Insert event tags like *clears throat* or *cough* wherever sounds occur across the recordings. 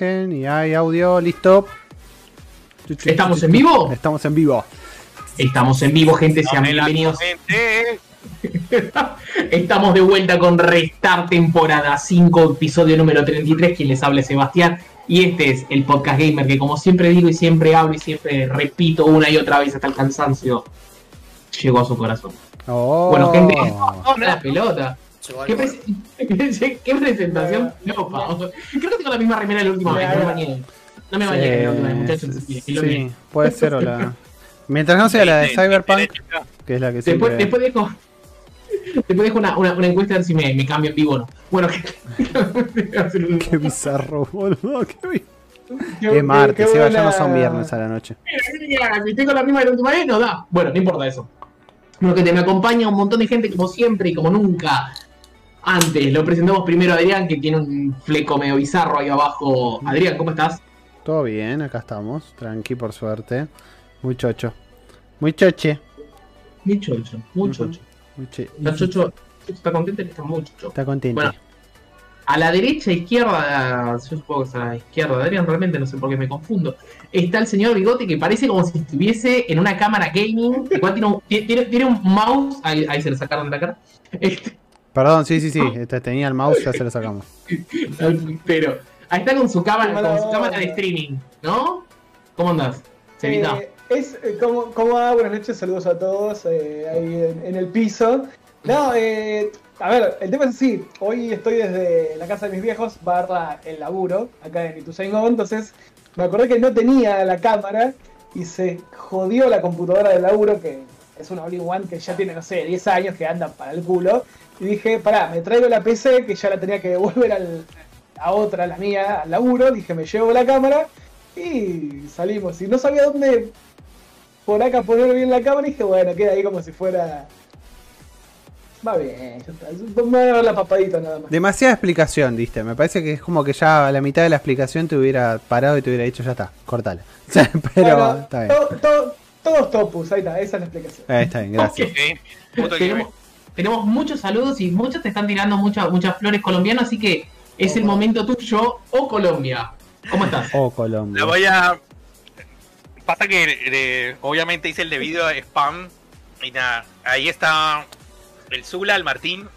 Y hay audio, listo. ¿Estamos en vivo? Estamos en vivo. Estamos en vivo, gente. Sean bienvenidos. *laughs* Estamos de vuelta con Restart temporada 5, episodio número 33. Quien les habla es Sebastián. Y este es el podcast gamer que, como siempre digo y siempre hablo y siempre repito una y otra vez hasta el cansancio, llegó a su corazón. Oh. Bueno, gente, no, la pelota. ¿Qué, *laughs* ¿Qué, presentación? *laughs* No, Creo que tengo la misma remera de la última vez. No me bañé. No me bañé vez, muchachos. Sí, puede ser o la. *laughs* Mientras no sea la de Cyberpunk, que es la que siempre... Después, después dejo. Después dejo una, una, una, encuesta a ver si me, me cambio en vivo o no. Bueno, qué bizarro, boludo. Qué es martes, se ya no son viernes a la noche. Mira, si tengo la misma de la última vez, no da. Bueno, no importa eso. Bueno, que te me acompaña un montón de gente como siempre y como nunca. Antes, lo presentamos primero a Adrián, que tiene un fleco medio bizarro ahí abajo. Adrián, ¿cómo estás? Todo bien, acá estamos, tranqui por suerte. Muy chocho. Muy choche. Muy chocho, muy chocho. Muy Está chocho, está contento, está muy chocho. Está contento. Bueno, a la derecha, izquierda, yo supongo que es a la izquierda de Adrián, realmente no sé por qué me confundo. Está el señor Bigote que parece como si estuviese en una cámara gaming. Igual tiene un, tiene, tiene un mouse. Ahí, ahí, se le sacaron de la cara. Este, Perdón, sí, sí, sí. Este, tenía el mouse, ya se lo sacamos. *laughs* Pero ahí está con su cámara, con su cámara de streaming, ¿no? ¿Cómo andas? Eh, es eh, como, como va, buenas noches, saludos a todos eh, ahí en, el piso. No, eh, a ver, el tema es así, hoy estoy desde la casa de mis viejos, barra el laburo, acá en Ituzaingó, entonces me acordé que no tenía la cámara y se jodió la computadora del laburo, que es una All-in-One que ya tiene, no sé, 10 años que anda para el culo. Y dije, pará, me traigo la PC que ya la tenía que devolver al, a otra, la mía, al laburo. Dije, me llevo la cámara y salimos. Y no sabía dónde por acá poner bien la cámara. Y dije, bueno, queda ahí como si fuera. Va bien. Me voy a dar la papadita nada más. Demasiada explicación, diste. Me parece que es como que ya a la mitad de la explicación te hubiera parado y te hubiera dicho, ya está, cortale. *laughs* Pero está bien. todos topus, ahí está, esa es la explicación. Ahí está bien, gracias. Tenemos muchos saludos y muchos te están tirando muchas, muchas flores colombianas, así que es el momento tuyo o Colombia. ¿Cómo estás? O Colombia. Le voy a. Pasa que obviamente hice el debido spam. Y nada, ahí está el Zula, el Martín.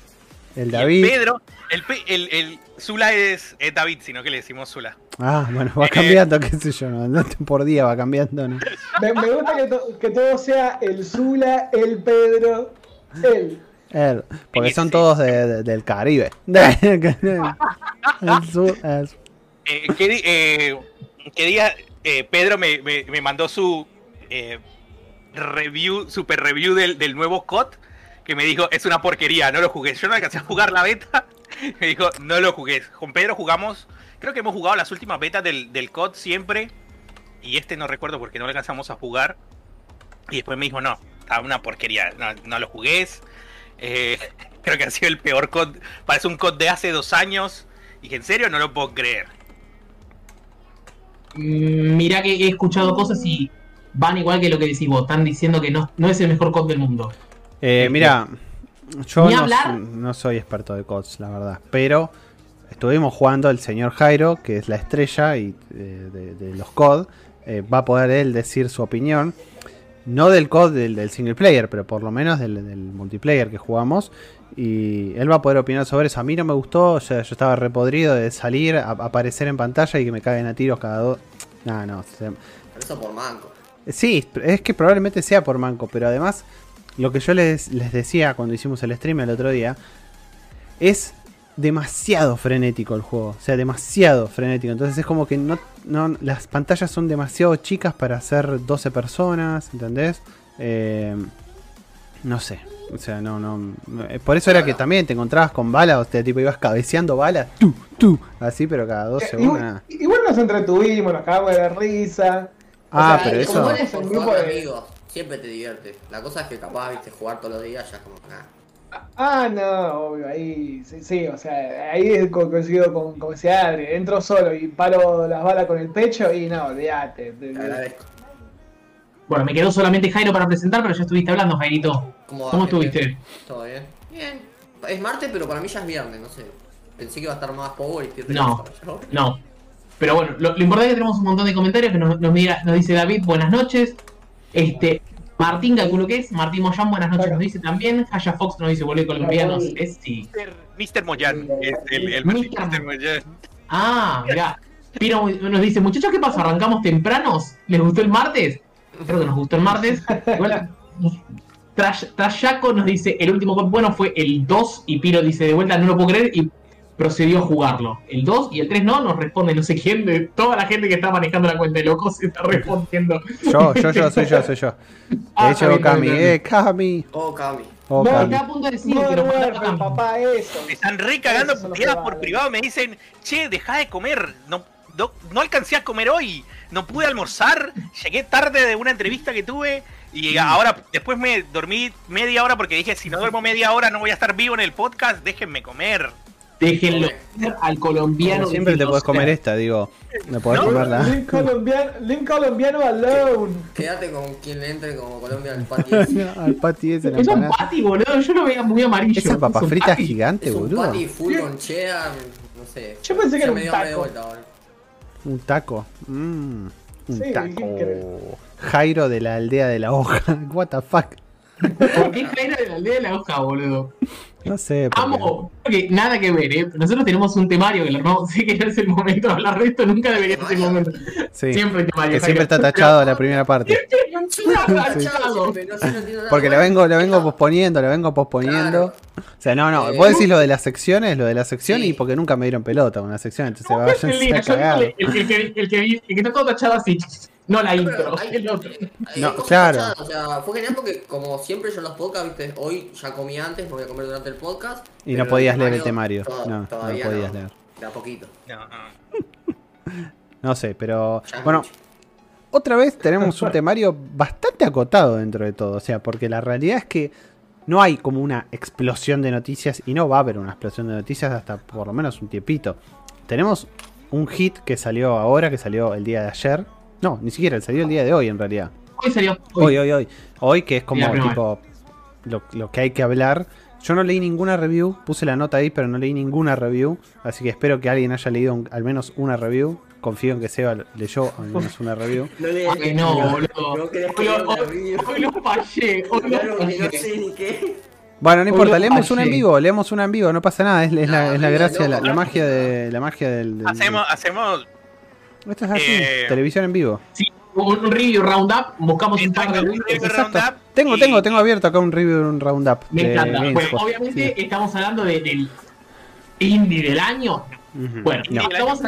El David. El Pedro. El, el, el Zula es, David, sino que le decimos Zula. Ah, bueno, va eh, cambiando, qué sé yo, no, por día va cambiando, ¿no? Me, gusta que, que, todo sea el Zula, el Pedro, porque son todos del Caribe. *laughs* Eh, ¿qué, eh, día eh, Pedro me, mandó su review, super review del, nuevo COD? Que me dijo, es una porquería, no lo jugué. Yo no alcancé a jugar la beta. *laughs* Me dijo, no lo jugué. Con Pedro jugamos, creo que hemos jugado las últimas betas del, del COD siempre. Y este no recuerdo porque no lo alcanzamos a jugar. Y después me dijo, no, estaba una porquería, no, no lo jugues eh, *laughs* creo que ha sido el peor COD. Parece un COD de hace dos años. Y que en serio no lo puedo creer. Mm, Mira que he escuchado cosas y van igual que lo que decís vos. Están diciendo que no, no es el mejor COD del mundo. Eh, mira, yo no, soy experto de CODs, la verdad. Pero estuvimos jugando el señor Jairo, que es la estrella y, eh, de, los COD. va a poder él decir su opinión. No del COD del, single player, pero por lo menos del, multiplayer que jugamos. Y él va a poder opinar sobre eso. A mí no me gustó, yo, yo estaba repodrido de salir, aparecer en pantalla y que me caigan a tiros cada dos. No, no. eso por manco. Sí, es que probablemente sea por manco, pero además, lo que yo les, les decía cuando hicimos el stream el otro día, es demasiado frenético el juego. O sea, demasiado frenético. Entonces es como que no, no las pantallas son demasiado chicas para hacer 12 personas, ¿entendés? Eh, no sé. O sea, no, no. Eh, por eso era que también te encontrabas con balas, o sea, tipo ibas cabeceando balas, tú, tú, así, pero cada dos eh, segundos. Igual, igual, nos entretuvimos, nos cagamos de risa. Ah, pero eso. siempre te divierte. La cosa es que capaz, viste, jugar todos los días ya es como nada. Ah, no, obvio, ahí sí, sí o sea, ahí coincido con, como decía Adri, entro solo y paro las balas con el pecho y no, olvídate. Bueno, me quedó solamente Jairo para presentar, pero ya estuviste hablando, Jairito. ¿Cómo, estuviste? Todo bien. Bien. Es martes, pero para mí ya es viernes, no sé. Pensé que iba a estar más power y No, no. Pero bueno, lo, lo importante es que tenemos un montón de comentarios que nos, nos, mira- nos dice David, buenas noches. Este, Martín, calculo que es. Martín Moyán, buenas noches, nos dice también. Haya Fox nos dice, volver colombianos. Es sí. Mr. Moyan. Es el, el Mr. Mr. Moyan. Ah, mirá. Piro nos dice, muchachos, ¿qué pasa? ¿Arrancamos tempranos? ¿Les gustó el martes? Creo que nos gustó el martes. Igual, Trash- Trashaco nos dice, el último gol bueno fue el 2 y Piro dice, de vuelta, no lo puedo creer y procedió a jugarlo. El 2 y el 3 no, nos responde no sé quién, de toda la gente que está manejando la cuenta de locos se está respondiendo. Yo, yo, yo, soy yo, soy yo. De Ah, está hecho, Cami, eh, Cami. Oh, Cami. Oh, No. Está a punto de decir que Modern nos Warfare, mandaron- papá, eso. Me están re cagando no puteadas por privado. Me dicen, che, deja de comer. No, no, no alcancé a comer hoy. No pude almorzar. Llegué tarde de una entrevista que tuve. Y ahora, después me dormí media hora porque dije, si no duermo media hora no voy a estar vivo en el podcast. Déjenme comer. Déjenlo al colombiano. Como siempre te puedes comer esta, digo. No podés No, comerla. Link colombiano, link colombiano alone. Quédate con quien entre como Colombia al patio. *laughs* Al pati ese Es un empanada. patty, boludo. Yo lo veía muy amarillo. Esa papa Es un frita patty. gigante, Es un boludo. patty full con cheddar, no sé. Yo pensé que era un taco. vuelta. Un taco. Mm, un Sí, taco. ¿qué Jairo de la aldea de la hoja. *laughs* What the fuck. ¿Por qué Jairo de la aldea de la hoja, boludo? No sé. Amo, nada que ver, ¿eh? Nosotros tenemos un temario que lo armamos, *laughs* sé que no es el momento de hablar de esto, nunca debería ser el momento. Sí. Siempre hay temario. Que siempre está tachado la primera parte. Tachado. Nada. Porque lo vengo, lo vengo posponiendo, lo vengo posponiendo. O sea, no, no. Eh, Vos decís lo de las secciones, lo de la sección Sí. y porque nunca me dieron pelota con la sección, entonces No, el vayan a cagar. el, el, que- el, que, el que está todo tachado así. No la intro, hay- *laughs* el otro. hay No, claro. pasadas, O sea, fue genial porque como siempre yo en los podcasts, viste, hoy ya comí antes, voy a comer durante el podcast. Y no podías leer el temario. No, no podías leer. De a poquito. No, no. *laughs* No sé, pero Ya bueno, mucho. otra vez tenemos *laughs* un temario bastante acotado dentro de todo. O sea, porque la realidad es que no hay como una explosión de noticias y no va a haber una explosión de noticias hasta por lo menos un tiempito. Tenemos un hit que salió ahora, que salió el día de ayer. No, ni siquiera, salió el día de hoy en realidad. Hoy salió. Hoy, hoy, hoy. Hoy que es como tipo lo, lo que hay que hablar. Yo no leí ninguna review, puse la nota ahí, pero no leí ninguna review. Así que espero que alguien haya leído un- al menos una review. Confío en que Seba leyó al menos una review. *laughs* No le Ay, no, boludo. No querés Hoy que lo- hoy- review. hoy lo fallé, hoy lo Claro, que no sé ni qué. Bueno, no importa, lo leemos una en vivo, leemos una en vivo, no pasa nada, es, es la, es la gracia, no, la, la magia de la magia del, del- Hacemos, hacemos. Esto es así, eh, televisión en vivo. Sí, un, un review roundup, buscamos un par de roundup Tengo, y- tengo, tengo abierto acá un review, un roundup. Me encanta. Bueno, obviamente Sí. estamos hablando de- del indie del año. Bueno, No. estamos.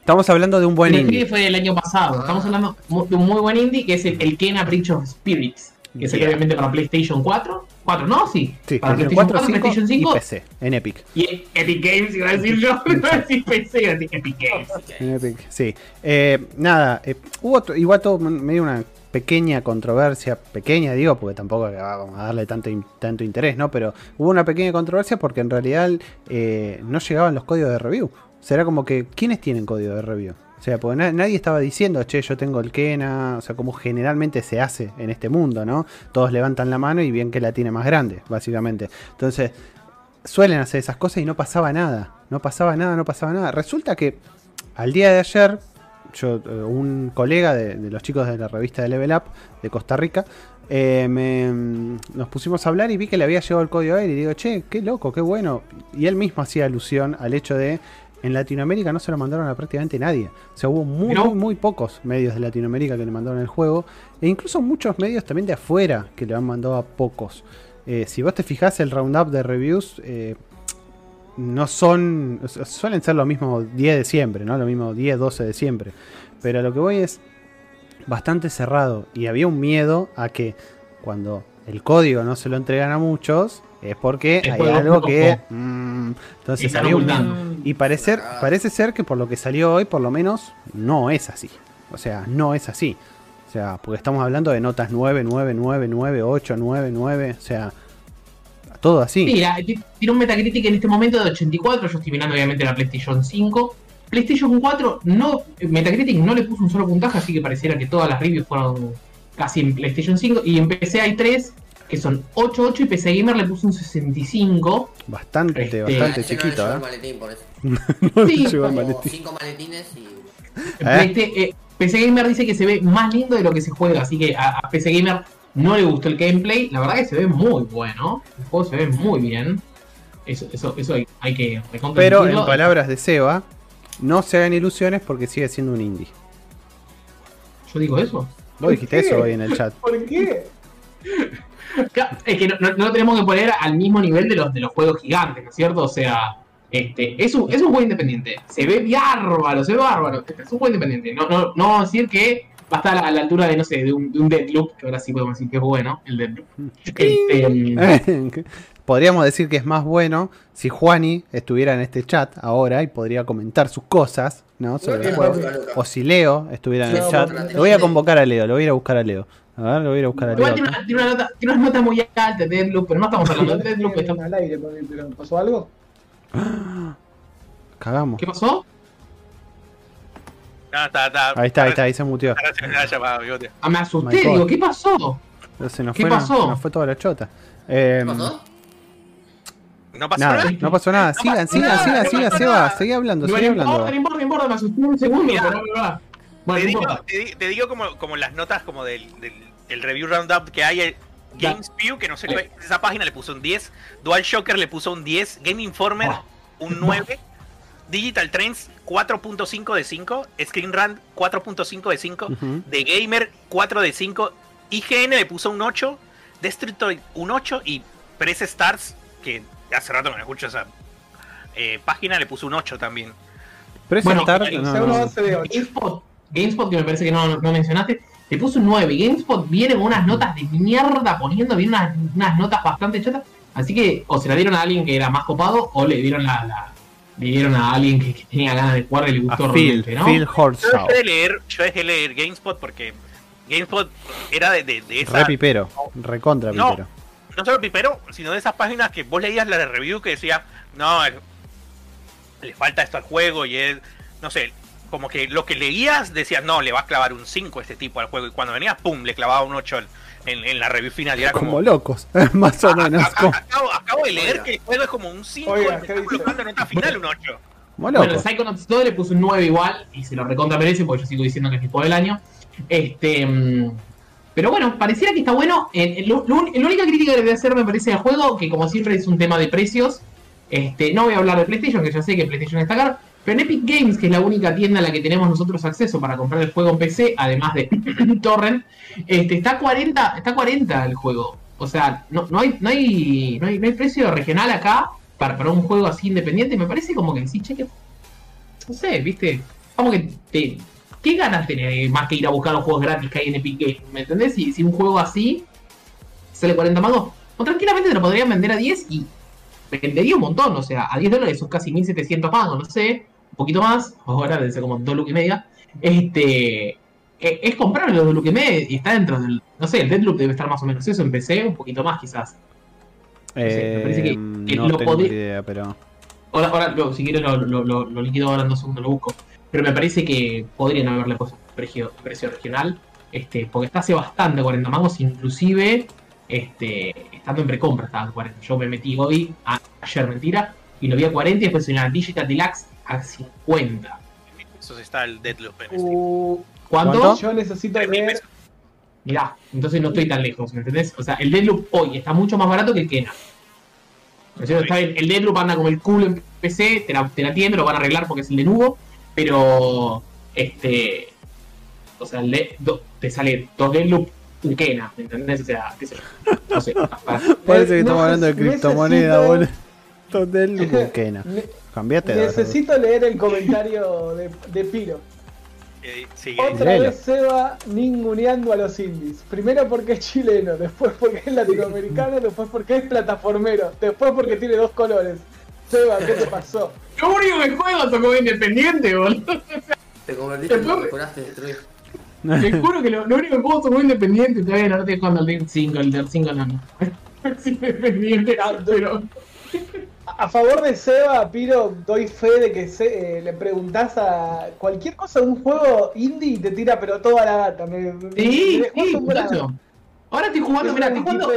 Estamos hablando de un buen el indie. indie fue del año pasado. Estamos hablando de un muy buen indie que es el, el Kena Bridge of Spirits. Que salió Bien. obviamente para PlayStation 4. 4, ¿no? Sí. Sí, para PlayStation 4, 5 PlayStation y 5 PC, en Epic. y Epic Games, iba a decir yo. *laughs* Iba a decir PC, iba a decir Epic Games. En Epic, sí. Eh, nada, eh, hubo igual todo medio una pequeña controversia, pequeña digo, porque tampoco vamos a darle tanto, tanto interés, ¿no? Pero hubo una pequeña controversia porque en realidad eh, no llegaban los códigos de review. Era como que, ¿quiénes tienen código de review? O sea, porque na- nadie estaba diciendo, che, yo tengo el Kena, o sea, como generalmente se hace en este mundo, ¿no? Todos levantan la mano y bien que la tiene más grande, básicamente. Entonces, suelen hacer esas cosas y no pasaba nada. No pasaba nada, no pasaba nada. Resulta que al día de ayer, yo, eh, un colega de, los chicos de la revista de Level Up de Costa Rica, eh, me- mm, nos pusimos a hablar y vi que le había llegado el código a y digo, che, qué loco, qué bueno. Y él mismo hacía alusión al hecho de en Latinoamérica no se lo mandaron a prácticamente nadie. O sea, hubo muy, ¿No? muy, muy pocos medios de Latinoamérica que le mandaron el juego. E incluso muchos medios también de afuera que le han mandado a pocos. Eh, si vos te fijás el roundup de reviews, eh, no son. su- Suelen ser lo mismo 10 de siempre, ¿no? Lo mismo 10, 12 de siempre. Pero a lo que voy es bastante cerrado. Y había un miedo a que cuando el código no se lo entregan a muchos, es porque El hay algo que. mm, entonces había un-. Y parecer, parece ser que por lo que salió hoy, por lo menos, no es así. O sea, no es así. O sea, porque estamos hablando de notas 9, 9, 9, 9, 8, 9, 9. O sea, todo así. T- tiene un Metacritic en este momento de 84. Yo estoy mirando obviamente la PlayStation 5. PlayStation 4 no. Metacritic no le puso un solo puntaje, así que pareciera que todas las reviews fueron casi en PlayStation 5. Y en PC hay 3. Que son 8.8 y PC Gamer le puso un 65. Bastante, Este, bastante Ese no le chiquito, ¿eh? maletín, por eso. *laughs* No Sí, le maletín. cinco maletines y. Este, eh, PC Gamer dice que se ve más lindo de lo que se juega, así que a, a PC Gamer no le gustó el gameplay. La verdad que se ve muy bueno. El juego se ve muy bien. Eso, eso, eso hay, hay que recontra Pero en palabras de Seba, no se hagan ilusiones porque sigue siendo un indie. Yo digo eso. Vos ¿Por dijiste qué? eso hoy en el chat. ¿Por qué? *laughs* Claro, Es que no, no- no lo tenemos que poner al mismo nivel de los, de los juegos gigantes, ¿no es cierto? O sea, este, es, un, es un juego independiente. Se ve bárbaro, se ve bárbaro. Es un juego independiente. No, no, no vamos a decir que va a estar a la altura de, no sé, de un, de un Deadloop, que ahora sí podemos decir que es bueno, el Deadloop. *laughs* Este, Podríamos decir que es más bueno si Juani estuviera en este chat ahora y podría comentar sus cosas, ¿no? Sobre No, el juego. O si Leo estuviera en el chat. Lo voy a convocar a Leo, lo voy a ir a buscar a Leo. A ver, lo voy a ir a buscar igual tiene una, tiene, una nota, tiene unas notas muy altas de Deadloop, pero no estamos hablando de Deadloop. estamos- *laughs* al aire, pero ¿pasó algo? *gasps* Cagamos. ¿Qué pasó? No, está, está. Ahí está, ahí está, ahí se me bigote. Ah, me My asusté, God. digo, ¿qué pasó? Se nos ¿Qué fue, pasó? Nos fue toda la chota. Eh, ¿Qué pasó? No pasó nada, nada. no pasó nada. Sigan, pasó sigan, nada, sigan, no sigan, Seba. Seguí hablando, No, seguí no hablando. no importa, no importa, me asusté un segundo, pero no va. Bueno, te, no digo, te digo como, como las notas como del, del, del review roundup que hay. el GamesView, que no sé qué, esa página le puso un 10. DualShocker le puso un 10. Game Informer Ah. un 9. Digital Trends 4.5 de 5. Screen Run 4.5 de 5. Ujú. The Gamer 4 de 5. IGN le puso un 8. Destructoid un 8. Y Press Stars, que hace rato que no escucho esa eh, página, le puso un 8 también. Pero ese Bueno, Star- eh, no, no. avance de 8. GameSpot, GameSpot, que me parece que no, no mencionaste, le puso un 9. GameSpot viene con unas notas de mierda poniendo, viene unas, unas notas bastante chotas. Así que o se la dieron a alguien que era más copado o le dieron la, la- le dieron a alguien que, que tenía ganas de jugar y le gustó A Phil, ¿no? Phil Yo dejé de leer, yo dejé de leer GameSpot porque GameSpot era de, de, de esa. Re pipero. Recontra No. pipero. no solo pipero, sino de esas páginas que vos leías la de review que decía, no, le falta esto al juego y es, no sé, como que lo que leías decías, no, le va a clavar un 5 este tipo al juego y cuando venía, pum, le clavaba un 8 en, en la review final y era Como como... locos, *laughs* más o "Ah, menos. Como, acabo, acabo de leer Oiga. que el juego es como un 5 Oiga, y colocando en nota final un 8. como Bueno, locos. Psychonauts 2 le puso un 9 igual y se lo recontra merece porque yo sigo diciendo que es mi juego del año. Este, mm, pero bueno, pareciera que está bueno. La única crítica que le voy a hacer me parece al juego, que como siempre es un tema de precios. Este, no voy a hablar de PlayStation, que ya sé que PlayStation está caro. Pero en Epic Games, que es la única tienda a la que tenemos nosotros acceso para comprar el juego en PC, además de *clears throat* Torrent, este, está a 40, está a 40 el juego. O sea, no, no, hay, no, hay, no, hay, no hay precio regional acá para, para un juego así independiente. Me parece como que sí, che, que no sé, viste, como que te, ¿qué ganas tenés más que ir a buscar los juegos gratis que hay en Epic Games? ¿Me entendés? Si, un juego así sale 40 mangos, o tranquilamente te lo podrían vender a 10 y vendería un montón, o sea, a 10 dólares son casi 1700 mangos, no sé, un poquito más, ahora debe ser como 2 lucas y media. Este, e- es comprable los 2 lucas y media y está dentro del, no sé, el Deadloop debe estar más o menos eso, empecé un poquito más quizás. sé, me parece que- que no lo tengo podría- idea, pero. Ahora, ahora lo- si quieres lo, lo, lo, lo liquido ahora en dos segundos, lo busco. Pero me parece que podrían haberle puesto precio, precio regional, este, porque está hace bastante 40 mangos, inclusive este, estando en precompra estaba a 40. Yo me metí hoy, a- ayer mentira, y lo vi a 40 y después en la Digital Deluxe a 50. Eso está el Deadloop en Steam. Uh, ¿Cuánto? ¿Cuánto? yo necesito leer. pesos. Mirá, entonces no estoy tan lejos, ¿me entendés? O sea, el Deadloop hoy está mucho más barato que el Kena. ¿No es cierto? Está bien, el Deadloop anda como el culo en PC, te la, te la tienen, lo van a arreglar porque es el de Nubo, pero este. O sea, el de- do- te sale dos Deadloop, un Kena, ¿me entendés? O sea, qué sé yo. No sé, *laughs* para- Parece que estamos hablando de necesito- criptomoneda, boludo. Todo el Buquena. Ne- Cambiate de necesito leer el comentario de, de Piro. Eh, sí, Otra Léelo. vez Seba ninguneando a los indies. Primero porque es chileno, después porque es latinoamericano, después porque es plataformero, después porque tiene dos colores. Seba, ¿qué te pasó? Lo único que juego tocó independiente, boludo. Te convertiste en destruir. Te juro que lo, lo único que juego tocó independiente, bien, ahora estoy jugando al Dirt 5, el Dirt 5 no, no. *laughs* Es independiente, pero. A favor de Seba, Piro, doy fe de que se- eh, le preguntás a cualquier cosa de un juego indie y te tira pero toda la data. Me, me- me Sí, sí, muchacho. Ahora estoy jugando, mira, estoy jugando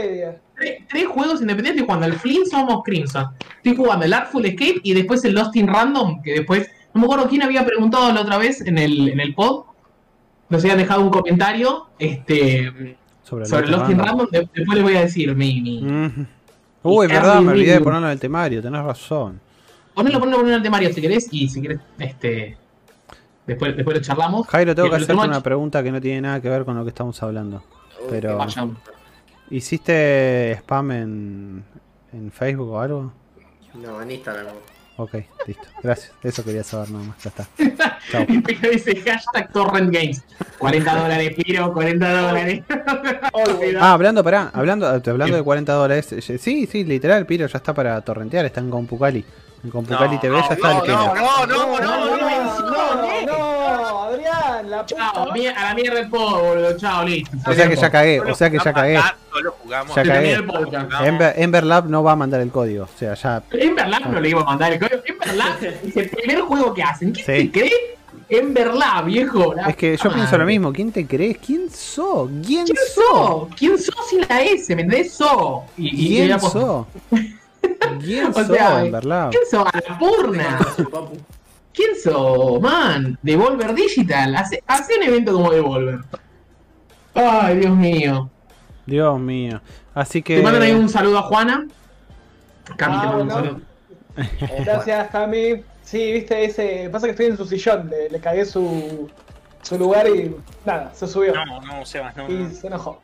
tres, tres juegos independientes. Estoy jugando el Flintstone of Crimson. Estoy jugando el Artful Escape y después el Lost in Random, que después. No me acuerdo quién había preguntado la otra vez en el, en el pod. Nos habían dejado un comentario este, Sobre, el sobre Lost in random. Random. de- Después les voy a decir mi. mi... Uy, verdad, me olvidé de ponerlo en el temario, tenés razón. Ponelo, ponelo, ponelo en el temario si querés. Y si querés, este. Después, después lo charlamos. Jairo, tengo Y que hacerte una pregunta que no tiene nada que ver con lo que estamos hablando. Uy, Pero-. ¿Hiciste spam en, en Facebook o algo? No, en Instagram. Ok, listo. Gracias. Eso quería saber nada más. Ya está. *laughs* Chao. Y Piro dice hashtag Torrent Games. 40 dólares, Piro, 40 dólares. *laughs* Ah, hablando, pará, hablando, hablando de 40 dólares. eh, Sí, sí, literal, Piro ya está para torrentear, está en Compucali. En Compucali No, TV ya no, está el no, Kena. no, no, no, no, no, no, no, Adrián, la puta Chao, a la mierda el pod, boludo. Chao, listo. O sea que ya cagué, o sea que ya cagué. acá, Solo jugamos. Ya cagué. Ember, Ember Lab no va a mandar el código. O sea, ya. Emberlab no le iba a mandar el código. Emberlab es el primer juego que hacen. ¿Quién te cree? Emberlab, viejo. Es que yo pienso lo mismo. ¿Quién te crees? ¿Quién sos? ¿Quién ¿Quién sos? ¿Quién sos sin la S? ¿Me entendés? So. ¿Quién sos? ¿Quién *laughs* O sos, sea, Ember Lab? ¿Quién sos? A la purna. Papu. ¿Quién sos, man? Devolver Digital. Hace, hace un evento como Devolver. Ay, Dios mío. Dios mío. Así que. Te mandan ahí un saludo a Juana. Cami, Ah, te mando un saludo. Ojo. Gracias, Cami. Sí, viste, ese. Pasa que estoy en su sillón, le, le cagué su, su lugar y nada, se subió. No, no, Sebas, no. Y no. se enojó.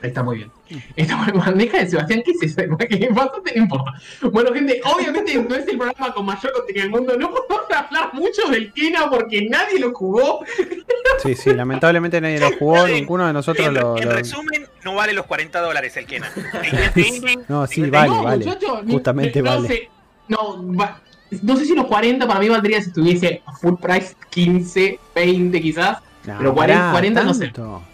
Está muy bien. Está muy bien. Bandeja de Sebastián, ¿qué es eso? *laughs* ¿Qué bastante no importa. Bueno, gente, obviamente no es el programa con mayor contenido del mundo. No podemos hablar mucho del Kena porque nadie lo jugó. Sí, sí, lamentablemente nadie lo jugó. Ninguno de nosotros En, lo. en lo- resumen, no vale los 40 dólares el Kena. No, sí, vale, no, vale. muchacho, Justamente no vale. sé, no, va- no sé si los 40 para mí valdría si estuviese a full price 15, 20 quizás. No, Pero 40, pará, 40 no sé.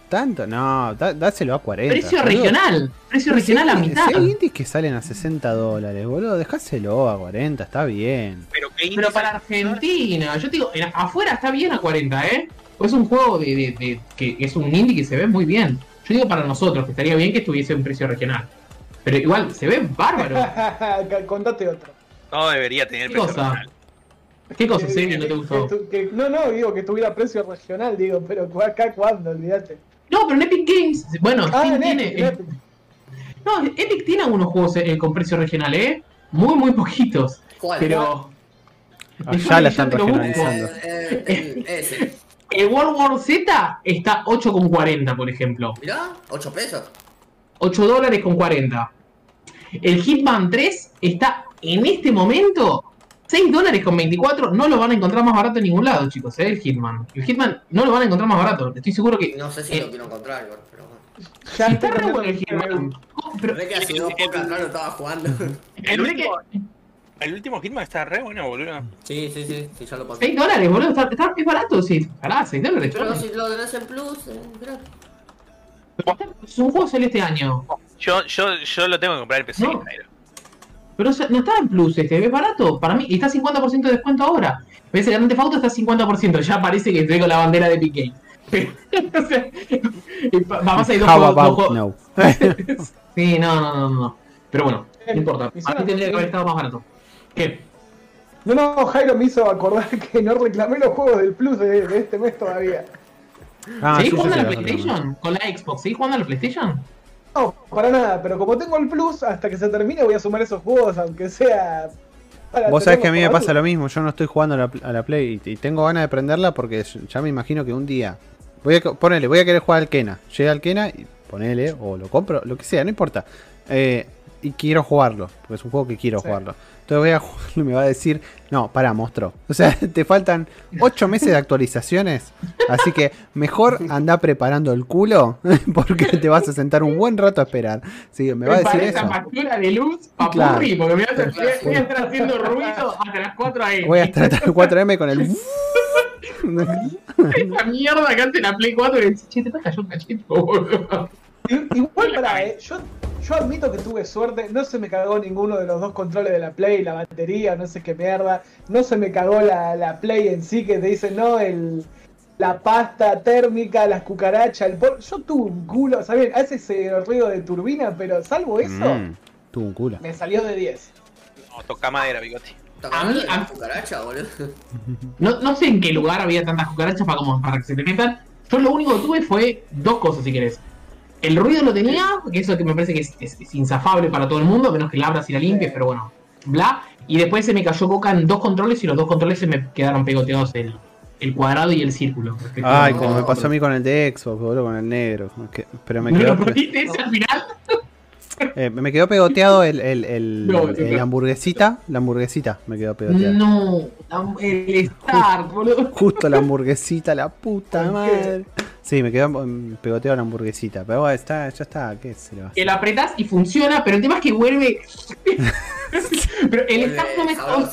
Tanto, no, dáselo a 40. Precio boludo. regional. Precio Pero si regional a mitad. Si hay indies que salen a 60 dólares, boludo, dejáselo a 40, está bien. Pero para Argentina, yo te digo, en- afuera está bien a 40, ¿eh? Es un juego de, de- de- que es un indie que se ve muy bien. Yo digo para nosotros, que estaría bien que estuviese un precio regional. Pero igual, se ve bárbaro. *laughs* Contate otro. No debería tener ¿Qué precio cosa? regional. ¿Qué cosa, Que- no te gustó? que tu- que- no, no, digo que tuviera precio regional, digo, pero acá cuándo, olvídate. No, pero en Epic Games, bueno, Ah, Steam en tiene. Epic, en Epic. No, Epic tiene algunos juegos eh, con precio regional, ¿eh? Muy, muy poquitos. ¿Cuál? Pero. Ah, ya la están regionalizando. Eh, eh, el- ese. El World War Z está 8,40, por ejemplo. Mirá, 8 pesos. 8 dólares con 40. El Hitman 3 está en este momento 6 dólares con 24. No lo van a encontrar más barato en ningún lado, chicos, ¿eh? El Hitman. El Hitman no lo van a encontrar más barato. Estoy seguro que. No sé si Eh, lo quiero encontrar igual, pero bueno. Ya está re bueno el Hitman. Pero Ve que hace dos pocas atrás lo estaba jugando. El *laughs* el último, el último Hitman está re bueno, boludo. Sí, sí, sí, sí, ya lo pasé. 6 dólares, boludo. Está, está- es barato, sí. Pará, 6 dólares. Pero si lo tenés en plus, eh, gratis. Es un juego sale este año. Yo, yo, yo lo tengo que comprar en PC. No. Pero no está en plus este, es barato. Para mí, y está 50% de descuento ahora. Ves, el Grand Theft Auto está 50%. Ya parece que estoy con la bandera de Games. *laughs* o sea, vamos a ir dos How juegos. dos about juegos- no? *laughs* Sí, no, no, no, no. Pero bueno, no importa. A mí tendría que haber estado más barato. ¿Qué? No, no, Jairo me hizo acordar que no reclamé los juegos del Plus de, de este mes todavía. Ah, ¿Seguís sí, jugando sí, a la PlayStation? Con la Xbox, ¿seguís jugando a la PlayStation? No, para nada, pero como tengo el Plus, hasta que se termine voy a sumar esos juegos, aunque sea. Vos sabés que a mí me pasa lo mismo, yo no estoy jugando a la, a la Play y, y tengo ganas de prenderla porque ya me imagino que un día voy a ponele, voy a querer jugar al Kena, llega al Kena y ponele o lo compro, lo que sea, no importa. Eh, y quiero jugarlo, porque es un juego que quiero Sí. jugarlo. Entonces voy a jugarlo y me va a decir, no, pará, monstruo. O sea, *laughs* te faltan 8 meses de actualizaciones, así que mejor anda preparando el culo *laughs* porque te vas a sentar un buen rato a esperar. Sí, me va a decir eso. esa factura de luz, papurri, Claro. porque me voy a, estar, voy a estar haciendo ruido hasta las 4 a.m. Voy a estar hasta el 4M con el... *laughs* Esa mierda que antes la Play 4 y decís, che, te cayó un cachito, boludo. Igual para, eh, yo, yo admito que tuve suerte, no se me cagó ninguno de los dos controles de la Play, la batería, no sé qué mierda, no se me cagó la, la Play en sí que te dice, no, el, la pasta térmica, las cucarachas, el polvo. Yo tuve un culo, ¿saben? Hace ese ruido de turbina, pero salvo eso, Mm, tuvo un culo. me salió de 10. No, toca madera, bigote. ¿Está A mí- a- cucaracha, boludo? *laughs* No, no sé en qué lugar había tantas cucarachas para, como, para que se te metan. Yo lo único que tuve fue dos cosas, si querés. El ruido lo tenía, que eso que me parece que es, es- es insafable para todo el mundo, a menos que la abras y la limpies, pero bueno, bla. Y después se me cayó coca en dos controles y los dos controles se me quedaron pegoteados el, el cuadrado y el círculo. Ay, no, como me no, pasó no. a mí con el de Xbox, boludo, con el negro. Pero me ¿No quedó, lo perdiste ese al final? *laughs* eh, me quedó pegoteado el, el, el, *laughs* No, el no. hamburguesita. La hamburguesita me quedó pegoteada. No, el Star, boludo. Justo la hamburguesita, la puta *laughs* madre. Sí, me quedó pegoteado la hamburguesita. Pero bueno, está, ya está, ¿qué se le va a Que hacer? lo apretás y funciona, pero el tema es que vuelve. *laughs* pero el Star no me jode.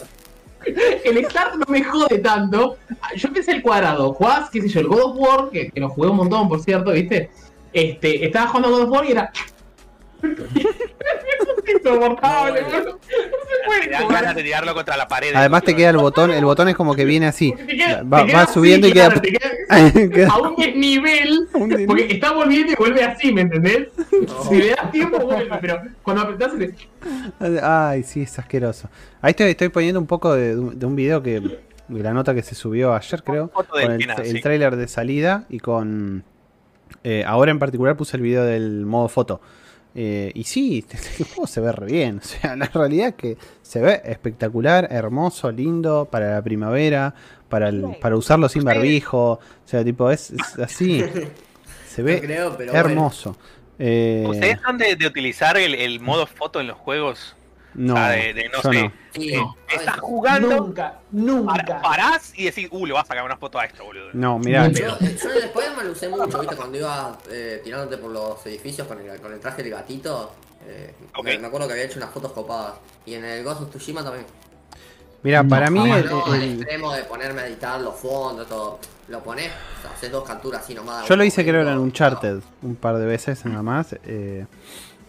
El Start no me jode tanto. Yo empecé el cuadrado. Jugás, qué sé yo, el God of War, que, que lo jugué un montón, por cierto, ¿viste? Este, estaba jugando God of War y era. Insoportable, No. No se Te puede ganas de tirarlo contra la pared. Además te queda el botón, el botón es como que viene así. Porque te queda- Va, te así, subiendo y queda... te queda *laughs* *laughs* a un desnivel. un desnivel. Porque está volviendo y vuelve así, ¿me entendés? No. Si le das tiempo, vuelve, pero cuando apretás se te. Ay, sí, es asqueroso. Ahí estoy, estoy poniendo un poco de, de un video que. de la nota que se subió ayer, creo. Con el, Kena, el sí. tráiler de salida y con. eh, ahora en particular puse el video del modo foto. Eh, y sí, *laughs* el juego se ve re bien. *laughs* O sea, la realidad es que se ve espectacular, hermoso, lindo para la primavera, para, el- para usarlo sin barbijo. O sea, tipo, es, es así. *laughs* Se ve creo, pero hermoso. Eh, ¿Ustedes son de, de utilizar el, el modo foto en los juegos? No, o sea, de, de no sé. no. Estás jugando, Nunca, nunca. parás y decís, uh, le vas a sacar una foto a esto, boludo. No, mirá, Yo, eh, yo en el Spider-Man lo usé mucho, ¿viste? Cuando iba eh, tirándote por los edificios con el, con el traje del gatito. eh, Ok. me, me acuerdo que había hecho unas fotos copadas. Y en el Ghost of Tsushima también. Mirá, No, para mí el- No, al el- extremo de ponerme a editar los fondos, todo. Lo pones, o sea, haces dos capturas así nomás. yo lo hice creo en un Uncharted un par de veces nada más. eh,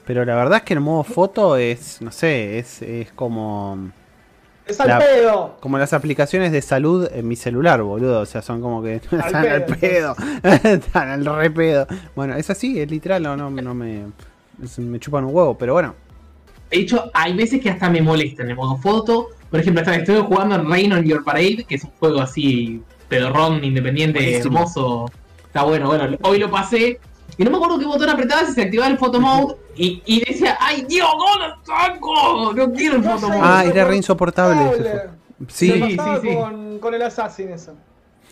pero la verdad es que el modo foto es, no sé, es, es como Es al La- pedo. como las aplicaciones de salud en mi celular, boludo. O sea, son como que *laughs* están al pedo. pedo, *laughs* están al re pedo. Bueno, es así, es literal, no, no, no me, es- me chupan un huevo, pero bueno. De hecho, hay veces que hasta me molesta en el modo foto. Por ejemplo, hasta estoy jugando en Rain on Your Parade, que es un juego así, pedorrón, independiente, Buenísimo. hermoso. Está bueno, bueno, hoy lo pasé. Y no me acuerdo qué botón apretaba si se activaba el photo mode. Y, y decía, ¡ay Dios, no lo saco! No quiero el No photo mode. Ah, era re insoportable. Sí, Sí. sí. Con, con el Assassin eso.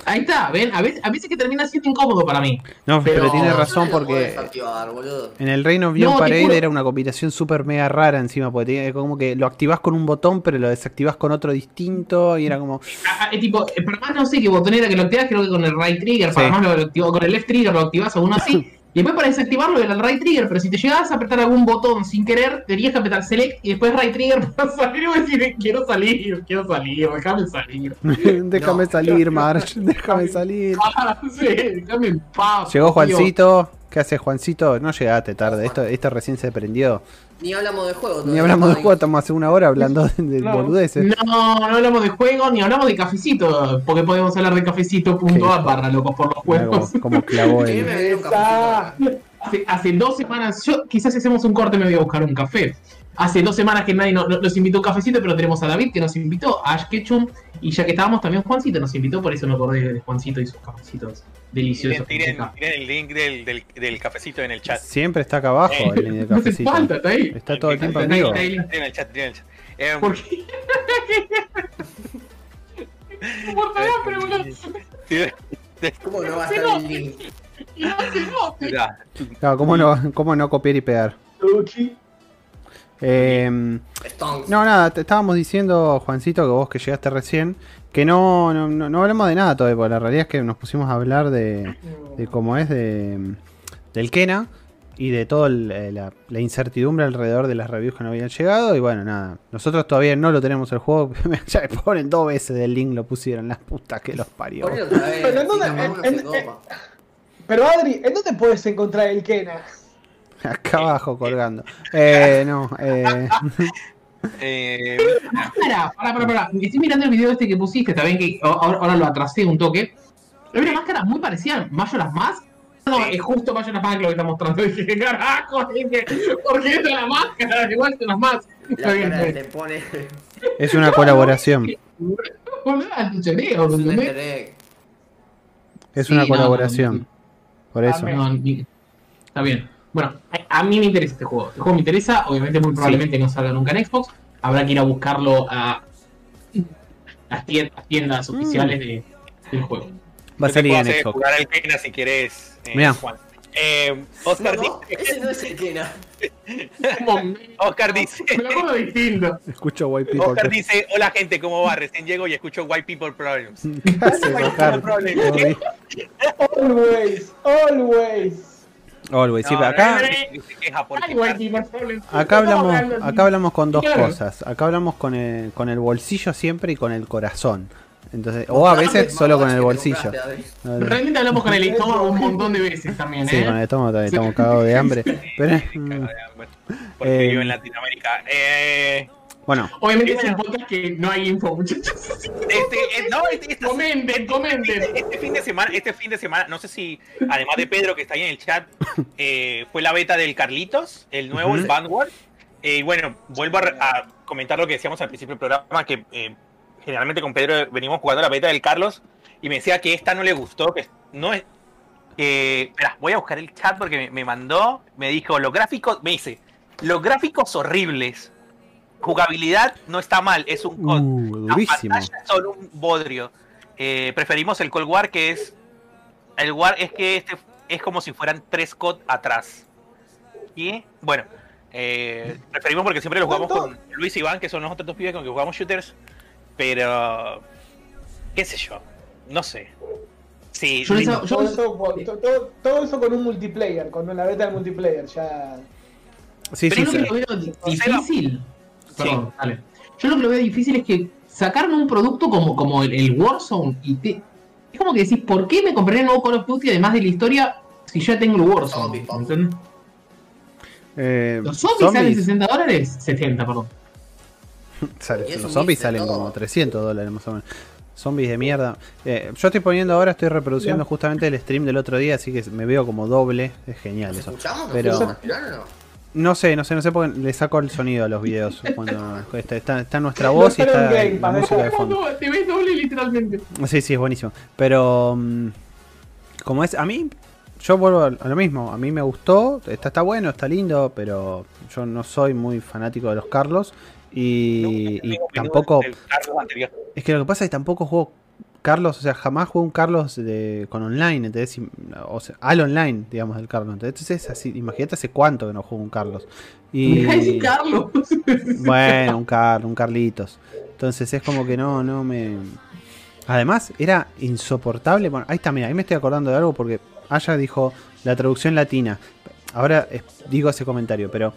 Ahí está, ven, a veces, a veces que termina siendo incómodo para mí. no, pero, Pero- tiene razón Yo no lo puedo porque desactivar, boludo. en el Reign of No, Beyond Parade era una combinación súper mega rara encima, porque tenía como que lo activás con un botón, pero lo desactivás con otro distinto, y era como. Ah, es tipo, eh, para más no sé qué botón era que lo activas, creo que con el right trigger, para Sí. más lo activó con el left trigger, lo activas o uno así. *laughs* Y después para desactivarlo era el right trigger, pero si te llegabas a apretar algún botón sin querer, tenías que apretar select y después right trigger *laughs* para salir y decir, quiero salir, quiero salir, déjame salir. *laughs* déjame No. salir, March, *laughs* déjame salir. Ah, sí, déjame en paz. Llegó tío. Juancito. ¿Qué hace Juancito? No llegaste tarde, esto, esto recién se prendió. Ni hablamos de juego. Ni hablamos de juego, estamos hace una hora hablando de, No. boludeces. No, no hablamos de juego ni hablamos de cafecito, porque podemos hablar de hijo. barra locos por los juegos. como, clavó *laughs* el. Esa. Cafecito. Hace, hace dos semanas, yo quizás si hacemos un corte me voy a buscar un café. Hace dos semanas que nadie no- no- nos invitó a un cafecito, pero tenemos a David que nos invitó, a Ash Ketchum, y ya que estábamos también Juancito nos invitó, por eso me acordé de Juancito y sus cafecitos deliciosos. Tiren, tiren- tiren el link del, del, del cafecito en el chat. Siempre está acá abajo el link de Eh, *laughs* no cafecito. falta, está ahí. Está todo el tiempo en Está ahí. Tiren el chat, tiren el chat. Eh, ¿Por qué? *laughs* ¿Cómo no va a estar el link? Y. Claro, ¿cómo no, cómo no copiar y pegar? Eh, Stonks. no, nada, te estábamos diciendo, Juancito, que vos que llegaste recién, que no, no, no, no hablamos de nada todavía, porque la realidad es que nos pusimos a hablar de, de cómo es de, del Kena y de toda la, la incertidumbre alrededor de las reviews que no habían llegado. Y bueno, nada, nosotros todavía no lo tenemos el juego. *laughs* ya le ponen dos veces del link, lo pusieron, las putas que los parió. Pero ¿en en- en-. Pero Adri, ¿en dónde puedes encontrar el Kena? *laughs* Acá abajo colgando. Eh, no, eh, Eh, Pará, pará, pará, pará. Estoy mirando el video este que pusiste, está bien que ahora, ahora lo atrasé un toque. Hay una máscara muy parecida a Majora's Mask. No, es justo Majora's Mask lo que está mostrando. *laughs* Dije, ¿qué carajo? Dije, ¿por qué esta es la máscara? Igual que las Mask. Está La bien, cara está te pone Es una colaboración. *laughs* Es una colaboración. Por eso. No, ni- está bien. Bueno, a, a mí me interesa este juego. Este juego me interesa, obviamente muy probablemente no salga nunca en Xbox. Habrá que ir a buscarlo a las tiendas, tiendas Mm. oficiales de- del juego. Va a salir en Xbox. jugar al Kena si quieres, eh. Juan. Eh, Oscar, No, no, ese no es el Kena. Oscar dice, Me lo acuerdo distinto. Escucho White People. Oscar dice, hola gente, ¿cómo va? Recién llego y escucho White People Problems. *laughs* ¿Qué haces, Oscar? Always. Always, always. Always. Sí, No, pero acá, acá hablamos, acá hablamos con dos cosas. Acá hablamos con el, con el bolsillo siempre y con el corazón. Entonces, o a veces solo con el bolsillo. Realmente hablamos con el *laughs* estómago un montón de veces también, Sí, ¿eh? con el estómago también estamos cagados de hambre. *laughs* Pero, mm, Porque Eh, vivo en Latinoamérica. Eh, bueno, Obviamente es un podcast que no hay info, muchachos. este, eh, no, este, este- Comenten, comenten. este fin de semana, este fin de semana, no sé si, además de Pedro que está ahí en el chat, eh, fue la beta del Carlitos, el nuevo, Ujú. el Vanguard. Eh, y bueno, vuelvo a, comentar lo que decíamos al principio del programa, que eh, generalmente con Pedro venimos jugando la beta del Carlos, y me decía que esta no le gustó, que no es... que- espera, voy a buscar el chat porque me, me mandó, me dijo, los gráficos, me dice, los gráficos horribles, jugabilidad no está mal, es un COD. uh, La pantalla es solo un bodrio. Eh, preferimos el Cold War, que es. El War es que este es como si fueran tres COD atrás. Y bueno, eh, preferimos porque siempre lo jugamos con Luis y Iván, que son los otros dos pibes con los que jugamos shooters. Pero. ¿Qué sé yo? No sé. Sí, Yo Todo eso, todo, todo eso con un multiplayer, con la beta del multiplayer, ya. Sí, Pero sí, yo lo que veo di- difícil. Sí. Perdón, dale. Yo lo que lo veo difícil es que sacaron un producto como, como el, el Warzone y te. Es como que decís, ¿por qué me compré el nuevo Call of Duty además de la historia si ya tengo el Warzone? Eh, ¿Los zombies, salen zombies, 60 dólares? 70, perdón. *laughs* sale- los zombies salen todo. como 300 dólares más o menos. Zombies de mierda. Eh, yo estoy poniendo ahora, estoy reproduciendo justamente el stream del otro día, así que me veo como doble. Es genial ¿Nos eso. escuchamos? ¿Nos Pero- no? No sé, no sé, no sé porque le saco el sonido a los videos. *laughs* Cuando está, está- está nuestra voz y No está game, la música de *laughs* fondo. no, te ves doble literalmente. Sí, sí, es buenísimo. Pero mm, como es, a mí, yo vuelvo a a lo mismo. A mí me gustó, está, está bueno, está lindo, pero yo no soy muy fanático de los Carlos. Y, tampoco, es que lo que pasa es que tampoco juego Carlos, o sea, jamás jugué un Carlos de, con online, ¿entendés? O sea, al online, digamos, del Carlos. Entonces, así, imagínate hace cuánto que no juego un Carlos. Y, *laughs* Carlos. *laughs* bueno, un Carlos, un Carlitos. Entonces es como que no, no me. Además, era insoportable. Bueno, ahí está, mira, ahí me estoy acordando de algo porque Aya dijo la traducción latina. Ahora eh, digo ese comentario, pero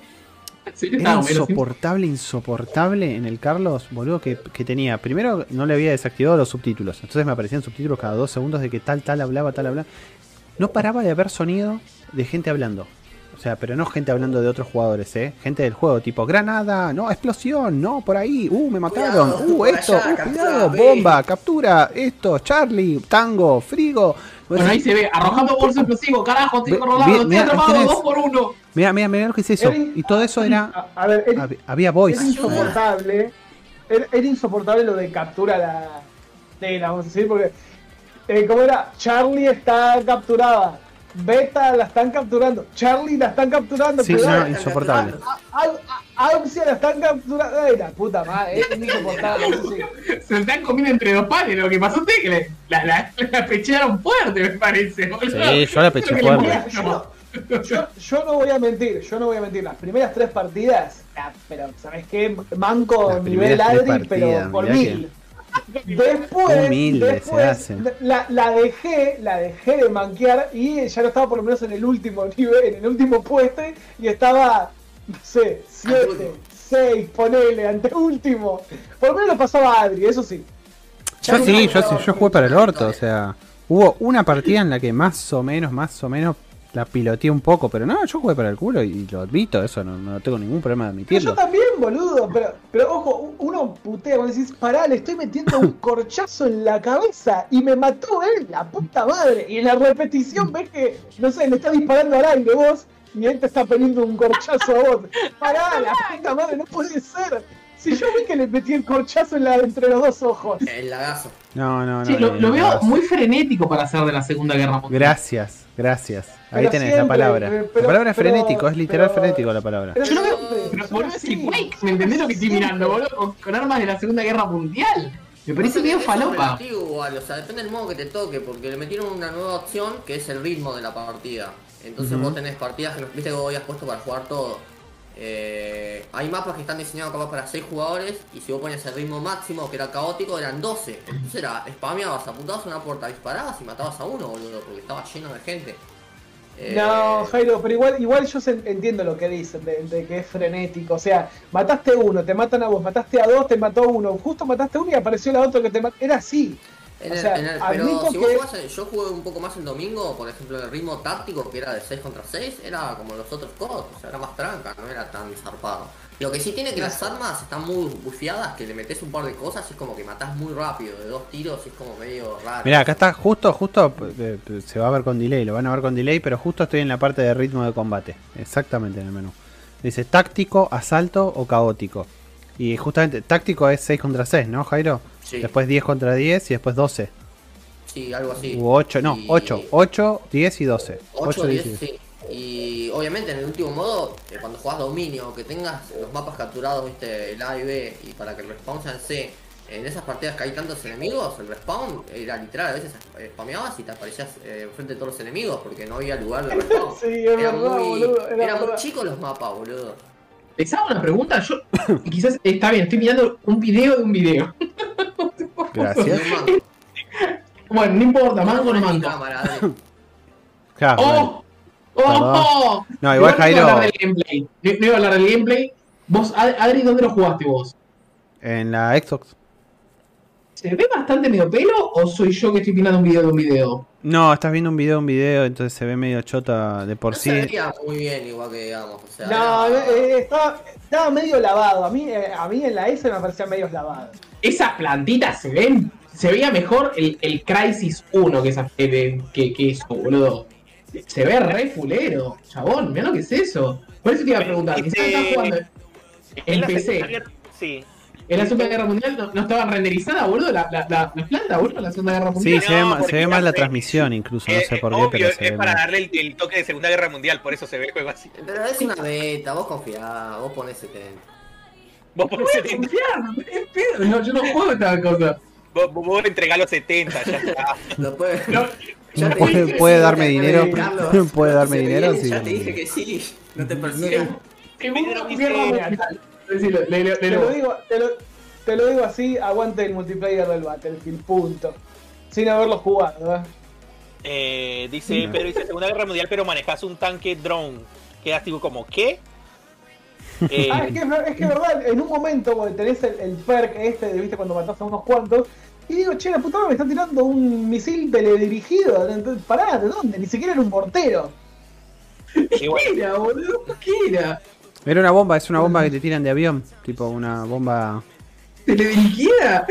Sí, era insoportable, insoportable en el Carlos, boludo, que, que tenía. Primero no le había desactivado los subtítulos. Entonces me aparecían subtítulos cada dos segundos de que tal, tal hablaba, tal hablaba. No paraba de haber sonido de gente hablando. O sea, pero no gente hablando de otros jugadores, ¿eh? Gente del juego, tipo, granada, no, explosión, no, por ahí, uh, me mataron, Cuidado, uh, esto, allá, uh, captura, cuidado, ve. bomba, captura, esto, Charlie, tango, frigo. Bueno, ahí se ve, arrojando bolso explosivo, carajo, estoy mira, ahí atrapado, dos por uno. Mira, mira, mira lo que es eso. Y todo eso era. A, ver, era, Había voice. era insoportable. Era, era insoportable lo de captura la. De la, vamos a decir, porque. Eh, ¿Cómo era? Charlie está capturada. Beta la están capturando. Charlie la están capturando. Sí, cuidado. no, insoportable. Auxia la están capturando. Ay, la puta madre, es insoportable. sí. Se están comiendo entre dos panes. Lo que pasó es que le- la, la, la pechearon fuerte, me parece. boludo. Sí, yo la peché fuerte. Yo, yo no voy a mentir, yo no voy a mentir. Las primeras tres partidas, ah, pero ¿sabes qué? Manco Las nivel Adri, pero por mil. Después, Humilde se después hace. La, la dejé, la dejé de manquear y ya no estaba por lo menos en el último nivel, en el último puesto y estaba, no sé, 7, Anteúltimo. 6, ponele, ante último. Por lo menos lo pasaba Adri, eso sí. Yo sí, yo sí, yo jugué para el orto, o sea, hubo una partida en la que más o menos, más o menos la piloteé un poco, pero no, yo jugué para el culo y lo admito, eso no, no tengo ningún problema de Pero yo admitirlo. también, boludo. Pero, pero ojo, uno putea cuando decís, pará, le estoy metiendo un *laughs* corchazo en la cabeza y me mató él, la puta madre. Y en la repetición ves que, no sé, le está disparando al aire vos y él te está poniendo un corchazo a vos. Pará, *laughs* la puta madre, no puede ser. Si yo vi que le metí el corchazo en la, entre los dos ojos. El lagazo. No, no, no. Sí, lo, lo veo muy frenético para ser de la Segunda Guerra Mundial. Gracias, gracias. Ahí Pero tenés la palabra. eh, la palabra es pero- frenético, es literal pero- frenético la palabra. Pero Yo lo veo, boludo, es Quake, ¿me entendés lo que estoy mirando, boludo? Con, con armas de la Segunda Guerra Mundial. Me parece es falopa. igual, o sea, depende del modo que te toque, porque le metieron una nueva opción que es el ritmo de la partida. Entonces vos tenés partidas que no viste que vos habías puesto para jugar todo. Eh, hay mapas que están diseñados capaz para 6 jugadores y si vos ponías el ritmo máximo que era caótico eran 12. Entonces era, spameabas, apuntabas a una puerta, disparabas y matabas a uno, boludo, porque estaba lleno de gente. Eh, No, Jairo, pero igual, igual yo entiendo lo que dicen, de, de que es frenético. O sea, mataste uno, te matan a vos, mataste a dos, te mató uno, justo mataste a uno y apareció la otra que te mató. Era así. En O el- sea, en el- pero si vos que- jugás yo jugué un poco más el domingo, por ejemplo, el ritmo táctico que era de 6 contra 6, era como los otros COD, o sea, era más tranca, no era tan zarpado. Lo que sí tiene que las armas están muy bufiadas, que le metes un par de cosas y es como que matás muy rápido, de dos tiros y es como medio raro. Mirá, acá está justo, justo, se va a ver con delay, lo van a ver con delay, pero justo estoy en la parte de ritmo de combate. Exactamente en el menú. Dice táctico, asalto o caótico. Y justamente táctico es 6 contra 6, ¿no, Jairo? Sí. Después 10 contra 10 y después 12. Sí, algo así. U 8, no, Y- 8, 8, 10 y 12. 8, 8, 10 10, y 10. sí. Y obviamente en el último modo, eh, cuando jugás dominio, que tengas los mapas capturados, viste, el A y B, y para que el respawn sea en C, en esas partidas que hay tantos enemigos, el respawn era literal, a veces eh, spameabas y te aparecías eh, enfrente de todos los enemigos porque no había lugar de respawn. *laughs* Sí, es Era verdad, muy, boludo. Era era muy chicos los mapas, boludo. Les hago una pregunta, yo *coughs* quizás está bien, estoy mirando un video de un video. *laughs* Gracias. *laughs* Bueno, no importa, mango o no mango. *laughs* Claro, bueno. ¡Oh! ¡Oh! No, igual no iba a hablar Jairo, del gameplay. No, no iba a hablar del gameplay. Vos, Ad- Adri, ¿dónde lo jugaste vos? en la Xbox. ¿Se ve bastante medio pelo o soy yo que estoy mirando un video de un video? No, estás viendo un video, un video, entonces se ve medio chota de por No sí. se veía muy bien igual que digamos, o sea. No, era- eh, estaba, estaba medio lavado. A mí, eh, a mí en la S me parecía medio lavado. Esas plantitas se ven. Se veía mejor el, el Crisis 1 que, esa, que, que, que eso, boludo. Se ve re fulero, chabón. Mirá lo que es eso. Por eso te iba a preguntar. Quizás Este- estás jugando en PC. Sí. En la Segunda Guerra Mundial no, no estaban renderizadas, boludo. La, la, la, la planta, boludo, en la Segunda Guerra Sí, Mundial. se ve, No, ma- se ve mal la transmisión incluso, no Eh, sé por qué, obvio, pero se es ve para mal. darle el, el toque de Segunda Guerra Mundial, por eso se ve el juego así. Pero es una beta, vos confiá, vos ponés 70. Vos, No ponés voy a 70, confiar, no. No, yo no juego esta cosa. vos, vos- vos entregás los 70, ya está. *laughs* Lo puede- No, Ya te Puede- dije que puede sí, darme dinero, *laughs* puede darme dinero, sí, Ya te dije que sí, no te Pero Guerra dice- Mundial. Decilo, léelo, Te lo digo, te lo, te lo digo así, aguante el multiplayer del Battlefield, punto. Sin haberlo jugado, ¿eh? Eh, dice, pero dice Segunda Guerra Mundial, pero manejas un tanque drone. Quedas tipo como, ¿qué? Eh, *laughs* Ah, es que es, que es verdad, en un momento vos tenés el, el perk este, de, viste, cuando matás a unos cuantos, y digo, che, la puta me está tirando un misil teledirigido. Entonces, pará, ¿de dónde? Ni siquiera era un mortero. *laughs* bueno, ¿Qué era, boludo? ¿Qué era? Era una bomba, es una bomba que te tiran de avión, tipo una bomba... ¿Teledirigida?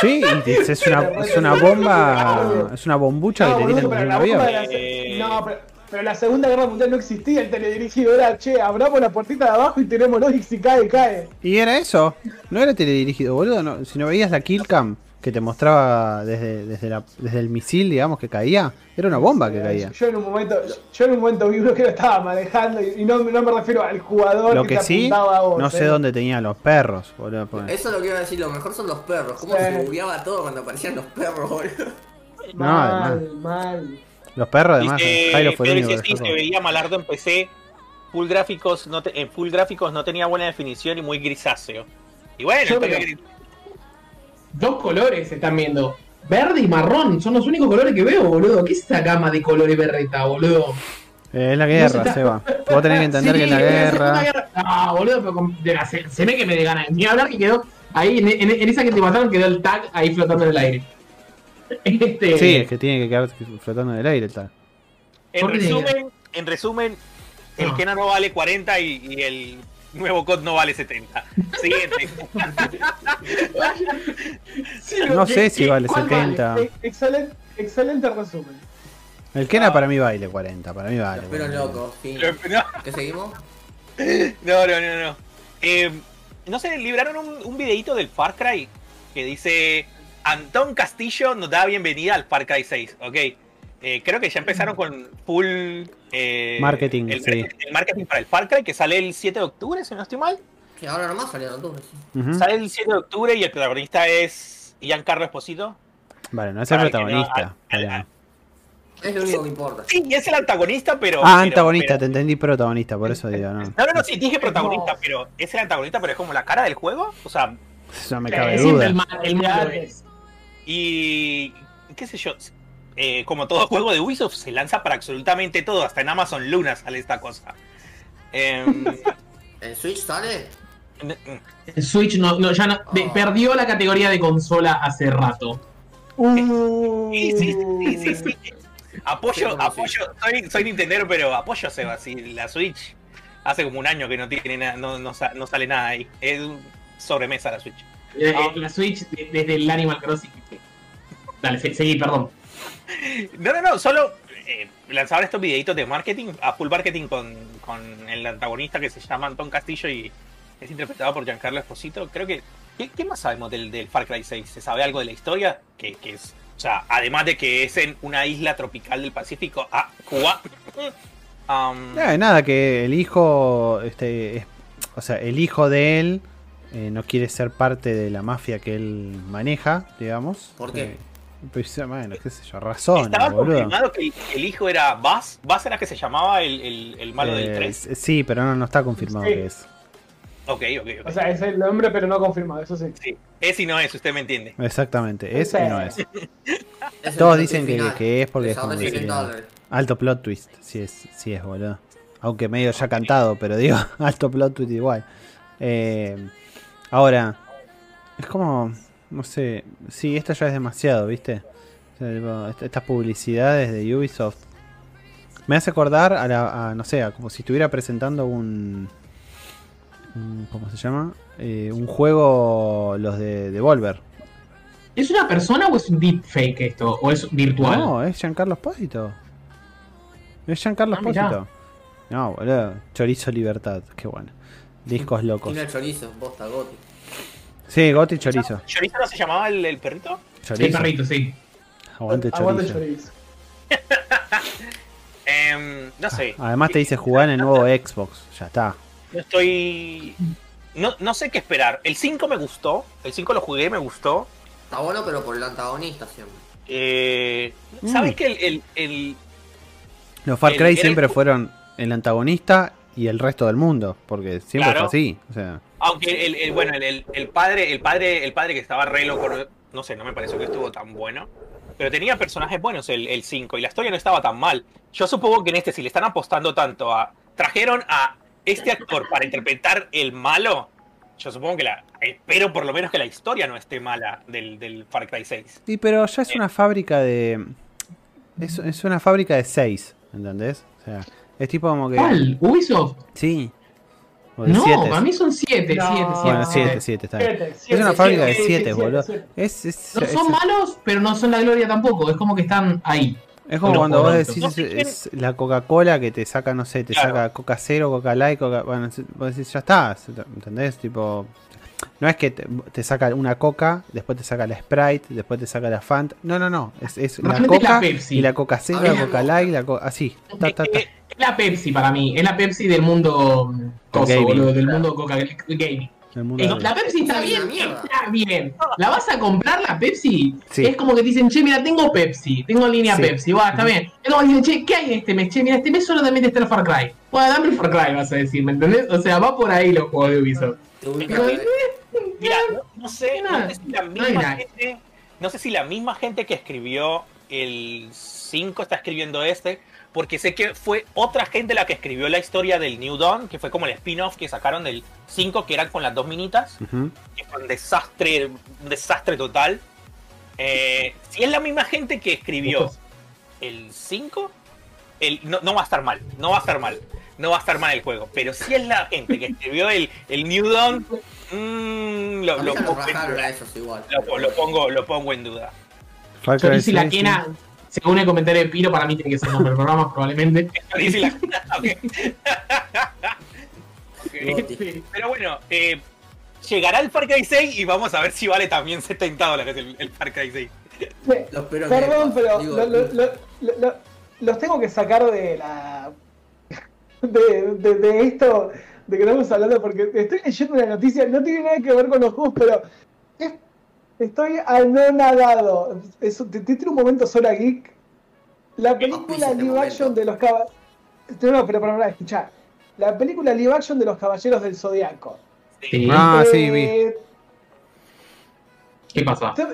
Sí, y es es una, es una bomba, es una bombucha No, que te tiran de un de avión. la, no, pero, pero la Segunda Guerra Mundial no existía el teledirigido, era, che, abramos la puertita de abajo y tirémoslo y si cae, cae. Y era eso, no era teledirigido, boludo, no, si no veías la killcam que te mostraba desde, desde, la, desde el misil, digamos, que caía, era una bomba que Eh, caía. Yo en un momento, yo en un momento vi uno que lo estaba manejando y, y no, no me refiero al jugador Lo que, que te sí, apuntaba a vos. no eh. sé dónde tenía los perros, boludo. pues. Eso es lo que iba a decir, lo mejor son los perros. Cómo Sí. se bugueaba todo cuando aparecían los perros, boludo. No, Mal, además. mal. Los perros, además, dice, Jairo fue el pero único dice, que sí, dejó. se veía malardo en PC. Full gráficos, no te- en full gráficos no tenía buena definición y muy grisáceo. Y bueno, Yo Dos colores se están viendo. Verde y marrón, son los únicos colores que veo, boludo. ¿Qué es esa gama de colores berreta, boludo? Eh, es la No guerra, se está- Seba. Vos tenés que entender Sí, que es la *laughs* guerra. Ah, boludo, pero con- de la- se, se ve que me de ganas. Ni hablar que quedó ahí, en, en- en esa que te mataron, quedó el tag ahí flotando en el aire. *laughs* Este, Sí, es que tiene que quedar flotando en el aire, tal. En ¿Por qué resumen, en resumen, el No. Kena no vale 40 y, y el nuevo COD no vale 70. Siguiente. Sí, No ¿qué- sé si vale cuál 70. Eh, Excelente, excelente resumen. El Kena para mí vale 40, para mí vale. Pero 40. loco, sí. No, ¿Qué seguimos? no, no, no. No, Eh, no sé, libraron un, un videito del Far Cry que dice Antón Castillo nos da bienvenida al Far Cry 6, ok. Eh, creo que ya empezaron con full eh, Marketing, el, sí. el marketing para el Far Cry que sale el 7 de octubre, si no estoy mal. Que ahora nomás salieron octubre, sí. Sale el 7 de octubre y el protagonista es Giancarlo Esposito. Vale, no es el no- protagonista. al- pero- al- Es lo único que importa. Sí, es el antagonista, pero. Ah, pero- antagonista, te entendí protagonista, por eso digo, no. No, no, no, sí, dije protagonista, pero es el antagonista, pero es como la cara del juego. O sea, No me cabe duda. el, el es. y. ¿Qué sé yo? Eh, como todo juego de Ubisoft, se lanza para absolutamente todo. Hasta en Amazon Luna sale esta cosa. Em, *laughs* ¿En Switch sale? El Switch no, no, ya no, de- Oh. perdió la categoría de consola hace rato. Uh, sí, sí, sí, sí, sí. Apoyo, Sí, apoyo. Soy, soy Nintendero, pero apoyo a Seba. Si la Switch hace como un año que no tiene nada, no, no, sa- no sale nada ahí. Es un sobremesa la Switch. Eh, Ah. eh, La Switch de- desde el Animal Crossing. Dale, se- seguí, perdón. *laughs* No, no, no, solo eh, lanzaban estos videitos de marketing, a full marketing con, con el antagonista que se llama Antón Castillo y es interpretado por Giancarlo Esposito. Creo que. ¿Qué, qué más sabemos del, del Far Cry 6? ¿Se sabe algo de la historia? Que, que es. O sea, además de que es en una isla tropical del Pacífico. Ah, Cuba. *laughs* Um, Eh, nada, que el hijo, este, es- o sea, el hijo de él eh, no quiere ser parte de la mafia que él maneja, digamos. ¿Por qué? Eh, pues, bueno, qué sé yo, razón, estaba boludo. confirmado que el, el hijo era Buzz. Buzz era que se llamaba el, el- el malo del Eh, 3. s- sí, pero no, no está confirmado Sí. que es. Ok, ok, ok. O sea, es el nombre, pero no confirmado, eso sí. sí. Es y no es, usted me entiende. Exactamente, es Sí. y no es. *laughs* Todos dicen que, que es porque es como Desarrollo que de sería- dólares. Alto plot twist, sí es, sí es, boludo. Aunque medio ya cantado, pero digo, *laughs* alto plot twist igual. Eh, ahora, es como, no sé, sí, esto ya es demasiado, ¿viste? O sea, tipo, est- estas publicidades de Ubisoft me hace acordar a, la, a, no sé, a como si estuviera presentando un, un- ¿cómo se llama? Eh, un juego, los de Devolver. ¿Es una persona o es un deepfake esto? ¿O es virtual? No, es Giancarlo Espósito. Es Giancarlo Ah. Espósito. No, boludo. Chorizo Libertad. Qué bueno. Discos locos. Tiene chorizo, bosta, goti. Sí, Goti Chorizo. ¿Chorizo no se llamaba el, el perrito? Chorizo. perrito, sí. Aguante Aguante chorizo. chorizo. *laughs* Em, no sé. Además te dice jugar en el nuevo Xbox. Ya está. No estoy. No, no sé qué esperar. El 5 me gustó. El 5 lo jugué, me gustó. Está bueno, pero por el antagonista siempre. Eh, Mm. ¿Sabes que el, el- el- Los Far El- Cry siempre el- fueron el antagonista y el resto del mundo. Porque siempre Claro. fue así. O sea, Aunque el, el- bueno, el, el- padre, el padre, el padre que estaba re loco, no sé, no me pareció que estuvo tan bueno. Pero tenía personajes buenos el, el 5 y la historia no estaba tan mal. Yo supongo que en este, si le están apostando tanto a. Trajeron a este actor para interpretar el malo. Yo supongo que la. Espero por lo menos que la historia no esté mala del, del Far Cry 6. Sí, pero ya es una fábrica de. Es, es una fábrica de 6, ¿entendés? O sea, es tipo como que. ¿Cuál? ¿Ubisoft? Sí. O de No, siete. para mí son 7, 7, No. 7. Bueno, 7, 7, está bien. Siete, Es siete, una fábrica de siete, 7, siete, boludo. siete. Es, es, No es- son malos, pero no son la gloria tampoco. Es como que están ahí. es como cuando vos decís No sé quién- es la Coca-Cola que te saca, no sé, te Claro. saca Coca Cero, Coca Light, Coca. Bueno, vos decís, ya está. ¿Entendés? Tipo. No es que te, te saca una Coca, después te saca la Sprite, después te saca la Fanta. No, no, no. Es, es la Coca la Pepsi. y la Coca Cero, la Coca Light, la Coca. Así. Ta, ta, ta. Es es la Pepsi para mí. Es la Pepsi del mundo coso, Gaming. boludo. Del mundo Coca Gaming. Eh, del- la Pepsi está Es bien, está bien. ¿La vas a comprar la Pepsi? Sí. Es como que te dicen, che, mira, tengo Pepsi, tengo línea Sí. Pepsi, va, está bien. Es como que dicen, che, ¿qué hay en este mes? Che, mira, este mes solamente está el Far Cry. Bueno, dame el Far Cry, vas a decir, ¿me entendés? O sea, va por ahí los juegos de Ubisoft. Te ubicas Pero- en- Mira, no, no sé, no sé si la misma gente, no sé si la misma gente que escribió el 5 está escribiendo este, porque sé que fue otra gente la que escribió la historia del New Dawn, que fue como el spin-off que sacaron del 5, que eran con las dos minitas, que fue un desastre, un desastre total. Eh, si es la misma gente que escribió el 5, el, no, no va a estar mal, no va a estar mal, no va a estar mal el juego. Pero si es la gente que escribió el, el New Dawn, mm, lo, pongo en duda. a esos igual. Lo, lo pongo, lo pongo en duda. Far Cry Chorizo y la 6, sí. quena, según el comentario de Piro, para mí tiene que ser nombre del programa, probablemente. *laughs* Dice la- *laughs* ok. Ok. *laughs* Goti. Pero bueno, eh, llegará el Far Cry 6 y vamos a ver si vale también 70 dólares el, el Far Cry 6. Me- Los peros Perdón, pero digo, lo- lo- lo- lo- lo- los tengo que sacar de la. De, de- de esto de que estamos hablando, porque estoy leyendo una noticia, no tiene nada que ver con los juegos, pero es- estoy anonadado. Es, te, te tiene un momento sola geek. La película este live action de los caballeros. No, pero para, escuchar. La película live action de los caballeros del zodiaco. Sí. Ah, sí, vi. Eh, ¿Qué pasa? *laughs*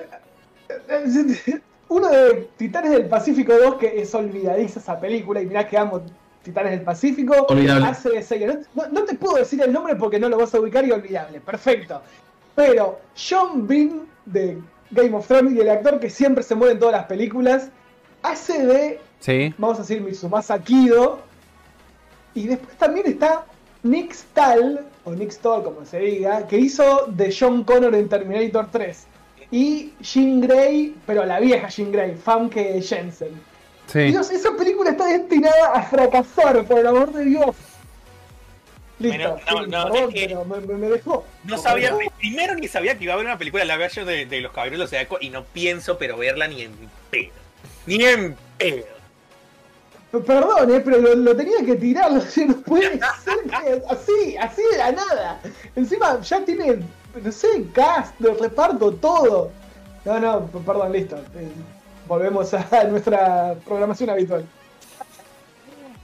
Uno de Titanes del Pacífico 2, que es olvidadiza esa película, y mirá que amo Titanes del Pacífico, Olvidable. hace de serie. No, no te puedo decir el nombre porque no lo vas a ubicar y olvidable, perfecto. Pero John Bean de Game of Thrones y el actor que siempre se muere en todas las películas, hace de, Sí. vamos a decir, Mitsumasa Kido. Y después también está Nick Stahl, o Nick Stahl como se diga, que hizo de John Connor en Terminator 3. Y Jean Grey, pero la vieja Jean Grey, Famke Jensen. Sí. Dios, esa película está destinada a fracasar, por el amor de Dios. Listo, Bueno, no, no, perdón, es que- pero me, me- me dejó. No sabía, primero ni sabía que iba a haber una película live action de, de los caballeros de Zodiaco y no pienso pero verla ni en pedo. Ni en pedo. Perdón, eh, pero lo, lo tenía que tirar, *laughs* no puede ser que así, así de la nada. Encima ya tiene, no sé, cast, de reparto, todo. No, no, perdón, listo. Volvemos a *laughs* nuestra programación habitual.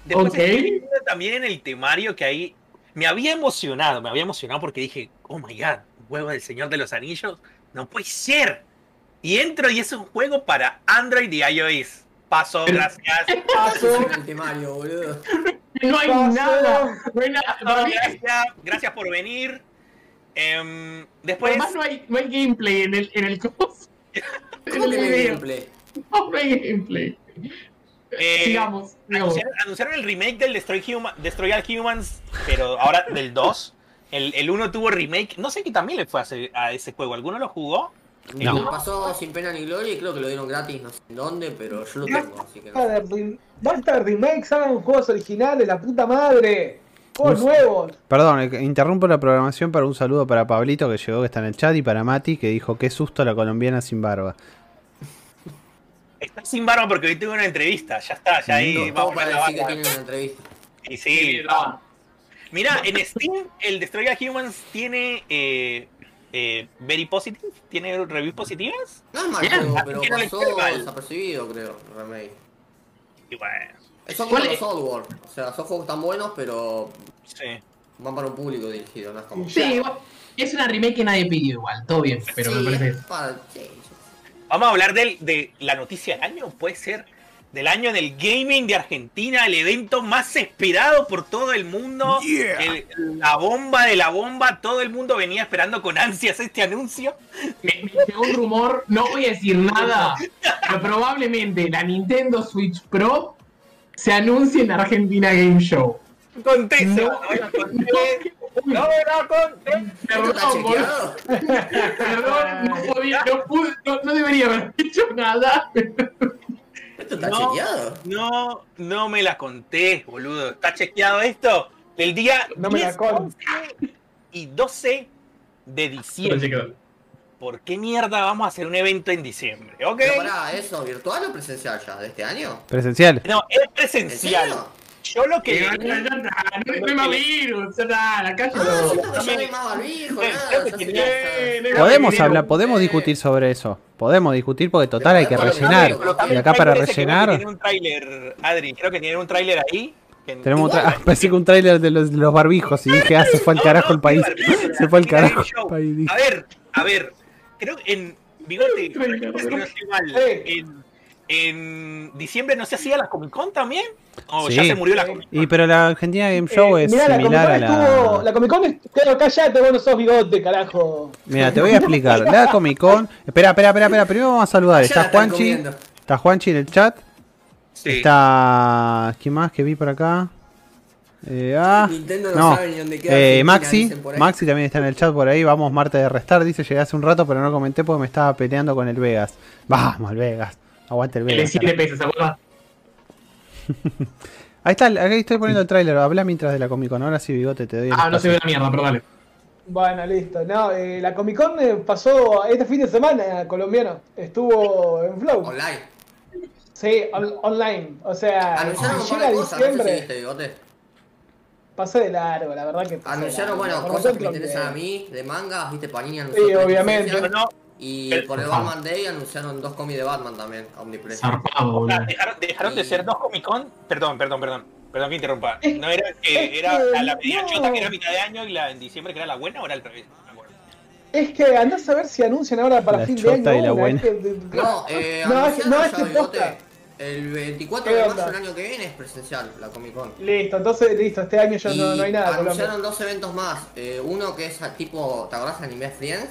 Después Ok. estoy viendo también en el temario que ahí me había emocionado, me había emocionado porque dije, oh my god, un juego del Señor de los Anillos, no puede ser. Y entro y es un juego para Android y iOS. Paso, gracias. *laughs* Paso, en el temario, boludo. No hay Paso. nada. No hay nada. No, Para mí, gracias, gracias por venir. Em, después, además no hay, no hay gameplay en el, en el coso. *laughs* En ¿Cómo el que no hay video. gameplay? *laughs* Hay gameplay. eh, Sigamos, sigamos. anunciaron, anunciaron el remake del Destroy, Huma- Destroy All Humans, pero ahora del 2. El, el 1 tuvo remake. No sé qué también le fue a, ese- a ese juego. ¿Alguno lo jugó? No. Pasó sin pena ni gloria y creo que lo dieron gratis, no sé en dónde, pero yo lo tengo, así que no. basta de, remakes, hagan juegos originales, la puta madre. Juegos nuevos. Perdón, eh, interrumpo la programación para un saludo para Pablito que llegó, que está en el chat, y para Mati que dijo qué susto la colombiana sin barba. Está sin barba porque hoy tuve una entrevista. Ya está, ya ahí vamos para la decir que barba. tienen una entrevista. Y sí, Ah, Mira, en Steam el Destroy Humans tiene eh, eh, very positive, tiene reviews positivas. No es mal Bien, juego, así pero no pasó mal. desapercibido, creo, el remake. Y bueno, Son como ¿Cuál los o sea, son juegos tan buenos, pero sí. van para un público dirigido, no es como... Sí, ya. es una remake que nadie pidió igual, todo bien, pero Sí, me parece. es para- sí, yo- Vamos a hablar del- de la noticia del año, puede ser del año en el gaming de Argentina, el evento más esperado por todo el mundo, el- la bomba de la bomba, todo el mundo venía esperando con ansias este anuncio. Me, me llegó un rumor, no voy a decir nada, pero probablemente la Nintendo Switch Pro se anuncie en Argentina Game Show. Conté, No. no, conté, no me la conté. ¿Esto está Perdón, boludo, perdón, no podía, no pude, no, no debería haber dicho nada. ¿Esto está No. chequeado? No, no me la conté, boludo. ¿Está chequeado esto? Del día No me la 10, con- 11 y 12 de diciembre. ¿Por qué mierda vamos a hacer un evento en diciembre? ¿Ok? Pero pará, ¿eso virtual o presencial ya, de este año? Presencial. No, es ¿En presencial. serio? Yo lo Que ya, ya no más virus, ya está, la calle Ah, Eh, hay Podemos hablar, podemos Eh. discutir sobre eso. Podemos discutir porque total hay que rellenar. Y acá para rellenar Tiene un tráiler, Adri, creo que tiene un tráiler ahí. tenemos un Igual, tra- pensé que un tráiler de los, de los barbijos y dije, ah, se fue al carajo el país. Se fue al carajo el país. A ver, a ver, creo que en Bigote, no estoy mal, en, en diciembre no se hacía la Comic Con también. O Sí. ya se murió la Comic Con. Y pero la Argentina Game Show Eh, es mirá, similar a la Comic Con estuvo. la. La Comic Con Claro, callate, vos no sos bigote, carajo. Mira, te voy a explicar. La Comic Con. Espera, espera, espera, espera. Primero vamos a saludar. Está Juanchi. comiendo. Está Juanchi en el chat. Sí. Está. ¿Quién más que vi por acá? Eh, ah, Nintendo no, no. sabe ni dónde queda. Eh, Maxi. Maxi también está en el chat por ahí. Vamos, Marte de restar. Dice: Llegué hace un rato, pero no comenté porque me estaba peleando con el Vegas. Vamos, el Vegas. Aguante el El de Vegas. 7 pesos. *laughs* Ahí está, ahí estoy poniendo el tráiler. Habla mientras de la Comic Con. Ahora sí, bigote, te doy el Ah, no se ve espacio. la mierda, pero dale. Bueno, listo. No, eh, la Comic Con eh, pasó este fin de semana colombiano. Estuvo en Flow. Online. Sí, on- online. O sea, Anunciaron llega cosas, no sé si diciembre, pasé de largo, la verdad que Anunciaron, bueno, cosas que me interesan a mí, de mangas, viste, Panini anunció. Sí, obviamente. no, Y por el. Batman Day anunciaron dos cómics de Batman también, Omnipresent. Zarpado, o sea, boludo. dejaron, dejaron de ser dos Comic Con. Perdón, perdón, perdón. Perdón que interrumpa. No era que era que la, la media no. chota que era mitad de año y la en diciembre que era la buena o era al revés. Es que andás a ver si anuncian ahora para La fin de chota año. y la buena. es que- de- de- *laughs* No, eh, No, es- anunciaron no, es que posta. El 24 ¿Qué de marzo del año que viene es presencial, la Comic Con. Listo, entonces listo, este año ya no, no hay nada. Colombia. anunciaron dos eventos más. Eh, uno que es tipo, ¿te acordás de Anime Friends?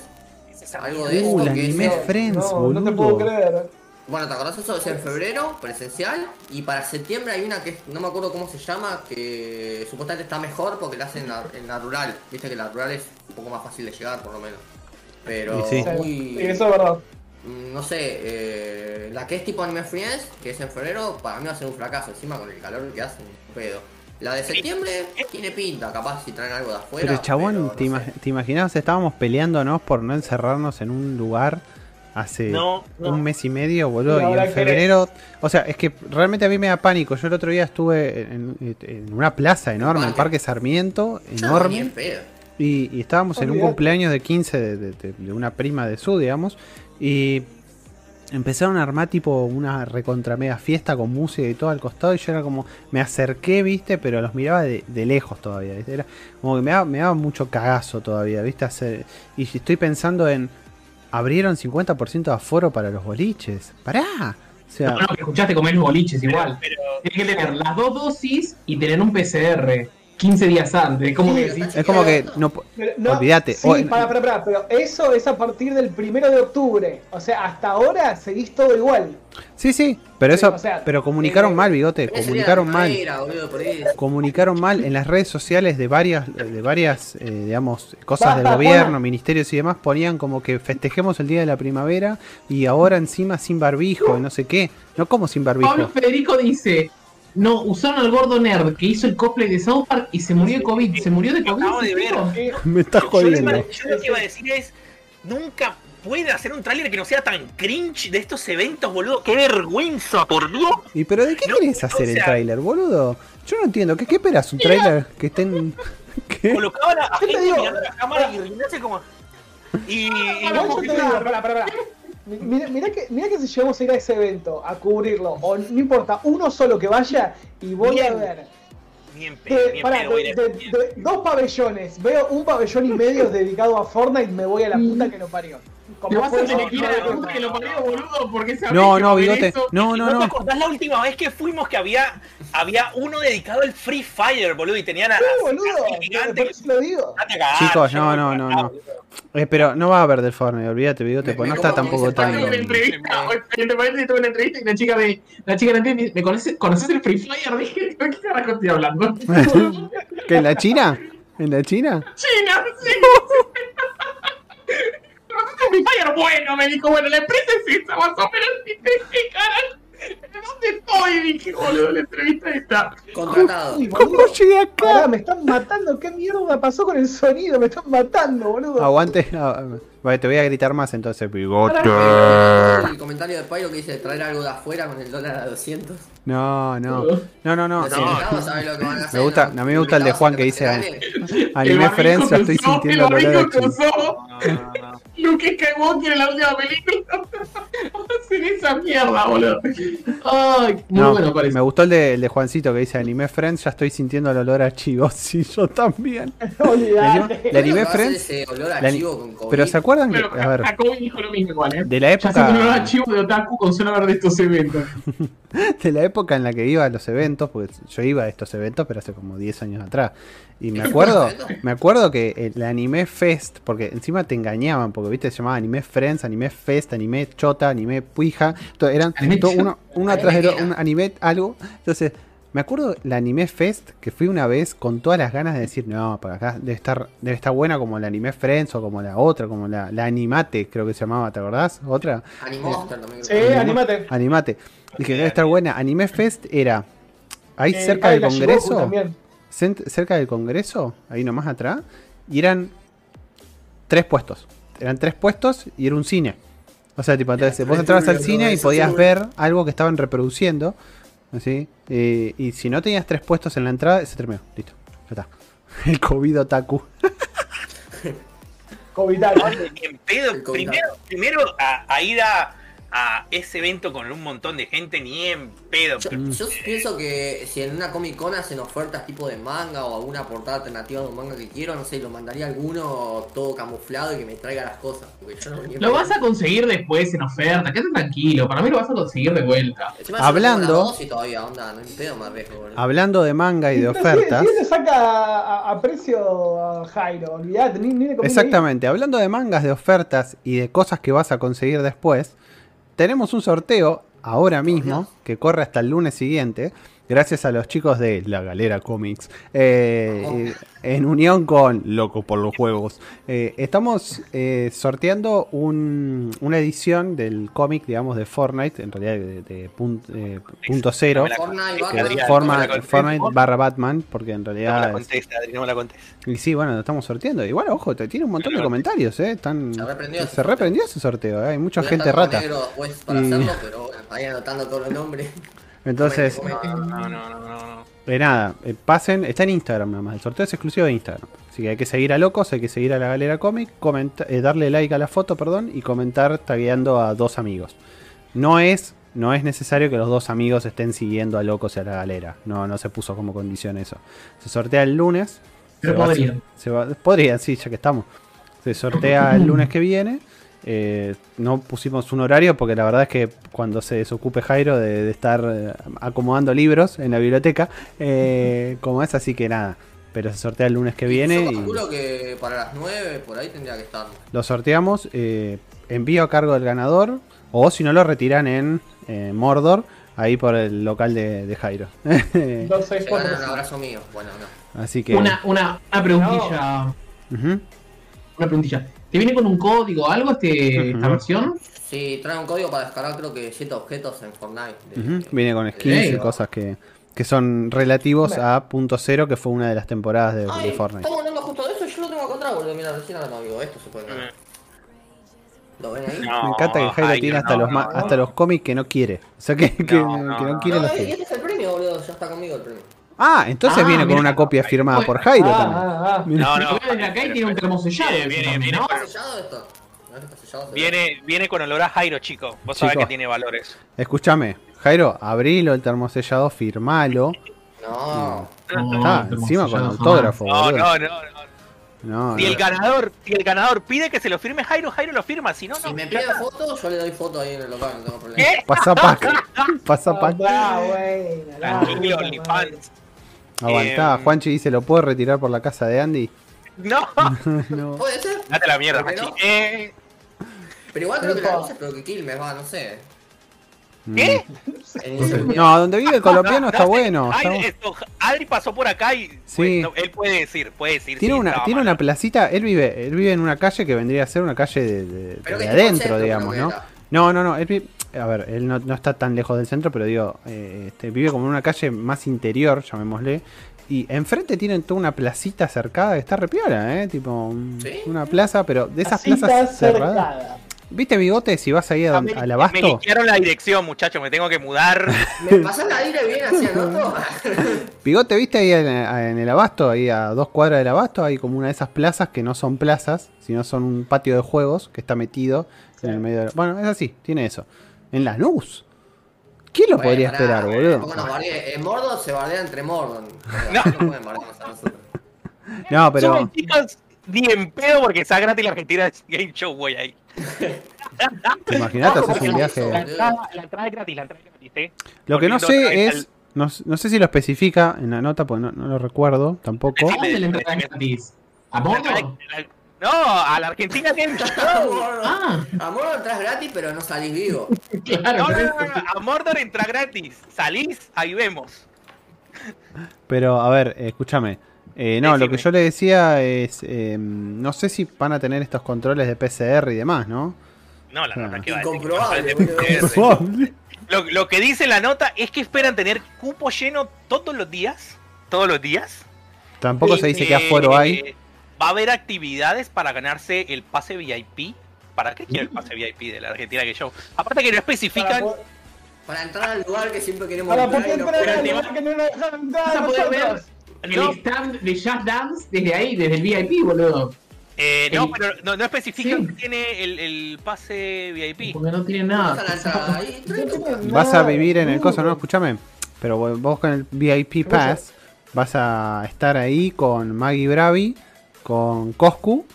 Algo de Uh, esto la que es Anime en- Friends, no, boludo. no te puedo creer. Bueno, ¿te acordás eso? Es en febrero, presencial. Y para septiembre hay una que no me acuerdo cómo se llama, que supuestamente está mejor porque la hacen en la, en la rural. Viste que la rural es un poco más fácil de llegar, por lo menos. Pero Y sí. Sí, muy. eso es verdad. mm, No sé, eh, la que es tipo Anime Friends, que es en febrero, para mí va a ser un fracaso. Encima con el calor que hace, un pedo. La de septiembre tiene pinta, capaz si traen algo de afuera. Pero chabón, pero no ¿te, ima- sé. te imaginabas? Estábamos peleándonos por no encerrarnos en un lugar hace No, no. un mes y medio, boludo. Y en febrero. O sea, es que realmente a mí me da pánico. Yo el otro día estuve en, en una plaza enorme, en parque. Parque Sarmiento, enorme. Y, y estábamos en un cumpleaños de 15 de, de- de- de una prima de su, digamos. Y empezaron a armar tipo una recontra mega fiesta con música y todo al costado. Y yo era como, me acerqué, viste, pero los miraba de, de lejos todavía. ¿viste? Era como que me daba, me daba mucho cagazo todavía, viste. Hacer- y estoy pensando en, abrieron 50% de aforo para los boliches. Pará. O sea, No, no, que escuchaste comer los boliches igual. Pero, Tienes que tener las dos dosis y tener un PCR 15 días antes. ¿Cómo Sí, que decís? es como que no, no, Olvídate. Sí, para, para, para, pero eso es a partir del primero de octubre. O sea, hasta ahora seguís todo igual. Sí, sí, pero Sí, eso, o sea, pero comunicaron eh, mal, bigote, comunicaron mal. boludo, comunicaron mal en las redes sociales de varias, de varias, eh, digamos, cosas del gobierno, ministerios y demás, ponían como que festejemos el día de la primavera y ahora encima sin barbijo y no sé qué. No como sin barbijo. Pablo Federico dice: No, usaron al gordo nerd que hizo el cosplay de South Park y se murió de COVID. ¿Se murió de COVID? acabo de ver. Eh, *laughs* Me estás yo, lo jodiendo. iba- yo lo que iba a decir es, nunca puede hacer un tráiler que no sea tan cringe de estos eventos, boludo. ¡Qué vergüenza, por Dios! ¿Y pero de qué No, querés o hacer el tráiler, boludo? Yo no entiendo. ¿Qué, qué esperas? ¿Un tráiler que estén...? *laughs* ¿Qué? Colocaban a, a Yo te gente digo- mirando la cámara y riéndose como... Y... y como yo que- te digo, pará, pará. Mi- Mira, mira que, mira que si llegamos a ir a ese evento, a cubrirlo, o no importa, uno solo que vaya y voy a ver de, pará, de- de- dos pabellones, veo un pabellón y medio *laughs* dedicado a Fortnite y me voy a la puta que lo parió. Como vas fue a eso, tener que ir a la no, puta que lo parió, boludo, porque esa No, bigote. No, no, ¿No te no. acordás la última vez que fuimos que había, había uno dedicado al Free Fire, boludo? Y tenían a... Sí, boludo, a- gigante por que- eso lo digo. Date a cagar, Chicos, no, no, no, no. Eh, pero no va a haber deforme, olvídate, bigote, Me- pues no está tampoco tan... entrevista, hoy, paréntesis, tuve una entrevista y la chica me, la chica me, me, me conoce, ¿conoces el Free Fire? *laughs* Dije, ¿de qué carajo estoy hablando? *laughs* ¿Qué, en la China? ¿En la China? China, sí. ¿Conoces *laughs* el Free Fire? Bueno, me dijo, bueno, la empresa es esa, más o menos, dije, carajo, ¿dónde estoy? Dije, boludo, la entrevista está. Contratado. Uy, ¿Cómo llegué pará, acá? me están matando, ¿qué mierda pasó con el sonido? Me están matando, boludo. Aguante. *laughs* vale, te voy a gritar más entonces, bigote. El comentario de Pyro que dice traer algo de afuera con el dólar a 200. No, no. No, no, no. Me gusta- ¿no? a mí me gusta el de Juan que dice. Anime Friends, estoy sintiendo el olor a No, no, no. Luke Skywalker en la última película. *laughs* Hacen esa mierda, boludo. Ay, muy No, bueno parece. me gustó el de, el de Juancito que dice Anime Friends, ya estoy sintiendo el olor a chivos. Sí, *laughs* yo también. *laughs* La Anime a Friends. ese olor la- archivo con COVID. Pero ¿se acuerdan que, Pero a ver, Jacobi dijo lo mismo igual, ¿eh? de la Ya se un época, archivo de otaku con zona verde de estos eventos. de la época en la que iba a los eventos, porque yo iba a estos eventos, pero hace como 10 años atrás. Y me *laughs* acuerdo, me acuerdo que el Anime Fest, porque encima te engañaban, porque viste, se llamaba Anime Friends, Anime Fest, Anime Chota, Anime Puija, to- eran todo uno, uno atrás Guía. un anime algo. Entonces, me acuerdo la Anime Fest, que fui una vez con todas las ganas de decir, no, para acá debe estar, debe estar buena como la Anime Friends o como la otra, como la, la Animate, creo que se llamaba, ¿te acordás? Otra. Animaster también. Sí, creo. anímate. Animate. Dije, debe estar buena. Anime Fest era ahí Eh, cerca ah, del Congreso. Cerca del Congreso, ahí nomás atrás, y eran tres puestos. Eran tres puestos y era un cine. O sea, tipo, entonces vos entrabas al cine y podías sí. ver algo que estaban reproduciendo. ¿así? Eh, y si no tenías tres puestos en la entrada, se terminó. Listo. Ya está. *laughs* El COVID otaku. *laughs* Ni en pedo. COVID. Primero, primero a, a ir a, a ese evento con un montón de gente, ni en pedo. Yo, yo pienso que si en una Comic Con hacen ofertas tipo de manga o alguna portada alternativa de un manga que quiero, no sé, lo mandaría a alguno todo camuflado y que me traiga las cosas. Porque yo no ni en Lo vas a conseguir después en oferta, quédate tranquilo, para mí lo vas a conseguir de vuelta. Hablando- tengo la dosis todavía, onda, no en pedo me arriesgo. boludo. Hablando de manga y de ofertas. Si, le saca a, a precio a Jairo, olvidate, ni, ni conviene Exactamente, hablando de mangas, de ofertas y de cosas que vas a conseguir después, tenemos un sorteo ahora mismo que corre hasta el lunes siguiente, gracias a los chicos de La Galera Comics, eh, Vamos. eh, en unión con Loco por los Juegos. Eh, estamos eh, sorteando un- una edición del cómic, digamos, de Fortnite, en realidad de, de pun- eh, punto cero. Fortnite, que Batman. Adrián, Forma-. Fortnite barra Batman, porque en No me realidad la contesta, Adri, no me la contesta. y sí, bueno, lo estamos sorteando. Igual, ojo, te tiene un montón de comentarios, ¿eh? Están, Se reprendió ese se reprendió ese sorteo, ¿eh? Hay mucha gente rata. negro después para Y- hacerlo, pero bueno, ahí anotando todos los nombres. Entonces. No, no, no, no. no. eh, nada, eh, pasen, está en Instagram nada más. El sorteo es exclusivo de Instagram. Así que hay que seguir a Locos, hay que seguir a la Galera Comic, comenta- eh, darle like a la foto, perdón, y comentar tagueando a dos amigos. No es, no es necesario que los dos amigos estén siguiendo a Locos y a la Galera. No, no se puso como condición eso. Se sortea el lunes. Pero se va a- podrían. se va- podrían, sí, ya que estamos. Se sortea el lunes que viene. Eh, no pusimos un horario porque la verdad es que cuando se desocupe Jairo de, de estar eh, acomodando libros en la biblioteca, eh, como es así que nada. Pero se sortea el lunes que viene Yo y calculo que para las 9 por ahí tendría que estar. lo sorteamos. eh, envío a cargo del ganador. O si no lo retiran en eh, Mordor, ahí por el local de, de Jairo. *laughs* Ganan un abrazo mío. Bueno, no. así que... Una, una, una preguntilla. Una preguntilla. ¿Te viene con un código o algo este, esta Ujú. versión? Sí, trae un código para descargar creo que 7 objetos en Fortnite. de- Ujú, Viene con skins y cosas que, que son relativos a punto cero, que fue una de las temporadas de, de Ay, Fortnite. estamos hablando justo de eso, yo lo tengo atrás, boludo. Mira, recién ahora no digo, esto se puede. ¿Lo ven ahí? No, Me encanta que Jairo tiene hasta, no, los, ma- no. hasta los cómics que no quiere. O sea, que, que, que no quiere No, los y este es el premio, boludo. Ya está conmigo el premio. Ah, entonces Ah, viene con una copia firmada por Jairo Ah, también. ah, ah. No, no. Viene acá y tiene un termo sellado. Viene, viene, viene ¿no? con- olor a Jairo, chico. Vos sabés Chico. que tiene valores. Escúchame, Jairo, abrilo el termosellado, firmalo. No. No, Está encima con autógrafo, No, no, no, no. No, Si no. el ganador, si el ganador pide que se lo firme Jairo, Jairo lo firma, si no, Si no. me pide foto, yo le doy foto ahí en el local, no tengo problema. ¿Qué? Pasa pack. Pasa Ah, pack. ah, bueno, Tranquilo. OnlyFans. Aguantá. Em. Juanchi dice, ¿lo puedo retirar por la casa de Andy? No, *laughs* no. ¿Puede ser? date la mierda. Hachi. Eh, Pero igual creo que la luz pero que Quilmes va, no sé. ¿Qué? No, donde vive el colombiano está no, bueno. Está- Adri pasó por acá y Sí. pues, él puede decir, puede decir. Tiene sí, una, tiene una placita, él vive, él vive en una calle que vendría a ser una calle de, adentro, digamos, ¿no? No, no, no, él vive, a ver, él no, no está tan lejos del centro, pero digo, eh, este, vive como en una calle más interior, llamémosle, y enfrente tienen toda una placita cercada que está repiola, ¿eh? Tipo, un- ¿Sí? una plaza, pero de esas plazas cerradas. cercada. ¿Viste, Bigote, si vas ahí a, Ah, me- al Me abasto? liquearon la dirección, muchachos, me tengo que mudar. *laughs* ¿Me pasás la aire bien así anoto? Bigote, ¿viste ahí en, en el abasto, ahí a dos cuadras del abasto? Hay como una de esas plazas que no son plazas, sino son un patio de juegos que está metido en el medio de la... Bueno, es así, tiene eso. En Lanús. ¿Quién lo Bueno, podría pará, esperar, tampoco boludo? nos. En Mordor se bardea entre Mordor. *laughs* No. No pueden bardearnos a nosotros. No, pero... Chicos, ni en pedo porque está gratis la Argentina Game Show, voy ahí. *laughs* ¿Te imaginás? Te No, haces un viaje... La entrada, la entrada es gratis, la entrada es gratis, ¿eh? Lo que no sé es No, sé si lo especifica en la nota, pues no, no lo recuerdo tampoco. ¿A dónde le entrada gratis? ¿A Mordor? No, a la Argentina Game *laughs* Show. Ah, A Mordor entras gratis, pero no salís vivo. *laughs* claro. No, no, no, no, a Mordor entra gratis. Salís, ahí vemos. Pero a ver, eh, escúchame. Eh, no, lo que yo le decía es, eh, no sé si van a tener estos controles de PCR y demás, ¿no? No, la Ah. nota que va Incomprobable. Lo, lo que dice la nota es que esperan tener cupo lleno todos los días. Todos los días. Tampoco Y se dice que, qué aforo hay. Va a haber actividades para ganarse el pase VIP. ¿Para qué quiere el pase VIP de la Argentina que Show? Aparte que no Para, especifican. Para entrar al lugar que siempre queremos para entrar poder y no entrar al podemos. lugar que no nos dejaron entrar Vas a poder ver nosotros. el No. stand de Just Dance desde ahí, desde el VIP, boludo. Eh, no, pero no, no especifican Sí. que tiene el, el pase VIP. Porque no Vamos nada. Vas a vivir en el coso, ¿no? Escúchame. Pero vos con el VIP Pass vas a estar ahí con Maggie Bravi, con Coscu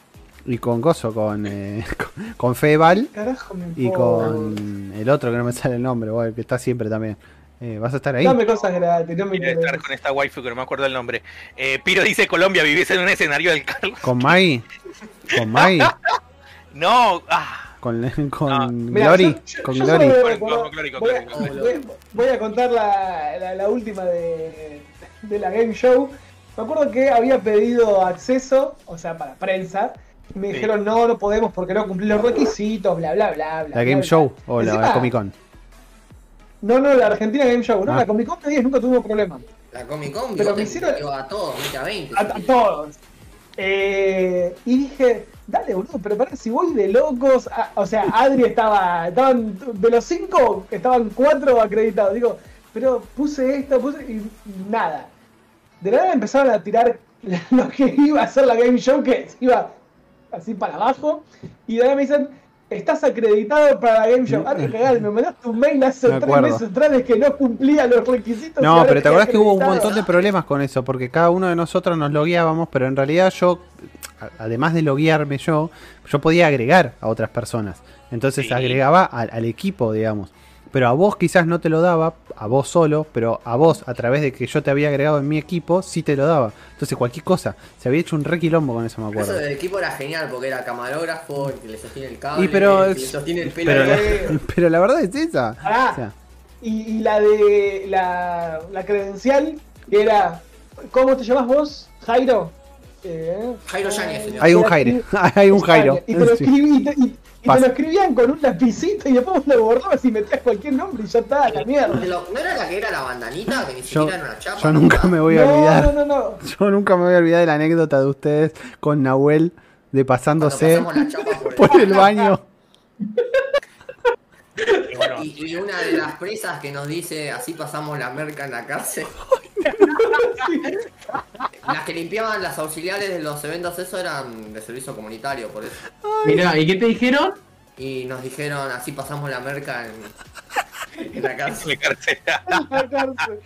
y con Coso, con, eh, *laughs* con, con Feval Carajo, me y con el otro que no me sale el nombre, que está siempre también. Eh, vas a estar ahí. Dame cosas gratis, no me Quiero estar interesa. con esta waifu que no me acuerdo el nombre. Eh, Piro dice Colombia, vivís en un escenario del Carlos. Con Maggie. Con Maggie. *laughs* No, ah, Con, *laughs* con Ah. Glory. yo- con yo Glory. Voy a contar la, la, la última de, de la Game Show. Me acuerdo que había pedido acceso, o sea, para prensa. Y me Sí. dijeron, no, no podemos porque no cumplí los requisitos, bla, bla, bla, bla. La Game bla, Show bla. o la Comic Con. No, no, la Argentina Game Show. No, Ah. la Comic Con de 10 nunca tuvimos problema. La Comic Con, Pero me hicieron- a todos, a 20. A, a todos. Eh, y dije, dale, boludo, pero pará, si voy de locos. ah, o sea, Adri estaba. Estaban, de los cinco, estaban cuatro acreditados. Digo, pero puse esto, puse. Y nada. De la nada empezaron a tirar *laughs* lo que iba a ser la Game Show, que se iba así para abajo. Y de la nada me dicen, estás acreditado para la Game Show. Adri, cagada, me mandaste un mail hace Me tres meses atrás que no cumplía los requisitos. No, pero te acordás que hubo un montón de problemas con eso, porque cada uno de nosotros nos logueábamos, pero en realidad yo, además de loguearme yo, yo podía agregar a otras personas. Entonces Sí. agregaba al, al equipo, digamos. Pero a vos quizás no te lo daba, a vos solo, pero a vos, a través de que yo te había agregado en mi equipo, sí te lo daba. Entonces cualquier cosa, se había hecho un re quilombo con eso, me Eso acuerdo. del equipo era genial porque era camarógrafo, el que le sostiene el cable, Y pero el que le sostiene el pelo. Pero la, *laughs* pero la verdad es esa. O sea, Y, y la de la, la credencial que era ¿Cómo te llamas vos? Jairo. Eh, Jairo Yáñez, señor. hay un Jairo, *laughs* hay un Jairo. Y te lo, escribí- y y- y te lo escribían con un lapicito y después lo borrabas y metías cualquier nombre y ya está, la mierda. ¿No era la que era la bandanita? Que ni Yo, siquiera era una chapa. yo nunca me voy a no, olvidar. no, no, no. Yo nunca me voy a olvidar de la anécdota de ustedes con Nahuel de pasándose por el- *laughs* por el baño. y una de las presas que nos dice así pasamos la merca en la cárcel. *laughs* *laughs* las que limpiaban las auxiliares de los eventos, eso eran de servicio comunitario, por eso. Mirá, ¿y qué te dijeron? Y nos dijeron así pasamos la merca en, en la cárcel. carcela. La cárcel.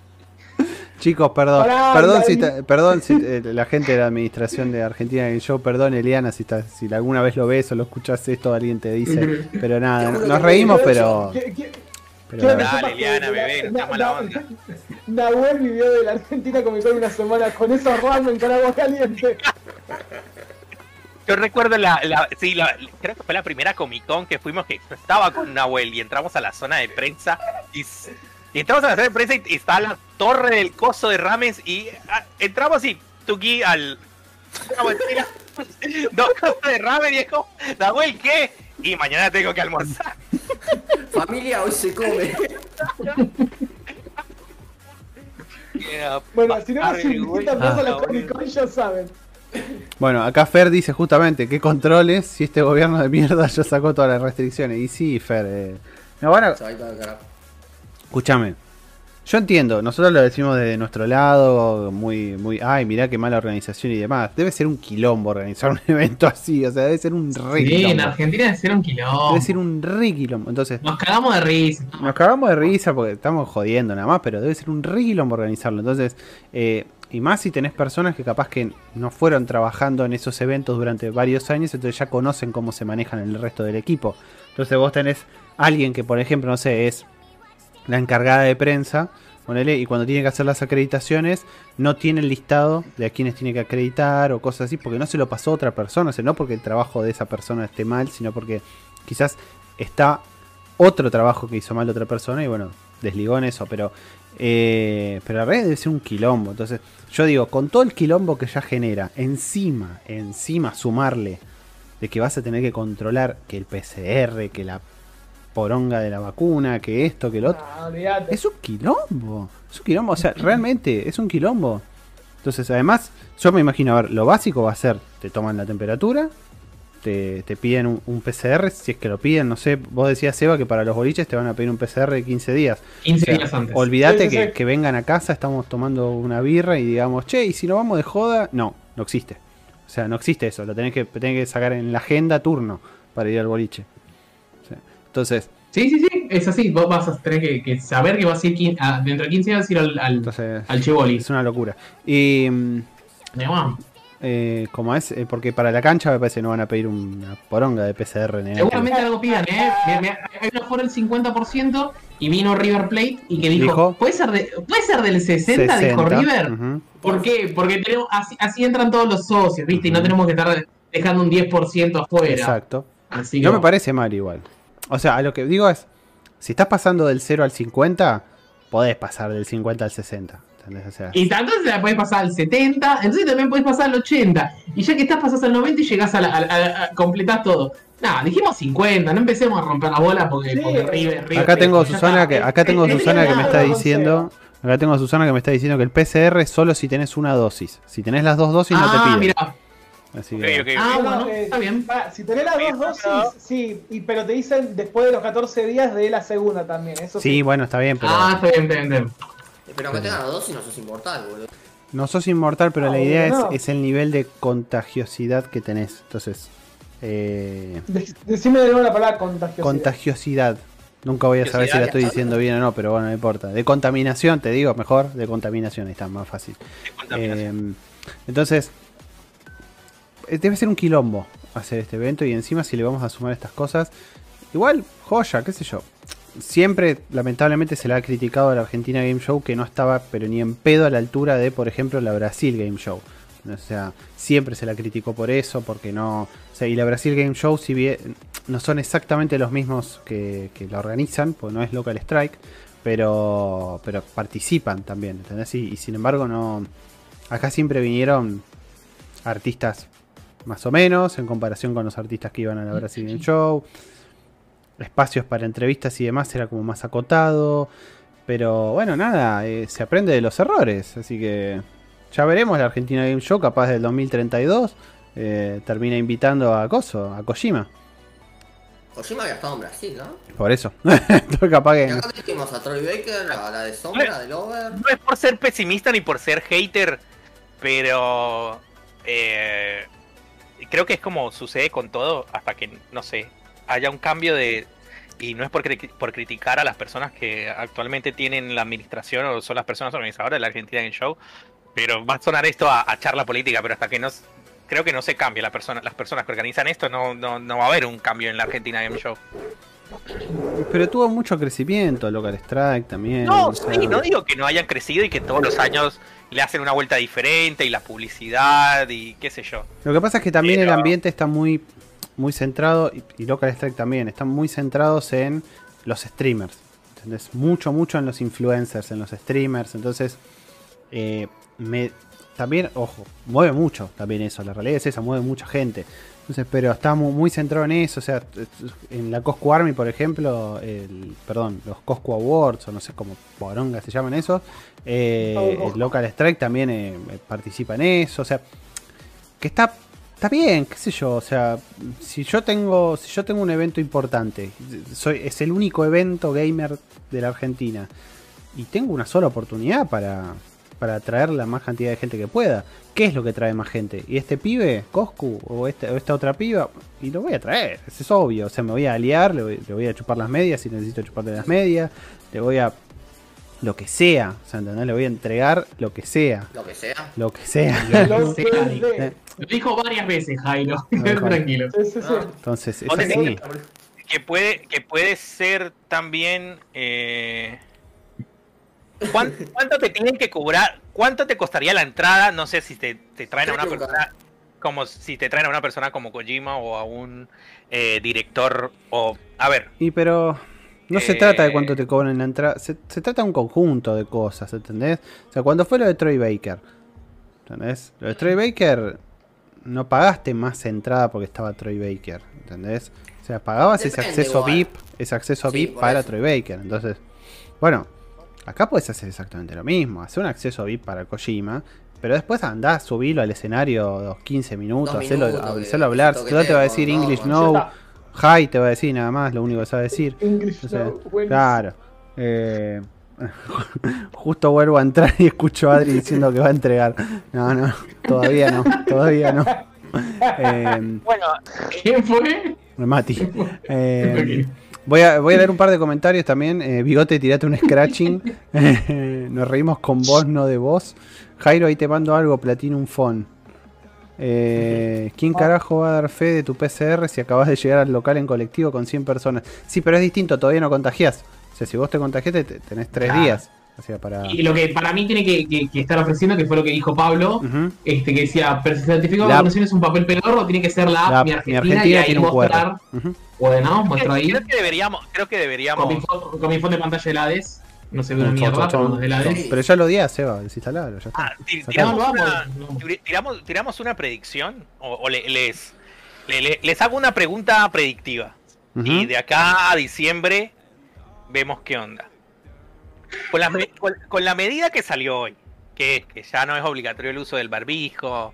Chicos, perdón. Pará, perdón si, ta- perdón si eh, la gente de la administración de Argentina Game Show, perdón Eliana si, ta- si alguna vez lo ves o lo escuchas esto, alguien te dice. *laughs* Pero nada, nos reímos, pero. ¿Qué- qué- pero. Dale, la- bebé, no mala onda. *laughs* Nahuel vivió de la Argentina Comic Con una semana con esos ramen con agua caliente. Yo recuerdo la, la- sí, la- creo que fue la primera Comic Con que fuimos, que estaba con Nahuel y entramos a la zona de prensa y, y entramos a la zona de prensa y está la torre del coso de rames y ah, entramos y Tuki al... *laughs* dos cosas *laughs* de ramen y es como, Nahuel, ¿qué? Y mañana tengo que almorzar. *laughs* Familia, hoy se come. *laughs* Bueno, si no nos Arre, güey. invitan más a la Ah, Comic Con, ya saben. Bueno, acá Fer dice justamente, ¿qué controles si este gobierno de mierda ya sacó todas las restricciones? Y sí, Fer, eh, no van a. Escúchame. Yo entiendo, nosotros lo decimos desde nuestro lado, muy, muy, ay, mirá qué mala organización y demás. Debe ser un quilombo organizar un *laughs* evento así, o sea, debe ser un re Sí, en. Argentina debe ser un quilombo. Debe ser un re quilombo. Entonces, Nos cagamos de risa. nos cagamos de risa porque estamos jodiendo nada más, pero debe ser un re quilombo organizarlo. Entonces, eh, y más si tenés personas que capaz que no fueron trabajando en esos eventos durante varios años, entonces ya conocen cómo se manejan el resto del equipo. Entonces vos tenés alguien que, por ejemplo, no sé, es la encargada de prensa, ponele, y cuando tiene que hacer las acreditaciones, no tiene el listado de a quienes tiene que acreditar o cosas así, porque no se lo pasó a otra persona, o sea, no porque el trabajo de esa persona esté mal, sino porque quizás está otro trabajo que hizo mal otra persona y bueno, desligó en eso, pero eh, pero la red debe ser un quilombo. Entonces, yo digo, con todo el quilombo que ya genera, encima, encima sumarle de que vas a tener que controlar que el PCR, que la poronga de la vacuna, que esto, que lo otro. Ah. Es un quilombo. Es un quilombo. O sea, realmente es un quilombo. Entonces, además, yo me imagino, a ver, lo básico va a ser, te toman la temperatura, te, te piden un, un PCR, si es que lo piden, no sé, vos decías, Seba, que para los boliches te van a pedir un PCR de 15 días. 15 O sea, días antes. Olvídate Sí, sí, que, sí. que vengan a casa, estamos tomando una birra y digamos, che, y si no vamos de joda, no, no existe. O sea, no existe eso, lo tenés que, tenés que sacar en la agenda turno para ir al boliche. Entonces, Sí, sí, sí, es así. Vos vas a tener que, que saber que vas a ir quin- a- dentro de 15 días vas a ir al, al, entonces al Chevoli. es una locura. Y mm, Digamos, eh, como es, Eh, porque para la cancha me parece que no van a pedir una poronga de PCR negativo. Seguramente algo pidan, ¿eh? Hay una por el 50% y vino River Plate y que dijo, Dijo, ¿puede, ser de, ¿puede ser del 60? Dijo 60, River. ujú. ¿Por qué? Porque tenemos, así, así entran todos los socios, ¿viste? Y no tenemos que estar dejando un 10% afuera. Exacto. Así que, No me parece mal igual. O sea, a lo que digo es, si estás pasando del 0 al 50, podés pasar del 50 al 60. ¿entendés? O sea, Y entonces la podés pasar al 70, entonces también podés pasar al 80. Y ya que estás, pasás al 90 y llegás a la. a- a- a- completás todo. Nada, dijimos 50, no empecemos a romper la bola porque, Sí. porque River, River acá tengo a Susana que acá tengo a Eh, Susana que me está diciendo, acá tengo a Susana que me está diciendo que el PCR es solo si tenés una dosis. Si tenés las dos dosis no Ah, te piden. mirá. Así que. Ah, No, bueno, eh, está bien. si tenés las dos pero- dosis, sí, y, pero te dicen después de los 14 días de la segunda también. Eso Sí, sí. bueno, está bien, pero Ah, está bien, está bien. Pero que tengas la dosis no sos inmortal, boludo. no sos inmortal, pero la idea es, no. es el nivel de contagiosidad que tenés. Entonces, eh, De- decime de nuevo la palabra contagiosidad. contagiosidad. Nunca voy a saber si la estoy diciendo bien o no, pero bueno, no importa. De contaminación, te digo, mejor, de contaminación, ahí está, más fácil. Eh, entonces, eh, debe ser un quilombo hacer este evento y encima si le vamos a sumar estas cosas, igual, joya, qué sé yo. Siempre, lamentablemente, se le ha criticado a la Argentina Game Show que no estaba, pero ni en pedo a la altura de, por ejemplo, la Brasil Game Show. O sea, siempre se la criticó por eso, porque no. Y la Brasil Game Show, si bien no son exactamente los mismos que, que la organizan, pues no es Local Strike, pero, pero participan también, ¿entendés? Y, y sin embargo, no. Acá siempre vinieron artistas más o menos, en comparación con los artistas que iban a la Brasil Game Show. Espacios para entrevistas y demás era como más acotado. Pero bueno, nada, eh, se aprende de los errores. Así que ya veremos la Argentina Game Show, capaz del 2032. eh, termina invitando a Coso, a Kojima. Kojima había estado en Brasil, ¿no? Por eso. *laughs* Entonces, capaz que. acá dijimos a Troy Baker, a la de Sombra, del Over. No es por ser pesimista ni por ser hater, pero eh, creo que es como sucede con todo hasta que, no sé, haya un cambio de... Y no es por, cri- por criticar a las personas que actualmente tienen la administración o son las personas organizadoras de la Argentina Game Show, pero va a sonar esto a, a charla política, pero hasta que no... Creo que no se cambie la persona, las personas que organizan esto, no, no, no va a haber un cambio en la Argentina Game Show. Pero tuvo mucho crecimiento, Local Strike también. No, o sea, sí, no digo que no hayan crecido y que todos los años le hacen una vuelta diferente y la publicidad y qué sé yo. Lo que pasa es que también Pero- el ambiente está muy, muy centrado, y, y Local Strike también, están muy centrados en los streamers. ¿entendés? Mucho, mucho en los influencers, en los streamers. Entonces, eh, me, también, ojo, mueve mucho también eso. La realidad es esa, mueve mucha gente. Entonces, pero está muy, muy centrado en eso. O sea, en la Cosco Army, por ejemplo, el, perdón, los Cosco Awards, o no sé cómo poronga se llaman esos. Eh, Local Strike también eh, participa en eso. O sea, que está está bien, qué sé yo, o sea, si yo tengo si yo tengo un evento importante, soy es el único evento gamer de la Argentina y tengo una sola oportunidad para para atraer la más cantidad de gente que pueda. ¿Qué es lo que trae más gente? ¿Y este pibe, Coscu, o, este, esta otra piba? Y lo voy a traer, eso es obvio. O sea, me voy a aliar, le voy, a chupar las medias si necesito chuparle las medias, le voy a... Lo que sea, o sea, ¿entendés? Le voy a entregar lo que sea, Lo que sea. lo que sea. Lo que *laughs* dijo varias veces, Jairo. No. Tranquilo. Sí, sí, sí. Ah. Entonces, es así. Que puede, que puede ser también... eh, ¿cuán- ¿Cuánto te tienen que cobrar? ¿Cuánto te costaría la entrada? No sé si te, te traen a una persona como si te traen a una persona como Kojima o a un eh, director o a ver, Y pero no se Eh. trata de cuánto te cobran en la entrada, se, se trata de un conjunto de cosas, ¿entendés? O sea, cuando fue lo de Troy Baker, ¿entendés? Lo de Troy Baker no pagaste más entrada porque estaba Troy Baker, ¿entendés? O sea, pagabas ese acceso igual. VIP, ese acceso Sí, VIP para eso. Troy Baker. Entonces, bueno, acá puedes hacer exactamente lo mismo, hacer un acceso VIP para Kojima. Pero después andás, subilo al escenario dos 15 minutos, hacelo que- hablar. Si no te va a decir English no, no, hi te va a decir nada más, lo único que sabe decir. English O sea, no, claro. Eh, *laughs* justo vuelvo a entrar y escucho a Adri diciendo que va a entregar. No, no, todavía no, todavía no. Eh, bueno, ¿Quién fue? Mati. Eh, voy, a, voy a leer un par de comentarios también. Eh, Bigote, tirate un scratching. *laughs* Eh, nos reímos con vos, no de vos. Jairo, ahí te mando algo, Platinum Phone. Eh, ¿Quién carajo va a dar fe de tu PCR si acabas de llegar al local en colectivo con 100 personas? Sí, pero es distinto, todavía no contagiás. O sea, si vos te contagiaste, te- tenés tres Claro. días. O sea, para. Y lo que para mí tiene que, que- que estar ofreciendo, que fue lo que dijo Pablo, este que decía, pero si el certificado La- de vacunación es un papel pedorro, tiene que ser la, La- app mi Argentina, y ahí tiene un mostrar, QR. Ujú. bueno, ahí, creo que deberíamos, creo que con mi, deberíamos con mi fondo de pantalla de la ADES, no se ve una Un mierda, pero de la ya lo di a Seba, desinstalalo, ya está. Ah, Sacalo. tiramos, No, una, tiramos, tiramos predicción o, o le- les, le- le- les hago una pregunta predictiva. Y de acá a diciembre vemos qué onda. Con la, con la medida que salió hoy, que es que ya no es obligatorio el uso del barbijo,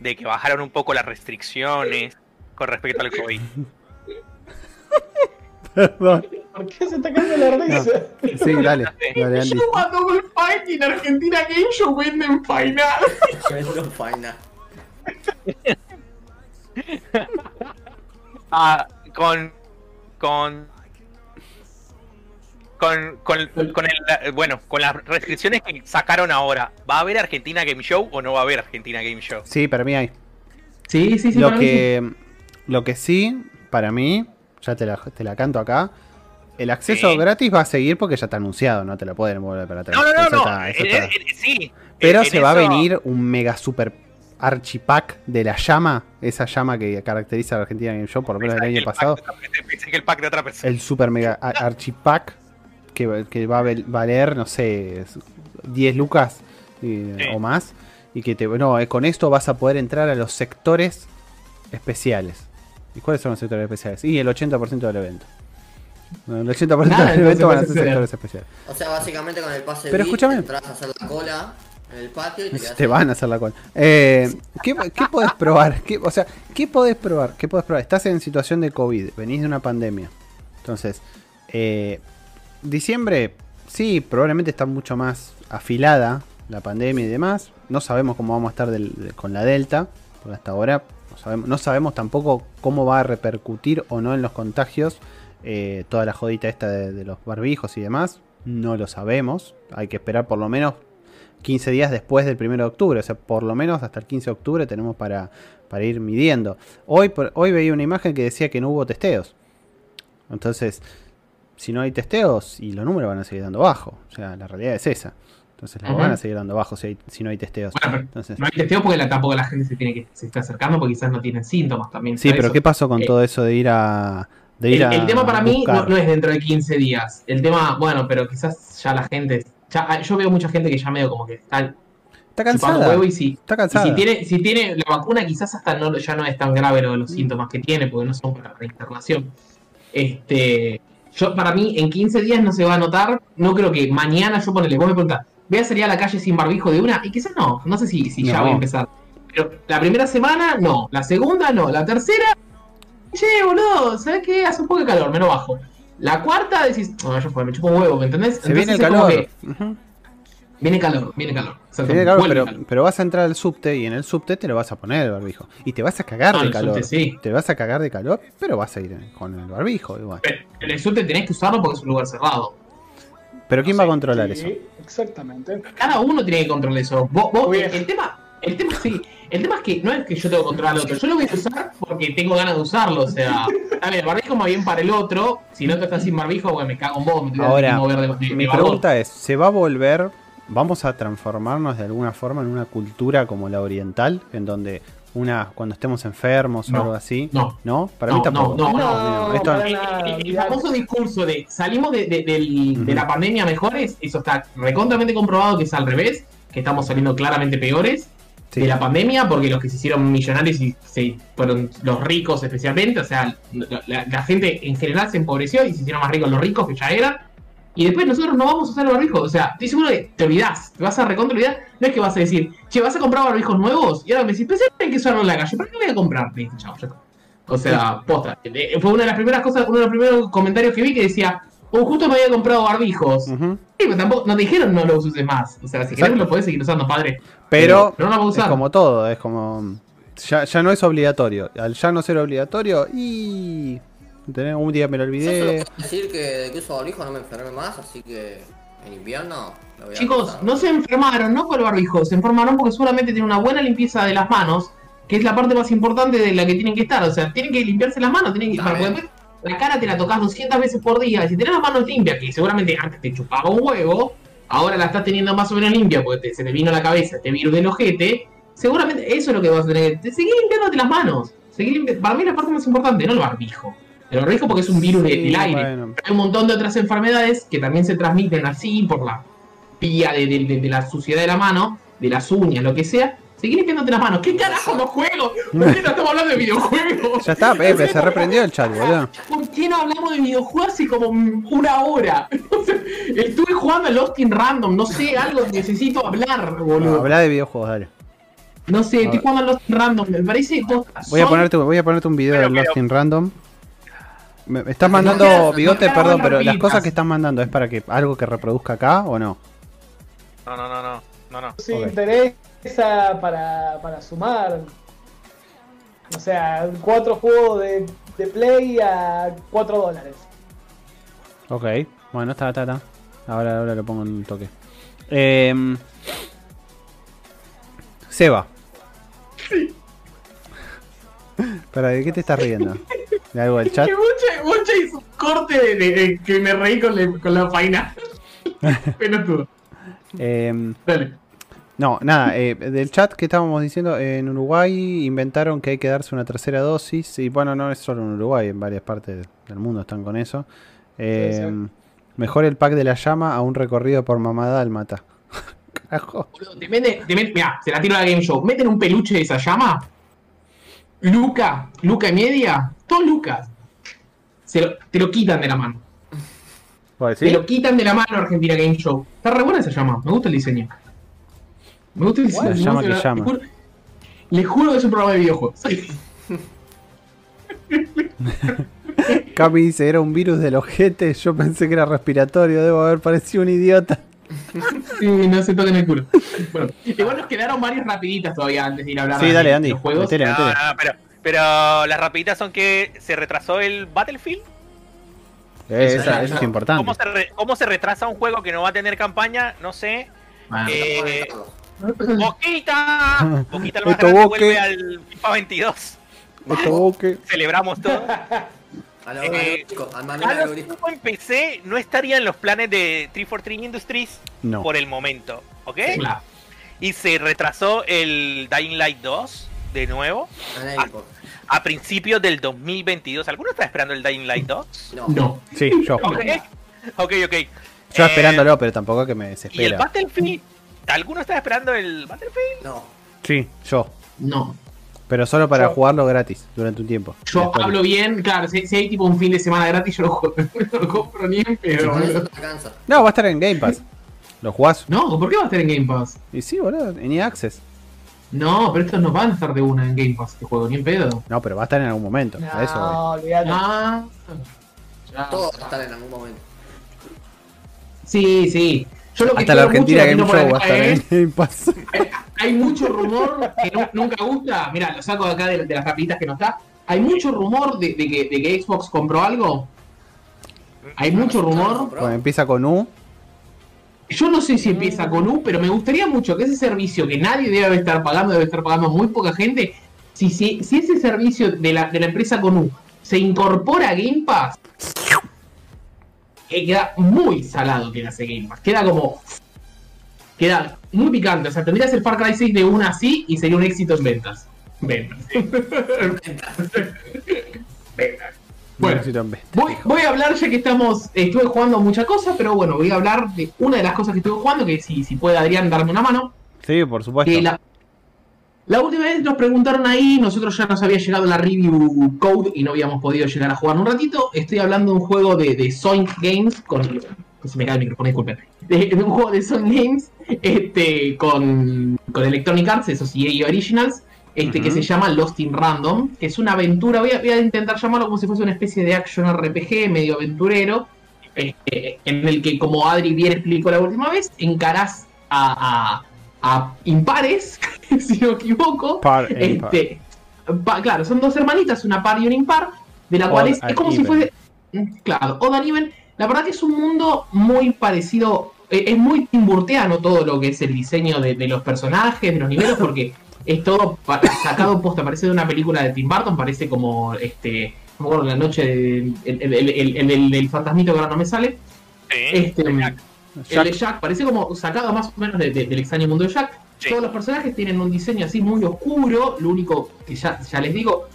de que bajaron un poco las restricciones con respecto al COVID. *laughs* Perdón. ¿Por qué se está cayendo la risa? Sí, dale, dale, Andy. Yo a Double Fight y en Argentina Game Show venden final. Tremendo faena. *laughs* Ah, con con con, con, con el, bueno, con las restricciones que sacaron ahora, ¿va a haber Argentina Game Show o no va a haber Argentina Game Show? Sí, para mí hay. Sí, sí, sí. lo para mí sí. que lo que sí, para mí, ya te la, te la canto acá. El acceso Sí. gratis va a seguir porque ya está anunciado, no te lo pueden volver para atrás. No, no, no, Eso no. está- eso eh, está. eh, sí. Pero se va a venir un mega super archipack de la llama, esa llama que caracteriza a la Argentina Game Show, por lo menos el Pensé que año pasado. pensé que el pack de otra persona. El super mega *laughs* archipack que, va- que va a valer, no sé, es 10 lucas y- Sí. o más. Y que te, no, eh, con esto vas a poder entrar a los sectores especiales. ¿Y cuáles son los sectores especiales? Y el 80% del evento. No, El 80% Nada, del evento van a ser sectores especiales. O sea, básicamente con el pase Pero VIP escúchame. entras a hacer la cola en el patio y *laughs* te van a hacer la cola. Eh, ¿qué, qué podés probar? ¿Qué, o sea, ¿qué podés probar? ¿Qué podés probar? Estás en situación de COVID, venís de una pandemia. Entonces, eh, diciembre, sí, probablemente está mucho más afilada la pandemia y demás. No sabemos cómo vamos a estar del- de- con la Delta, porque hasta ahora no sabemos tampoco cómo va a repercutir o no en los contagios eh, toda la jodita esta de, de los barbijos y demás. No lo sabemos. Hay que esperar por lo menos 15 días después del 1 de octubre. O sea, por lo menos hasta el 15 de octubre tenemos para, para ir midiendo. Hoy, por- hoy veía una imagen que decía que no hubo testeos. Entonces, si no hay testeos, y los números van a seguir dando bajo. O sea, la realidad es esa. Entonces, Ujú. van a seguir dando bajo si, hay- si no hay testeos. Bueno, Entonces, No hay testeo porque la- tampoco la gente se tiene que se está acercando porque quizás no tienen síntomas también. sí, pero eso. ¿qué pasó con Eh, todo eso de ir a. De ir El, a el tema para mí no, no es dentro de 15 días. El tema, bueno, pero quizás ya la gente. ya- ah, yo veo mucha gente que ya medio como que está Está cansada. huevo y si, Está y cansada. si tiene, si tiene la vacuna, quizás hasta no, ya no es tan grave lo de los síntomas que tiene, porque no son para la internación. Este, yo, para mí, en 15 días no se va a notar. No creo que mañana yo ponele, vos me preguntás, ¿voy a salir a la calle sin barbijo de una? Y quizás no, no sé si, si ya voy a empezar. Pero la primera semana, no. La segunda, no. La tercera, che, boludo, ¿sabes qué? Hace un poco de calor, me lo bajo. La cuarta decís, no, fue, me chupo un huevo, ¿me entendés? Se viene el calor. que. Viene calor, viene calor. Se viene el calor, pero, calor. pero vas a entrar al subte y en el subte te lo vas a poner el barbijo. Y te vas a cagar Ah, de calor. subte sí. Te vas a cagar de calor, pero vas a ir con el barbijo igual. Pero en el subte tenés que usarlo porque es un lugar cerrado. Pero ¿quién va a controlar eso? Sí, exactamente. Cada uno tiene que controlar eso. Vos, el, el tema, el tema sí, el tema es que no es que yo tengo que controlar al otro, yo lo voy a usar porque tengo ganas de usarlo, o sea, a ver, barbijo más bien para el otro. Si no te estás sin barbijo, pues me cago en vos. Me Ahora, haciendo ver de- de- Mi de pregunta es, ¿se va a volver, vamos a transformarnos de alguna forma en una cultura como la oriental, en donde una cuando estemos enfermos o algo así? no. ¿No? Para No, mí tampoco. no, no, no, Esto- El, famoso discurso de salimos de, de- del- Ujú. de la pandemia mejores, eso está recontramente comprobado que es al revés, que estamos saliendo claramente peores Sí. de la pandemia, porque los que se hicieron millonarios y se fueron los ricos especialmente, o sea, la, la- la gente en general se empobreció y se hicieron más ricos los ricos que ya eran. Y después nosotros no vamos a usar barbijos. O sea, estoy seguro que te olvidás. Te vas a recontra olvidar. No es que vas a decir, che, vas a comprar barbijos nuevos. Y ahora me decís, pensé que hay que usarlo en la calle. ¿Para qué voy a comprar? Listo, chao, ya está. O sea, posta. Eh, Fue una de las primeras cosas, uno de los primeros comentarios que vi que decía, oh, justo me había comprado barbijos. Ujú. Sí, pero tampoco, no te dijeron no los uses más. O sea, si querés Exacto. lo podés seguir usando, padre. Pero Pero no lo vamos a es como todo, es como... Ya, ya no es obligatorio. Al ya no ser obligatorio, y... tener- Un día me lo Yo solo olvidé. puedo decir que de que uso barbijo no me enfermé más, así que en invierno lo voy a Chicos, no se enfermaron, no por el barbijo, se enfermaron porque seguramente tienen una buena limpieza de las manos, que es la parte más importante de la que tienen que estar. O sea, tienen que limpiarse las manos, tienen que. Para- después la cara te la tocas 200 veces por día. Y si tenés las manos limpias, que seguramente antes te chupaba un huevo, ahora la estás teniendo más o menos limpia porque te- se te vino a la cabeza este virus del ojete, seguramente eso es lo que vas a tener que. Seguir limpiándote las manos. Seguir limpi- Para mí es la parte más importante, no el barbijo. El barbijo porque es un virus de- Sí, del aire bueno. hay un montón de otras enfermedades que también se transmiten así por la vía de, de- de- de la suciedad de la mano, de las uñas, lo que sea. Seguir limpiándote las manos. ¿Qué carajo no juego? ¿Por qué no estamos hablando de videojuegos? Ya está, Pepe, se reprendió el chat, boludo. ¿Por qué no hablamos de videojuegos hace como una hora? *laughs* Estuve jugando a Lost in Random, no sé, algo necesito hablar, boludo. Habla de videojuegos, dale. No sé, estoy jugando a Lost in Random, me parece Voy a ponerte, voy a ponerte un video Pero, de Lost pero- in Random. Me, me estás No mandando quieras- bigote, no perdón, pero las cosas que estás mandando es para que algo que reproduzca acá o no. No, no, no, no. No, no. Si Ok. interesa para, para sumar. O sea, cuatro juegos de, de Play a 4 dólares. Ok, bueno, está, está, está. Ahora, ahora lo pongo en un toque. Em, Seba. Para, ¿de qué te estás riendo? *laughs* ¿De algo del chat? Bocha hizo un corte de, de- de que me reí con, la- con la faina. *laughs* Pelotudo. Em, Dale. no, nada, eh, del chat que estábamos diciendo, en Uruguay inventaron que hay que darse una tercera dosis. Y bueno, no es solo en Uruguay, en varias partes del mundo están con eso. Em, mejor el pack de la llama a un recorrido por mamá dálmata. *laughs* Carajo. Boludo, te mete, te mete- mirá, se la tiro a la Game Show. Meten un peluche de esa llama. Luca, Luca y media. Dos lucas. Se lo- te lo quitan de la mano. ¿Puedo Te lo quitan de la mano Argentina Game Show. Está re buena esa llama. Me gusta el diseño. Me gusta el diseño. La llama juro, les juro que es un programa de videojuegos. *laughs* Cami dice, era un virus del ojete, yo pensé que era respiratorio, debo haber parecido un idiota. Sí, no se toquen el culo. Bueno, igual nos quedaron varias rapiditas todavía antes de ir a hablar Sí, de dale, de Andy, los juegos. metele, No, metele. no, pero, pero las rapiditas son que se retrasó el Battlefield. Eh, Eso, esa- es importante. ¿Cómo se, re- ¿Cómo se retrasa un juego que no va a tener campaña? No sé. Bueno, Eh, ¡Boquita! *laughs* Boquita el más grande vuelve al FIFA 22. Esto boque. Celebramos todo. *laughs* A lo, Eh, a lo, al A manual los algoritmo. juegos en PC no estaría en los planes de 343 Industries No. por el momento, ¿ok? claro. Y se retrasó el Dying Light 2 de nuevo A a principios del 2022. ¿Alguno está esperando el Dying Light 2? No. No. Sí, yo. Ok, ok. Yo Eh, esperándolo, pero tampoco que me ¿Y el desespera. Battlefield? ¿Alguno está esperando el Battlefield? No. Sí, yo. No. Pero solo para Yo. jugarlo gratis durante un tiempo. Yo Después- hablo bien, claro, si, si hay tipo un fin de semana gratis, yo lo, juego, *laughs* no lo compro ni en pedo. No, va a estar en Game Pass. ¿Lo jugás? No, ¿por qué va a estar en Game Pass? Y sí, boludo, en EA Access. No, pero estos no van a estar de una en Game Pass, este juego, ni en pedo. No, pero va a estar en algún momento. No, eso olvídate. Ah. Ya. Todo va a estar en algún momento. Sí, sí. Yo lo que Hasta la Argentina mucho, Game Show no va a por acá estar *laughs* en es- Game Pass. hay- Hay mucho rumor que nu- nunca gusta. Mira, lo saco de acá de, de las rapiditas que no está. Hay mucho rumor de, de que, de que Xbox compró algo. Hay mucho rumor. Bueno, empieza con U. Yo no sé si empieza con U, pero me gustaría mucho que ese servicio que nadie debe estar pagando, debe estar pagando muy poca gente. Si, si, si ese servicio de la, de la empresa con U se incorpora a Game Pass, eh, queda muy salado queda ese Game Pass. Queda como. Queda muy picante. O sea, tendrías el Far Cry 6 de una así y sería un éxito en ventas. Ventas. *laughs* ventas. Bueno, un bestia, Voy, a hablar ya que estamos. Estuve jugando muchas cosas, pero bueno, voy a hablar de una de las cosas que estuve jugando. Que si, si puede Adrián darme una mano. Sí, por supuesto. Que la, la última vez nos preguntaron ahí, nosotros ya nos había llegado la review code y no habíamos podido llegar a jugar un ratito. Estoy hablando de un juego de, de Zoink Games con. Se me cae el micrófono, disculpen. De, de un juego de Zoink Games este, con, con Electronic Arts, eso sí, EA Originals, este, que se llama Lost in Random, que es una aventura. Voy a, voy a intentar llamarlo como si fuese una especie de action RPG medio aventurero, este, en el que, como Adri bien explicó la última vez, encarás a, a, a impares, *laughs* si no me equivoco. Par e impar. Este, pa- claro, son dos hermanitas, una par y una impar, de la cual es, como si fuese. mm, Claro, Odd and Even. La verdad que es un mundo muy parecido. eh, Es muy timburteano todo lo que es el diseño de, de los personajes, de los niveles, porque *laughs* es todo sacado posta. Parece de una película de Tim Burton, parece como este. No me acuerdo, la noche del el, el, el- el- el- el- del fantasmito que ahora no me sale. Sí. Este, Jack. de Jack parece como sacado más o menos de- de- del extraño mundo de Jack. Sí. Todos los personajes tienen un diseño así muy oscuro. Lo único que ya, ya les digo,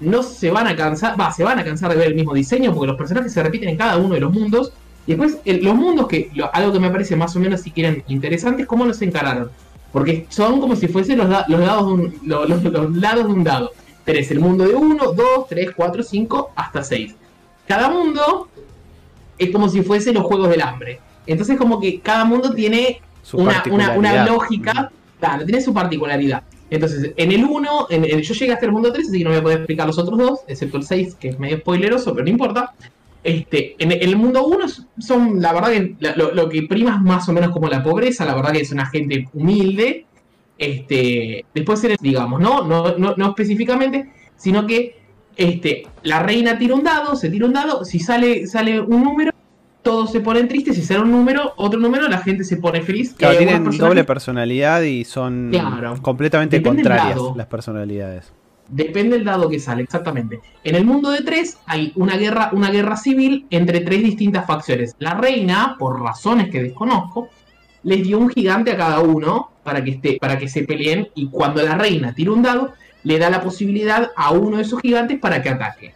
no se van a cansar, va, se van a cansar de ver el mismo diseño porque los personajes se repiten en cada uno de los mundos. Y después, el- los mundos que, lo- algo que me parece más o menos, si quieren, interesante, es cómo los encararon. Porque son como si fuesen los, da- los, dados de un, lo- los, los lados de un dado. Tenés el mundo de 1, 2, 3, 4, 5, hasta 6. Cada mundo es como si fuese los juegos del hambre. Entonces, como que cada mundo tiene Su una, una, una particularidad. lógica, claro, tiene su particularidad. Entonces, en el 1, en el- yo llegué hasta el mundo 3, así que no voy a poder explicar los otros dos, excepto el 6, que es medio spoileroso, pero no importa. Este, en el mundo 1 son, la verdad, que la- lo, lo que prima es más o menos como la pobreza, la verdad que es una gente humilde. Este, después, digamos, ¿no? No, no, no específicamente, sino que este, la reina tira un dado, se tira un dado, si sale, sale un número, todos se ponen tristes, si sale un número, otro número, la gente se pone feliz. Claro, Eh, tienen doble personalidad y son Claro. completamente Depende contrarias las personalidades. Depende del dado que sale, exactamente. En el mundo de tres hay una guerra, una guerra civil entre tres distintas facciones. La reina, por razones que desconozco, les dio un gigante a cada uno para que esté, para que se peleen. Y cuando la reina tira un dado, le da la posibilidad a uno de esos gigantes para que ataque.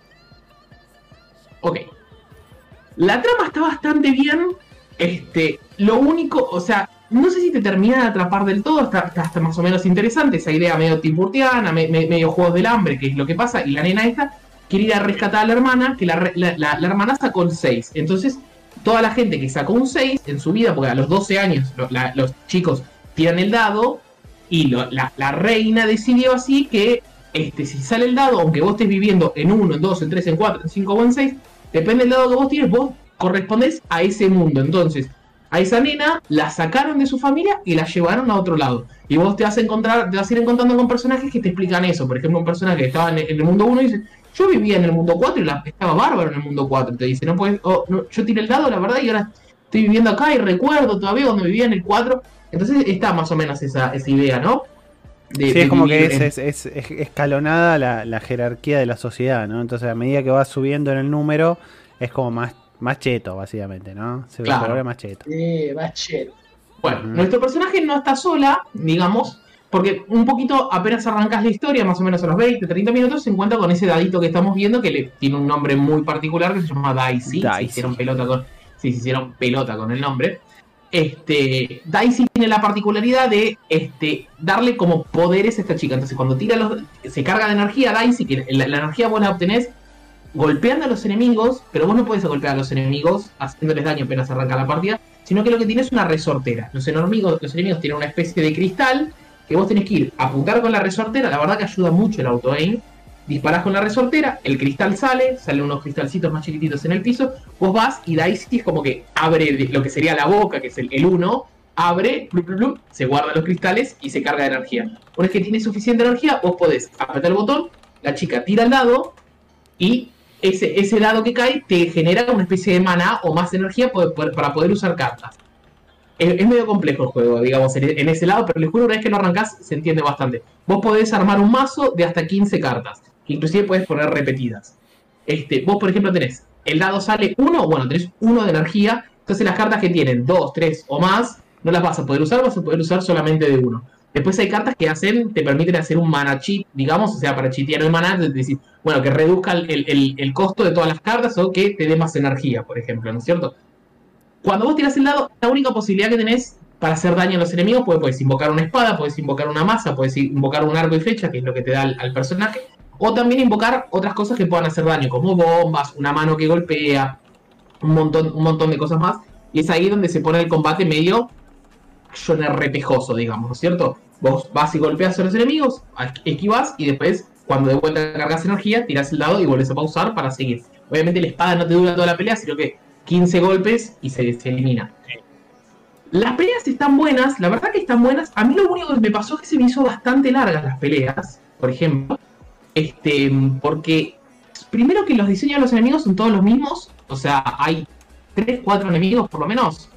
Ok. La trama está bastante bien. Este, lo único, o sea, no sé si te termina de atrapar del todo, está, está, está más o menos interesante esa idea medio timburtiana, me- me- medio juegos del hambre, que es lo que pasa, y la nena esta quiere ir a rescatar a la hermana, que la, la- la- la hermana sacó el 6. Entonces, toda la gente que sacó un 6 en su vida, porque a los 12 años lo- los chicos tiran el dado, y lo- la, la reina decidió así que este, si sale el dado, aunque vos estés viviendo en 1, en 2, en 3, en 4, en 5 o en 6, depende del dado que vos tienes, vos correspondés a ese mundo. Entonces, a esa nena la sacaron de su familia y la llevaron a otro lado. Y vos te vas a encontrar, te vas a ir encontrando con personajes que te explican eso. Por ejemplo, un personaje que estaba en el, mundo 1 y dice, yo vivía en el mundo 4 y estaba bárbaro en el mundo 4. Te dice, no puedes, oh, no, yo tiré el dado, la verdad, y ahora estoy viviendo acá y recuerdo todavía cuando vivía en el 4. Entonces está más o menos esa, esa idea, ¿no? De- Sí, es como que es, en- es- es- es escalonada la, la jerarquía de la sociedad, ¿no? Entonces, a medida que vas subiendo en el número, es como más, más cheto, básicamente, ¿no? Se Claro. vuelve más cheto. Sí, machete. Bueno, Ujú. nuestro personaje no está sola, digamos, porque un poquito apenas arrancas la historia, más o menos a los 20, 30 minutos, se encuentra con ese dadito que estamos viendo que le tiene un nombre muy particular que se llama Daisy. Se Daisy. hicieron pelota con, sí, se hicieron pelota con el nombre. Este, Daisy tiene la particularidad de este, darle como poderes a esta chica. Entonces, cuando tira los, se carga de energía Daisy, la, energía vos la obtenés golpeando a los enemigos, pero vos no puedes golpear a los enemigos haciéndoles daño apenas arranca la partida, sino que lo que tiene es una resortera. Los enemigos, los enemigos tienen una especie de cristal que vos tenés que ir a apuntar con la resortera. La verdad que ayuda mucho el auto aim. Disparás con la resortera, el cristal sale, salen unos cristalcitos más chiquititos en el piso. Vos vas y Daisy es como que abre lo que sería la boca, que es el, el 1, abre, se guarda los cristales y se carga de energía. Una vez que tiene suficiente energía, vos podés apretar el botón, la chica tira el dado y ese, ese dado que cae te genera una especie de mana o más energía para poder usar cartas. Es, es medio complejo el juego, digamos, en, en ese lado, pero les juro, una vez que lo arrancás, se entiende bastante. Vos podés armar un mazo de hasta 15 cartas, que inclusive puedes poner repetidas. Este, vos, por ejemplo, tenés el dado sale uno, bueno, tenés uno de energía. Entonces las cartas que tienen dos, tres o más, no las vas a poder usar, vas a poder usar solamente de uno. Después hay cartas que hacen, te permiten hacer un mana cheat, digamos, o sea, para chitear el mana, decir, bueno, que reduzca el, el- costo de todas las cartas o que te dé más energía, por ejemplo, ¿no es cierto? Cuando vos tirás el dado, la única posibilidad que tenés para hacer daño a los enemigos, pues puedes invocar una espada, puedes invocar una masa, puedes invocar un arco y flecha, que es lo que te da al personaje, o también invocar otras cosas que puedan hacer daño, como bombas, una mano que golpea, un montón, un montón de cosas más. Y es ahí donde se pone el combate medio action RPGoso, digamos, ¿no es cierto? Vos vas y golpeas a los enemigos, esquivas y después, cuando de vuelta cargas energía, tiras el dado y vuelves a pausar para seguir. Obviamente la espada no te dura toda la pelea, sino que 15 golpes y se, se elimina. Las peleas están buenas, la verdad que están buenas. A mí lo único que me pasó es que se me hizo bastante largas las peleas, por ejemplo. Este, porque primero que los diseños de los enemigos son todos los mismos. O sea, hay 3, 4 enemigos por lo menos.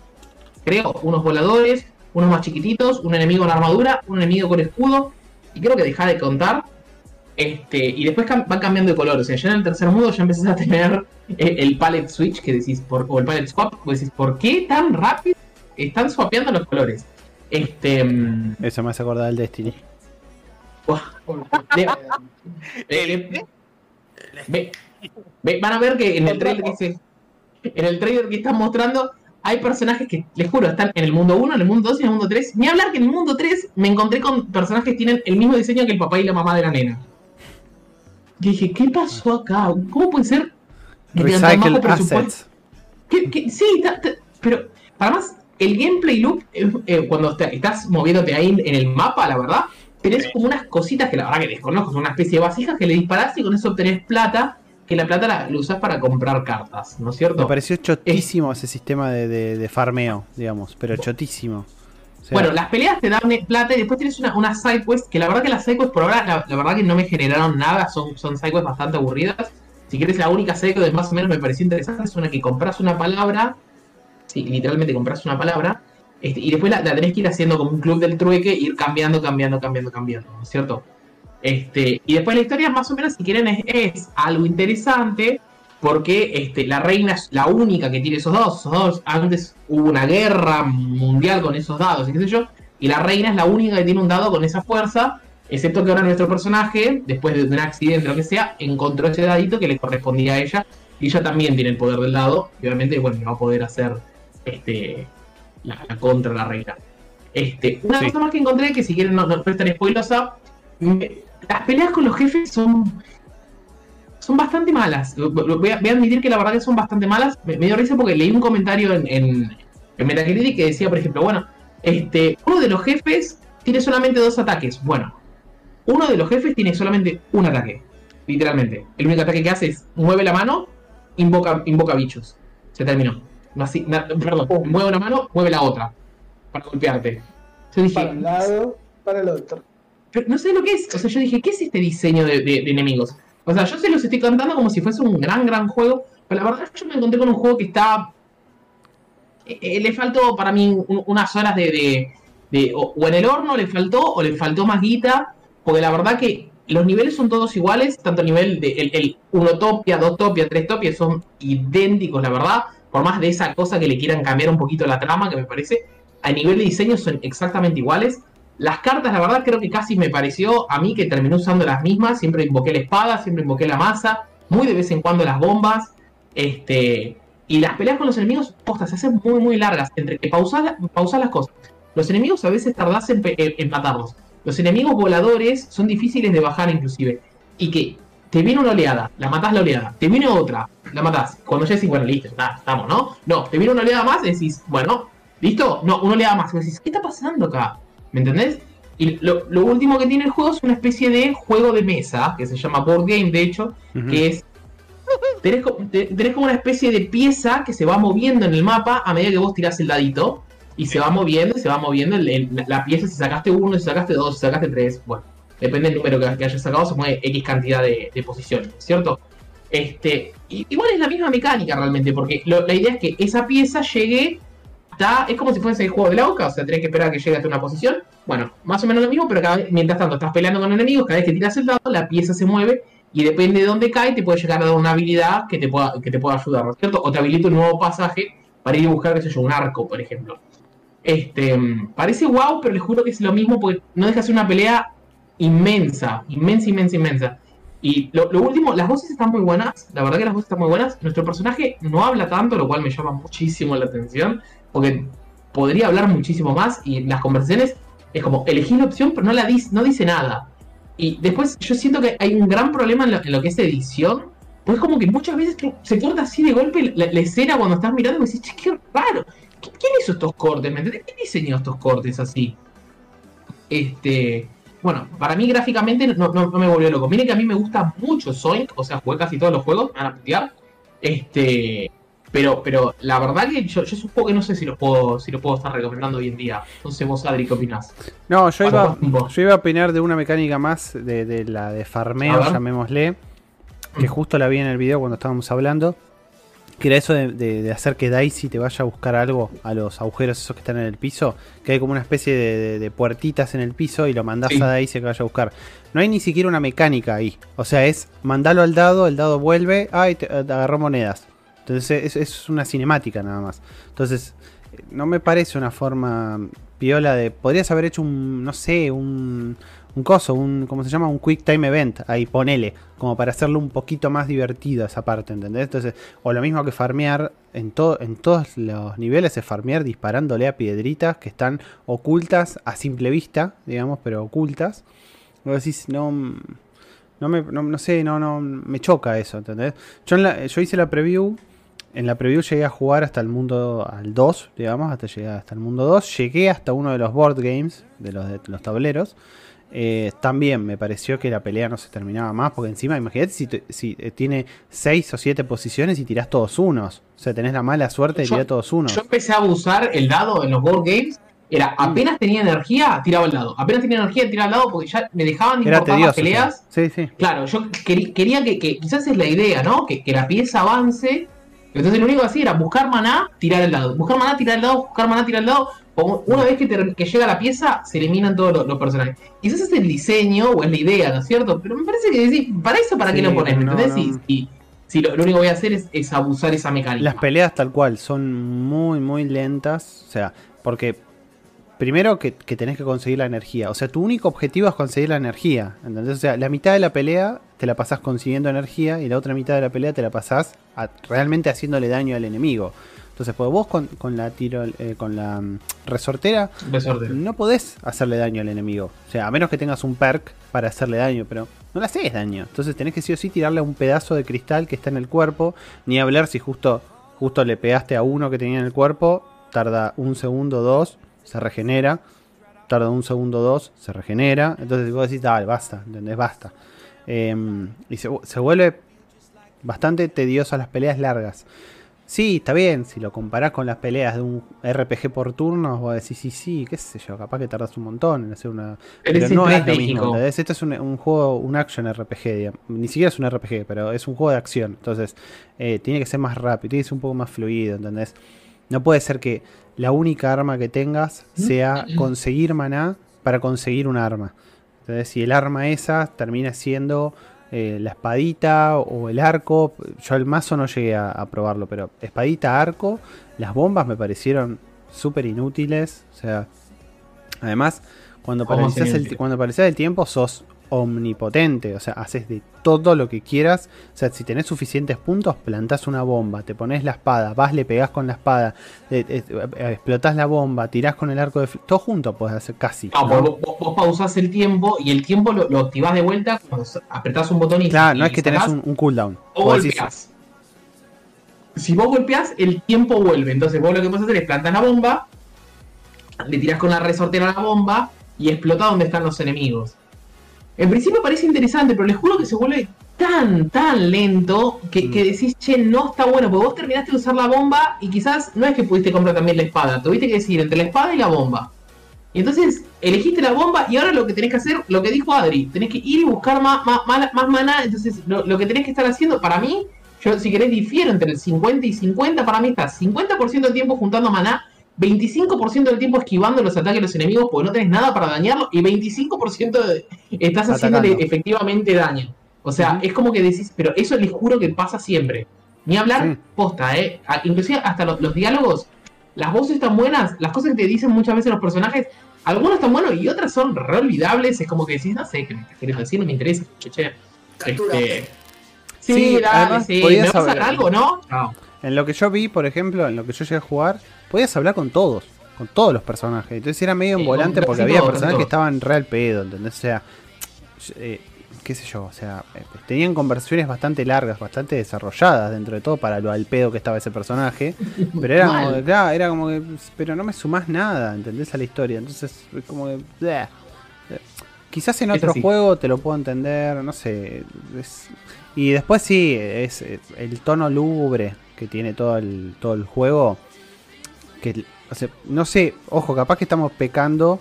Creo, unos voladores, unos más chiquititos, un enemigo en armadura, un enemigo con escudo. Y creo que deja de contar. Este, y después cam- van cambiando de color. O sea, ya en el tercer modo ya empezás a tener *laughs* eh, el palette switch que decís, por, o el palette swap, que decís, ¿por qué tan rápido están swapeando los colores? Este. mm, Eso me hace acordar del Destiny. Van a ver que en el trailer que se, en el trailer que están mostrando hay personajes que, les juro, están en el mundo 1, en el mundo 2 y en el mundo 3. Ni hablar que en el mundo 3 me encontré con personajes que tienen el mismo diseño que el papá y la mamá de la nena. Y dije, ¿qué pasó acá? ¿Cómo puede ser que Recycle assets. Que- sí, ta- ta- pero además el gameplay loop, eh, eh, cuando te- estás moviéndote ahí en el mapa, la verdad, tenés como unas cositas que la verdad que desconozco, son una especie de vasijas que le disparás y con eso obtenés plata, que la plata la, la usás para comprar cartas, ¿no es cierto? Me pareció chotísimo ese sistema de, de- de farmeo, digamos, pero chotísimo. O sea, Bueno, las peleas te dan eh, plata y después tienes una, una side quest, que la verdad que las side por ahora, la, la verdad que no me generaron nada, son, son side quests bastante aburridas. Si quieres la única side quest que más o menos me pareció interesante es una que compras una palabra, sí, literalmente compras una palabra, este, y después la, tenés que ir haciendo como un club del trueque, ir cambiando, cambiando, cambiando, cambiando, ¿no es cierto? Este, y después la historia más o menos, si quieren, es, es algo interesante, porque este, la reina es la única que tiene esos dados. Esos antes hubo una guerra mundial con esos dados, y qué sé yo. Y la reina es la única que tiene un dado con esa fuerza. Excepto que ahora nuestro personaje, después de un accidente o lo que sea, encontró ese dadito que le correspondía a ella. Y ella también tiene el poder del dado. Y obviamente, bueno, va a poder hacer este, la, contra la reina. Este, una Sí. cosa más que encontré, que si quieren no, no, no es tan spoilosa, me- las peleas con los jefes son son bastante malas. A, voy a admitir que la verdad que son bastante malas. Me, me dio risa porque leí un comentario en, en, en Metacritic que decía, por ejemplo, bueno, este, uno de los jefes tiene solamente dos ataques. Bueno, uno de los jefes tiene solamente un ataque. Literalmente. El único ataque que hace es mueve la mano, invoca, invoca bichos. Se terminó. No así, na- perdón, mueve una mano, mueve la otra. Para golpearte. Yo dije, Para un lado, para el otro. pero no sé lo que es. O sea, yo dije, ¿qué es este diseño de, de- de enemigos? O sea, yo se los estoy cantando como si fuese un gran, gran juego. Pero la verdad, yo me encontré con un juego que está. eh, eh, le faltó para mí un- unas horas de. de- de- o, o en el horno le faltó, o le faltó más guita. Porque la verdad que los niveles son todos iguales. Tanto a nivel de. El, el 1 topia, 2 topia, 3 topia son idénticos, la verdad. Por más de esa cosa que le quieran cambiar un poquito la trama, que me parece. A nivel de diseño son exactamente iguales. Las cartas, la verdad, creo que casi me pareció a mí que terminé usando las mismas. Siempre invoqué la espada, siempre invoqué la masa. Muy de vez en cuando las bombas. Este. Y las peleas con los enemigos, postas, se hacen muy, muy largas. Entre que pausas, las cosas. Los enemigos a veces tardás en, en- en matarlos. Los enemigos voladores son difíciles de bajar, inclusive. Y que te viene una oleada, la matás la oleada. Te viene otra, la matás. Cuando ya decís, bueno, listo, ya estamos, ¿no? No, te viene una oleada más y decís, bueno, ¿listo? No, una oleada más. Y decís, ¿qué está pasando acá? ¿Me entendés? Y lo, lo último que tiene el juego es una especie de juego de mesa, que se llama Board Game, de hecho, que es. Tenés, tenés como una especie de pieza que se va moviendo en el mapa a medida que vos tirás el dadito. Y se va moviendo, se va moviendo el- el- la, la pieza. Si sacaste uno, si sacaste dos, si sacaste tres. Bueno, depende del número que, hayas sacado, se mueve X cantidad de, de posiciones, ¿cierto? Este, igual es la misma mecánica realmente, porque la idea es que esa pieza llegue hasta. Es como si fuese el juego de la OCA, o sea, tenés que esperar a que llegue hasta una posición. Bueno, más o menos lo mismo, pero cada mientras tanto estás peleando con enemigos, cada vez que tiras el dado, la pieza se mueve y depende de dónde cae, te puede llegar a dar una habilidad que te pueda, que te pueda ayudar, ¿no cierto? O te habilita un nuevo pasaje para ir a buscar, qué sé yo, un arco, por ejemplo. Este, parece guau, pero les juro que es lo mismo porque no deja de ser una pelea inmensa, inmensa, inmensa, inmensa. Y lo, último, las voces están muy buenas, la verdad que las voces están muy buenas. Nuestro personaje no habla tanto, lo cual me llama muchísimo la atención, porque podría hablar muchísimo más y las conversaciones es como elegir la opción, pero no, la dice, no dice nada. Y después yo siento que hay un gran problema en lo, que es edición, pues como que muchas veces se corta así de golpe la, escena cuando estás mirando y decís, che, qué raro. ¿Qui- ¿Quién hizo estos cortes? ¿Me? ¿Quién diseñó estos cortes así? Este. Bueno, para mí gráficamente no, no- no me volvió loco. Miren que a mí me gusta mucho Sonic, o sea, jugué casi todos los juegos, me van a putear. Este. Pero, pero la verdad que yo, yo es un juego que no sé si lo puedo, si lo puedo estar recomendando hoy en día. Sé vos, Adri, ¿qué opinás? No, yo iba, yo iba a opinar de una mecánica más de, de la de farmeo, llamémosle, que Mm. justo la vi en el video cuando estábamos hablando, que era eso de, de- de hacer que Daisy te vaya a buscar algo a los agujeros esos que están en el piso, que hay como una especie de, puertitas en el piso y lo mandás Sí. a Daisy que vaya a buscar. No hay ni siquiera una mecánica ahí, o sea, es mandalo al dado, el dado vuelve, ay, te, te agarró monedas. Entonces es, es una cinemática nada más. Entonces, no me parece una forma piola de. Podrías haber hecho un. No sé, un. Un coso, un. ¿Cómo se llama? Un quick time event. Ahí ponele. Como para hacerlo un poquito más divertido esa parte, ¿entendés? Entonces, o lo mismo que farmear. En, todo, en todos los niveles es farmear disparándole a piedritas que están ocultas a simple vista, digamos, pero ocultas. Vos decís, no. No, me, no, no sé, no, no, me choca eso, ¿entendés? Yo, en la- yo hice la preview en la preview llegué a jugar hasta el mundo al 2, digamos, hasta llegué hasta el mundo 2. Llegué hasta uno de los board games, de los, de los tableros. Eh, también me pareció que la pelea no se terminaba más, porque encima, imagínate si, si eh, tiene 6 o 7 posiciones y tirás todos unos. O sea, tenés la mala suerte de Yo- tirar todos unos. Yo empecé a usar el dado en los board games. Era apenas tenía energía, tiraba el dado. Apenas tenía energía, tiraba el dado porque ya me dejaban de importar tedioso. las peleas. Sí, sí. Claro, yo quería que, que- quizás es la idea, ¿no? Que, que la pieza avance. Entonces lo único que hacía era buscar maná, tirar el dado. Buscar maná, tirar el dado, buscar maná, tirar el dado. Como una vez que, que llega la pieza, se eliminan todos los, los personajes. Quizás es el diseño o es la idea, ¿no es cierto? Pero me parece que decís, para eso, ¿para qué Sí, lo pones? ¿Me no, entendés? no. Si, lo, lo único que voy a hacer es, es abusar esa mecánica. Las peleas tal cual son muy, muy lentas. O sea, porque primero que, que tenés que conseguir la energía. O sea, tu único objetivo es conseguir la energía. ¿entendés? O sea, la mitad de la pelea te la pasás consiguiendo energía y la otra mitad de la pelea te la pasás a- realmente haciéndole daño al enemigo. Entonces, pues vos con, con la tiro, eh, con la mm, resortera no podés hacerle daño al enemigo. O sea, a menos que tengas un perk para hacerle daño, pero no le haces daño. Entonces tenés que sí o sí tirarle un pedazo de cristal que está en el cuerpo. Ni hablar si justo, justo le pegaste a uno que tenía en el cuerpo. Tarda un segundo, dos, se regenera. Tarda un segundo, dos, se regenera. Entonces vos decís, dale, basta, ¿entendés? Basta. Em, y se, se vuelve bastante tedioso las peleas largas. Sí, está bien, si lo comparás con las peleas de un RPG por turnos, vos decís, sí, sí, qué sé yo, capaz que tardas un montón en hacer una... Pero es no es lo mismo, ¿entendés? Esto es un, un juego, un action RPG, digamos. ni siquiera es un RPG, pero es un juego de acción, entonces eh, tiene que ser más rápido, tiene que ser un poco más fluido, ¿entendés? No puede ser que la única arma que tengas sea conseguir maná para conseguir un arma. Entonces, si el arma esa termina siendo eh, la espadita o el arco, yo el mazo no llegué a, a probarlo, pero espadita, arco, las bombas me parecieron súper inútiles. O sea, además, cuando ¿Cómo paralizas el, cuando el tiempo, sos omnipotente, o sea, haces de todo lo que quieras. O sea, si tenés suficientes puntos, plantás una bomba, te pones la espada, vas, le pegás con la espada, eh, eh, eh, explotás la bomba, tirás con el arco de... Todo junto podés hacer casi. No, ¿no? vos, vos- pausás el tiempo y el tiempo lo, lo activás de vuelta cuando s- apretás un botón y Claro, no y es que tenés un, un cooldown. o golpeás. Si vos golpeás, el tiempo vuelve. Entonces vos lo que puedes hacer es plantar la bomba, le tirás con la resortera a la bomba y explota donde están los enemigos. En principio parece interesante, pero les juro que se vuelve tan, tan lento que, Mm. que decís, che, no está bueno, porque vos terminaste de usar la bomba y quizás no es que pudiste comprar también la espada, tuviste que decidir entre la espada y la bomba. Y entonces elegiste la bomba y ahora lo que tenés que hacer, lo que dijo Adri, tenés que ir y buscar más, más, más, más maná. Entonces lo, lo que tenés que estar haciendo, para mí, yo si querés difiero entre el 50 y 50, para mí estás 50% del tiempo juntando maná, 25% del tiempo esquivando los ataques de los enemigos porque no tenés nada para dañarlo y 25% de- estás haciéndole efectivamente daño. O sea, es como que decís, pero eso les juro que pasa siempre. Ni hablar Sí. posta, ¿eh? A- Inclusive hasta los, los diálogos, las voces están buenas, las cosas que te dicen muchas veces los personajes, algunos están buenos y otras son re olvidables. Es como que decís, no sé qué me estás queriendo decir, no me interesa. Che. Este, sí, Sí, dale, además sí. ¿Me vas a dar hablar. algo, no? No. En lo que yo vi, por ejemplo, en lo que yo llegué a jugar, podías hablar con todos, con todos los personajes. Entonces era medio un volante porque había personajes que estaban real pedo, ¿entendés? O sea, eh, qué sé yo, o sea, eh, tenían conversaciones bastante largas, bastante desarrolladas dentro de todo para lo al pedo que estaba ese personaje. Pero era como, que, claro, era como que, pero no me sumás nada, ¿entendés? A la historia. Entonces, es como que, bleh. Quizás en otro juego te lo puedo entender, no sé. es- y después sí, es el tono lúgubre que tiene todo el, todo el juego. Que, o sea, no sé, ojo, capaz que estamos pecando.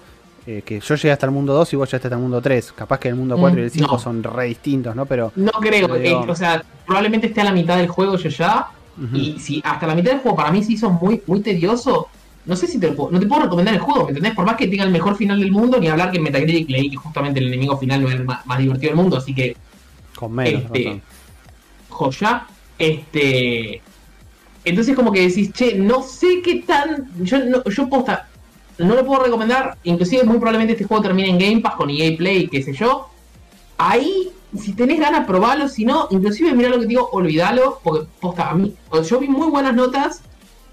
eh, que yo llegué hasta el mundo 2 y vos llegaste hasta el mundo 3. Capaz que el mundo 4 y el Mm, 5 no. son re distintos, ¿no? Pero. No creo, digo- eh, o sea, probablemente esté a la mitad del juego yo ya. Y si hasta la mitad del juego para mí se hizo muy, muy tedioso, no sé si te lo puedo, no te puedo recomendar el juego, ¿me entendés? Por más que tenga el mejor final del mundo, ni hablar que en Metacritic leí que justamente el enemigo final no es el más, más divertido del mundo, así que Con menos este, joya. Este. Entonces como que decís, che, no sé qué tan. Yo no, yo posta, no lo puedo recomendar. Inclusive muy probablemente este juego termine en Game Pass con EA Play, qué sé yo. Ahí, si tenés ganas, probalo. Si no, inclusive mirá lo que digo, olvidalo. Porque posta, a mí. Yo vi muy buenas notas.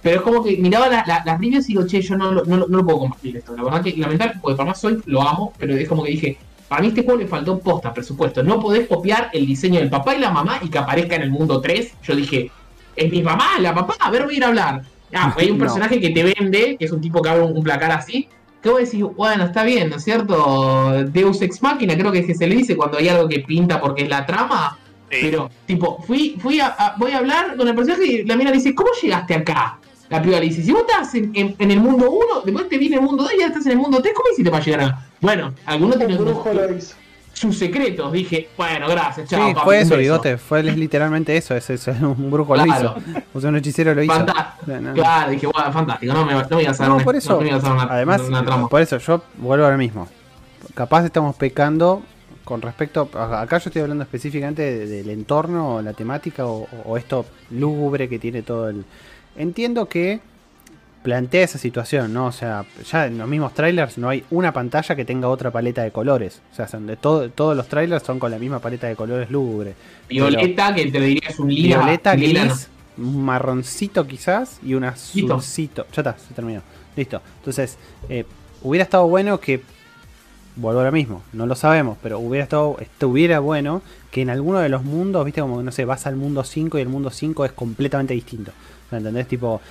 Pero es como que miraba la- la- las reviews y digo, che, yo no, no, lo- no lo puedo compartir esto. La verdad que lamentable, porque para más soy, lo amo, pero es como que dije, para mí este juego le faltó posta, presupuesto. No podés copiar el diseño del papá y la mamá y que aparezca en el mundo 3. Yo dije, es mi mamá, la papá, a ver, voy a ir a hablar. Ah, hay un No. personaje que te vende, que es un tipo que abre un, un placar así. Que vos decís, bueno, está bien, ¿no es cierto? Deus Ex Máquina, creo que es que se le dice cuando hay algo que pinta porque es la trama. Sí. Pero, tipo, fui, fui a, a- voy a hablar con el personaje y la mina dice, ¿cómo llegaste acá? La piba le dice, si vos estás en, en- en el mundo 1, después te viene el mundo 2 y ya estás en el mundo 3, ¿cómo hiciste para llegar acá? Bueno, algunos Un tienen brujo lo hizo. Sus secretos. Dije, bueno, gracias, Sí, chao. papi, fue eso, beso". bigote. Fue literalmente eso. Es, es- un brujo lo Claro. hizo. O sea, un hechicero lo hizo. Fantástico. No. Claro, dije, bueno, fantástico, no me, no me a dar No, por eso. no me a dar una, Además, una por eso yo vuelvo ahora mismo. Capaz estamos pecando con respecto. Acá yo estoy hablando específicamente de- del entorno, la temática o, o esto lúgubre que tiene todo el. Entiendo que plantea esa situación, ¿no? O sea, ya en los mismos trailers no hay una pantalla que tenga otra paleta de colores. O sea, son de todo, todos los trailers son con la misma paleta de colores lúgubre. Violeta, que te diría es un lila. Violeta, lila, gris, un marroncito quizás y un azulcito. Ya está, se terminó. Listo. Entonces, eh, hubiera estado bueno que. Vuelvo ahora mismo, no lo sabemos, pero hubiera estado, estuviera bueno que en alguno de los mundos, viste, como que no sé, vas al mundo 5 y el mundo 5 es completamente distinto. Sea, ¿entendés? Tipo,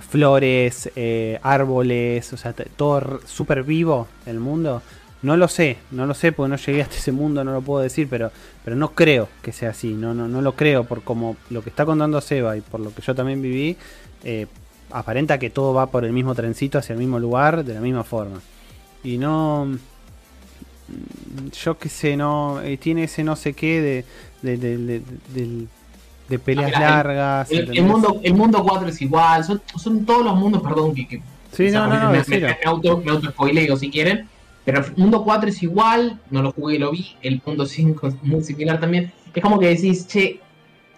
flores, eh, árboles, o sea, todo súper vivo el mundo. No lo sé, no lo sé porque no llegué hasta ese mundo, no lo puedo decir, pero, pero no creo que sea así, no, no, no lo creo por como lo que está contando Seba y por lo que yo también viví, eh, aparenta que todo va por el mismo trencito hacia el mismo lugar, de la misma forma. Y no, mm, yo qué sé, no, eh, tiene ese no sé qué de, de- del- de peleas Ah, mira, largas. El, mundo, el mundo 4 es igual, son, son todos los mundos, perdón, que, que Sí, no, no, no, me, me, me auto, me auto spoileo si quieren. Pero el mundo 4 es igual, no lo jugué, lo vi. El mundo 5 es muy similar también. Es como que decís, che,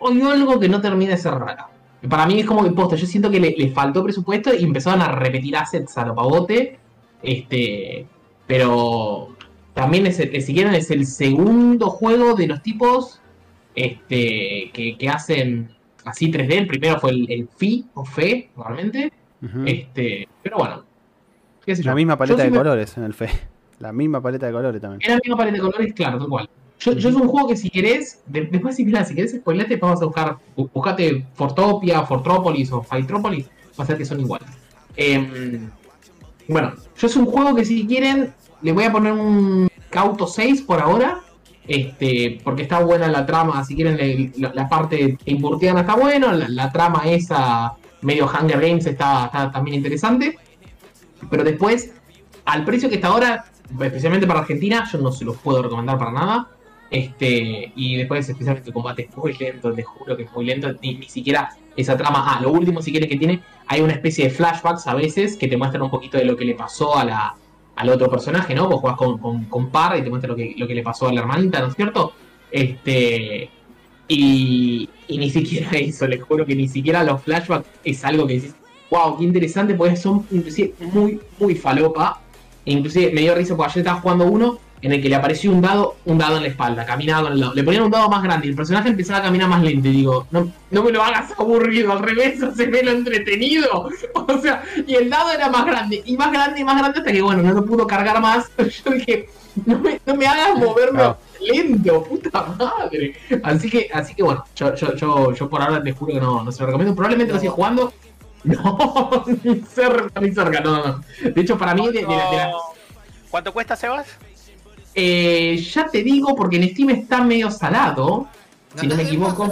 hay algo que no termina de ser raro. Para mí es como que posta, yo siento que le, le faltó presupuesto y empezaron a repetir assets a lo pavote. Este, pero también es, el- si quieren, es el segundo juego de los tipos este, que, que hacen así 3D. El primero fue el, el FI o FE, realmente. Ujú. Este, pero bueno. qué sé yo. La misma paleta Yo de colores en el fe. La misma paleta de colores también. Era la misma paleta de colores, claro, tal cual. Yo, yo es un juego que si querés, de- después si mirá, si querés spoilarte, vamos a buscar, bu- buscate Fortopia, Fortrópolis o Fightropolis, va a ser que son iguales. Em, bueno, yo es un juego que si quieren, le voy a poner un Cauto 6 por ahora. Este, porque está buena la trama, si quieren la, parte impurtiana está bueno, la, trama esa medio Hunger Games está, está también interesante. Pero después, al precio que está ahora, especialmente para Argentina, yo no se los puedo recomendar para nada. Este, y después, especialmente el combate es muy lento, les juro que es muy lento, ni, ni siquiera esa trama. Ah, lo último, si quieres, que tiene, hay una especie de flashbacks a veces que te muestran un poquito de lo que le pasó a la, al otro personaje, ¿no? Vos jugás con, con, con Par y te muestra lo que, lo que le pasó a la hermanita, ¿no es cierto? Este. Y, y ni siquiera *laughs* eso, les juro que ni siquiera los flashbacks es algo que dices, wow, qué interesante, porque son inclusive muy, muy falopa. Inclusive me dio risa porque ayer estaba jugando uno en el que le apareció un dado, un dado en la espalda, caminaba con el dado. Le ponían un dado más grande y el personaje empezaba a caminar más lento. Y digo, no, no me lo hagas aburrido, al revés, *laughs* se ve lo entretenido. *laughs* O sea, y el dado era más grande, y más grande, y más grande, hasta que bueno, no lo pudo cargar más. *laughs* Yo dije, no me, no me hagas moverme No. lento, puta madre. Así que, así que bueno, yo, yo, yo, yo por ahora te juro que no, no se lo recomiendo. Probablemente lo siga jugando. No, ni cerca, ni cerca, no, no, no. De hecho, para mí, de, de la- de la- ¿Cuánto cuesta, Sebas? Eh, ya te digo, porque en Steam está medio salado. Si no me equivoco.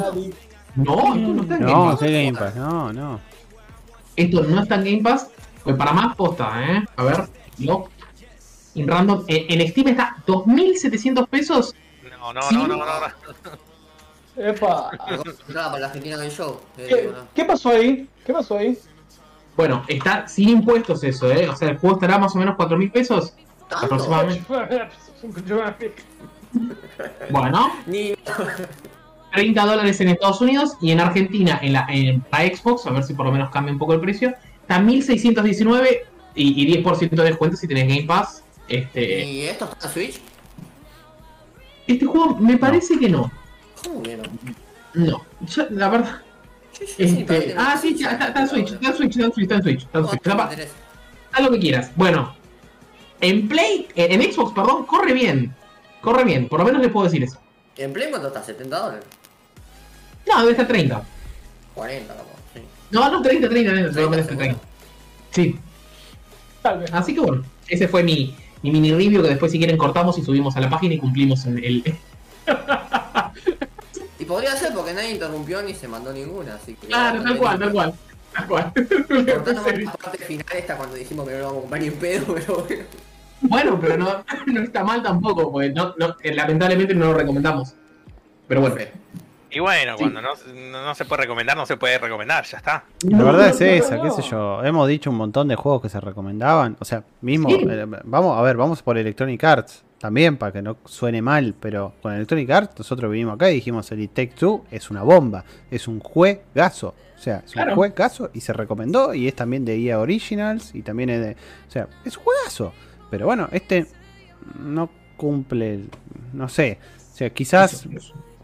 No, esto no está en Game No, Pass. soy Game Pass, no, no. Esto no está en Game Pass. Pues para más posta, ¿eh? A ver, no. In random. En, en Steam está 2.700 pesos. No, no, Sí. no, no, no, no. Epa. Para la Argentina Game Show. Eh, ¿Qué, qué pasó ahí? ¿Qué pasó ahí? Bueno, está sin impuestos eso, ¿eh? O sea, el juego estará más o menos 4.000 pesos. Aproximadamente. Bueno, Ni 30 dólares en Estados Unidos y en Argentina, en la, en la Xbox, a ver si por lo menos cambia un poco el precio, está 1619 y, y 10% de descuento si tenés Game Pass. Este, ¿Y esto está en Switch? este juego me parece que no. ¿Cómo que no? No, yo, la verdad. Sí, sí, sí, Este, que ah, sí, está, en Switch, está en Switch, está en Switch, está en Switch, está en Switch. haz lo que quieras. Bueno, en Play, en en Xbox, perdón, corre bien. Corre bien, por lo menos les puedo decir eso. ¿En Play cuánto está? ¿70 dólares? No, debe estar 30. 40 capaz, sí. No, no, 30, 30, 30, 30, seguramente seguro. 30. Sí, Tal vez. así que bueno, ese fue mi, mi mini review que después si quieren cortamos y subimos a la página y cumplimos en el... *laughs* Y podría ser porque nadie interrumpió ni se mandó ninguna, así que... Claro, tal cual, tal cual. *laughs* Tal cual. Cortando la parte final esta cuando dijimos que no lo vamos a comprar ni en pedo, *laughs* pero bueno. Bueno, pero no, no está mal tampoco, porque no, no, eh, lamentablemente no lo recomendamos. Pero bueno. Y bueno, Sí. cuando no, no, no se puede recomendar, no se puede recomendar, ya está. La verdad no, es no, esa, no. qué sé yo. Hemos dicho un montón de juegos que se recomendaban. O sea, mismo, Sí. eh, vamos a ver, vamos por Electronic Arts también, para que no suene mal, pero con Electronic Arts nosotros vinimos acá y dijimos el Take Two es una bomba, es un juegazo. O sea, es Claro. un juegazo y se recomendó y es también de EA Originals y también es de... O sea, es un juegazo. Pero bueno, este no cumple, no sé. O sea, quizás...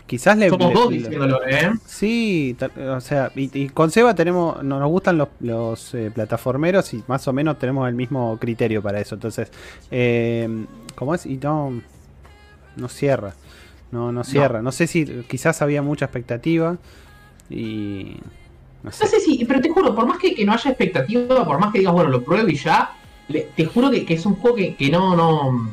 Quizás le, Somos le- dos diciéndolo, ¿eh? Sí, o sea, y, y con Seba tenemos, no- nos gustan los, los, eh, plataformeros y más o menos tenemos el mismo criterio para eso. Entonces, eh, ¿cómo es? Y no, no cierra, no, no cierra. No. sé si quizás había mucha expectativa y no sé. No sé si, pero te juro, por más que, que no haya expectativa, por más que digas, bueno, lo pruebo y ya, le- te juro que, que es un juego que, que no, no.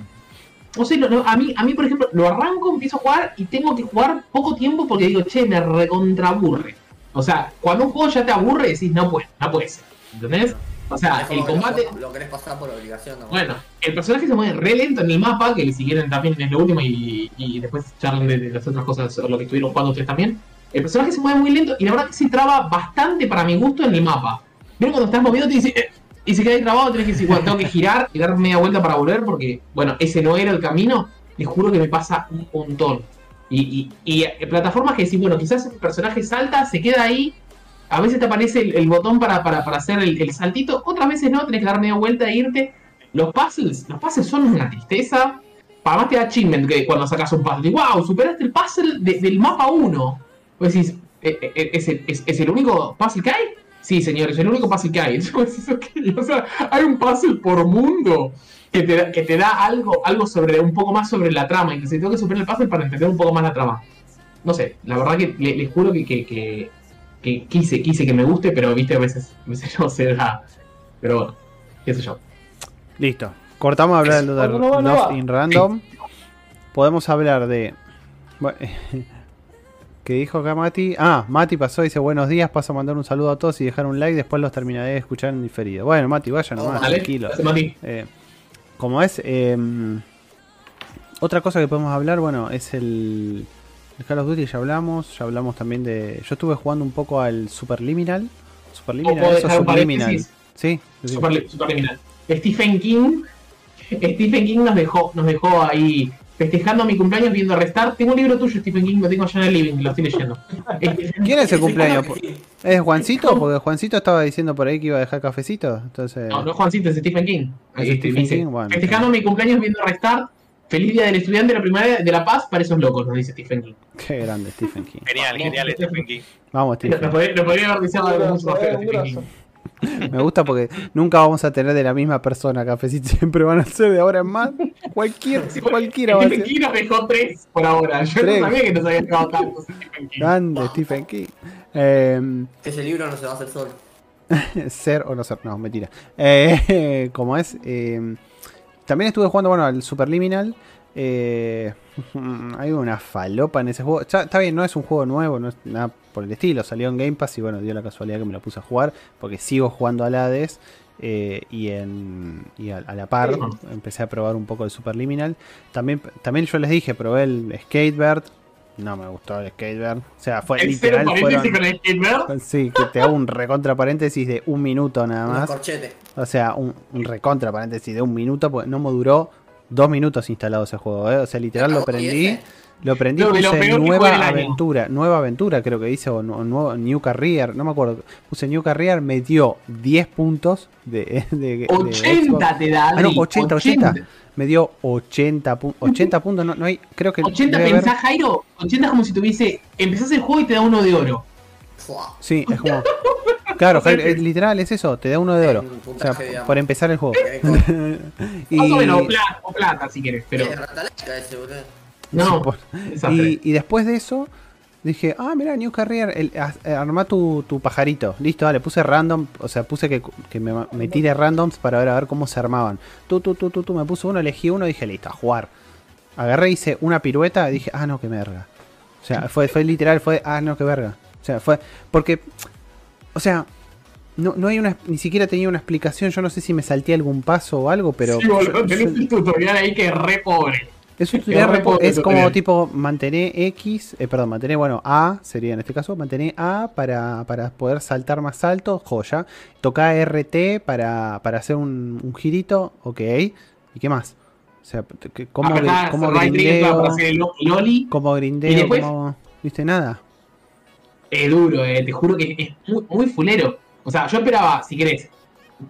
No sé, no- no, a, mí, a mí, por ejemplo, lo arranco, empiezo a jugar y tengo que jugar poco tiempo porque digo, che, me recontraburre. O sea, cuando un juego ya te aburre, decís, no puede, no puede ser. ¿Entendés? O sea, el combate. Lo, lo querés pasar por obligación, ¿no? Bueno, el personaje se mueve re lento en el mapa, que si quieren también es lo último y, y después charlen de, de las otras cosas, o lo que estuvieron jugando ustedes también. El personaje se mueve muy lento y la verdad que se traba bastante para mi gusto en el mapa. Pero cuando estás moviendo te dice, eh, y se queda ahí trabado, tenés que decir, bueno, tengo que girar y dar media vuelta para volver porque, bueno, ese no era el camino. Les juro que me pasa un montón. Y, y, y, eh, plataformas que decís, bueno, quizás el personaje salta, se queda ahí, a veces te aparece el, botón para, para, para hacer el, saltito, otras veces no, tenés que dar media vuelta e irte. Los puzzles, los puzzles son una tristeza. Para más te da achievement que cuando sacas un puzzle. wow, superaste el puzzle de- del mapa 1. Vos decís, "¿E- e- ¿es, es- es el único puzzle que hay? Sí, señor, es el único puzzle que hay. *laughs* Hay un puzzle por mundo que te, da- que te da algo, algo sobre, un poco más sobre la trama. Y que se tengo que superar el puzzle para entender un poco más la trama. No sé, la verdad que le- les juro que, que, que, que quise, quise que me guste, pero viste, a veces, a veces *laughs* no se da. Pero bueno, qué sé yo. Listo. Cortamos a hablar de no no va. in Random. Podemos hablar de. bueno, *laughs* ¿Qué dijo acá Mati? Ah, Mati pasó y dice buenos días, paso a mandar un saludo a todos y dejar un like, después los terminaré de escuchar en diferido. Bueno, Mati, vaya nomás, Dale, tranquilo. Gracias, Mati. Eh, como es, eh, otra cosa que podemos hablar, bueno, es el, el Call of Duty, ya hablamos, ya hablamos también de... Yo estuve jugando un poco al Superliminal. Superliminal, ¿Puedo eso paréntesis? Sí, sí. Super, superliminal. Stephen King. Stephen King nos dejó, nos dejó ahí festejando mi cumpleaños viendo Restart. Tengo un libro tuyo, Stephen King, lo tengo allá en el living, lo estoy leyendo. *laughs* Este, ¿Quién es el cumpleaños? ¿Es Juancito? Porque Juancito estaba diciendo por ahí que iba a dejar cafecito. Entonces. No, no es Juancito, es Stephen King. ¿Es Este, Stephen dice, King? Bueno. Festejando mi cumpleaños viendo Restart. Feliz día del estudiante de la primaria de La Paz para esos locos, nos dice Stephen King. Qué grande, Stephen King. Genial, genial Stephen King. Vamos, Stephen. lo podría, lo podría haber eh, un Stephen King. *laughs* Me gusta porque nunca vamos a tener de la misma persona cafecito. *laughs* Siempre van a ser de ahora en más. Cualquier, cualquiera va a Stephen ser. King nos dejó tres por ahora. Yo Tres. no sabía que nos había dejado tantos Stephen King. Grande, Stephen King. Eh, Ese libro no se va a hacer solo. *laughs* ser o no ser, no, mentira. Eh, como es, eh, también estuve jugando, bueno, al Superliminal. Eh, *laughs* hay una falopa en ese juego. Está, está bien, no es un juego nuevo, no es nada por el estilo. Salió en Game Pass y bueno, dio la casualidad que me lo puse a jugar. Porque sigo jugando al Hades. eh, y en y a, a la par empecé a probar un poco el Superliminal. También, también yo les dije, probé el Skatebird. No me gustó el Skatebird. O sea, fue El literal. Fueron, con el Skatebird. Sí, que te hago un recontra paréntesis de un minuto nada Un más. corchete. O sea, un, un recontra paréntesis de un minuto, porque no me duró dos minutos instalado ese juego. ¿eh? O sea, literal lo ¿Y prendí. Lo prendí y Lo- lo puse jugué nueva aventura. Nueva aventura creo que dice, o, nu- nuevo, New Career, no me acuerdo. Puse New Career, me dio 10 puntos de, *laughs* de, de 80 Xbox. te da. Ah, no, Adri, 80, 80. Me dio 80, pu- *laughs* 80 puntos. No, no hay, creo que 80 debe haber- pensás, Jairo. 80 es como si tuviese. Empezás el juego y te da uno de oro. Sí, es como. *laughs* *laughs* Claro, Jair, es literal es eso, te da uno de oro. Un O sea, digamos. por empezar el juego. *laughs* Con- y, Más o menos, o plata, o plata si querés, pero. No, y, y después de eso, dije, ah, mira, New Career, el, eh, armá tu, tu pajarito. Listo, dale, puse random, o sea, puse que, que me, me tire randoms para ver a ver cómo se armaban. Tú, tú, tú, tú, tú, me puse uno, elegí uno y dije, listo, a jugar. Agarré, hice una pirueta y dije, ah, no, qué verga. O sea, fue, fue literal, fue, ah, no, qué verga. O sea, fue, porque, o sea, no, no hay una, ni siquiera tenía una explicación, yo no sé si me salté algún paso o algo, pero... sí, boludo, tenés yo- un tutorial ahí que es re pobre. es un tutorial re pobre es como tipo mantener X, eh, perdón, mantener, bueno, A sería en este caso, mantener A para, para poder saltar más alto, joya. Tocar RT para, para hacer un, un girito, ok. ¿Y qué más? O sea, ¿cómo, cómo para grindeo? hacer el lo- el Oli. ¿Cómo Y grindeo? después- ¿Cómo- ¿Viste nada? Es duro, eh, te juro que es muy, muy fulero. O sea, yo esperaba, si querés.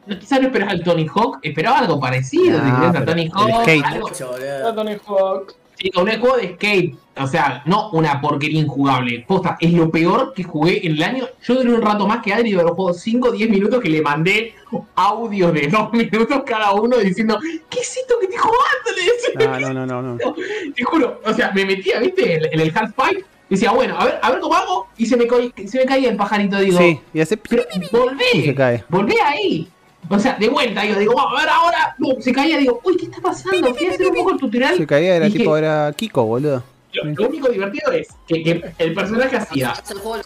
No, quizás no esperaba al Tony Hawk, esperaba algo parecido. Ah, si querés, a pero Tony el Hawk. skate. algo- boludo. Tony Hawk. Sí, un juego de skate. O sea, no una porquería injugable. Posta, es lo peor que jugué en el año. Yo duré un rato más que Adri de los juegos 5 o 10 minutos que le mandé audios de 2 *laughs* minutos cada uno diciendo, ¿qué es esto que estoy jugando? Ah, no, no, no, no. *laughs* Te juro, o sea, me metía, ¿viste? En, en el half pipe. Decía, bueno, a ver, a ver cómo hago. Y se me, se me caía el pajarito. Digo, Sí, y hace... pero volvé. Y se cae. Volvé ahí. O sea, de vuelta, digo, digo, a ver ahora. No, se caía, digo, uy, ¿qué está pasando? Fui a hacer un poco el tutorial. Se caía, era Dije, tipo, era Kiko, boludo. Lo, lo único divertido es que, que el personaje hacía, el juego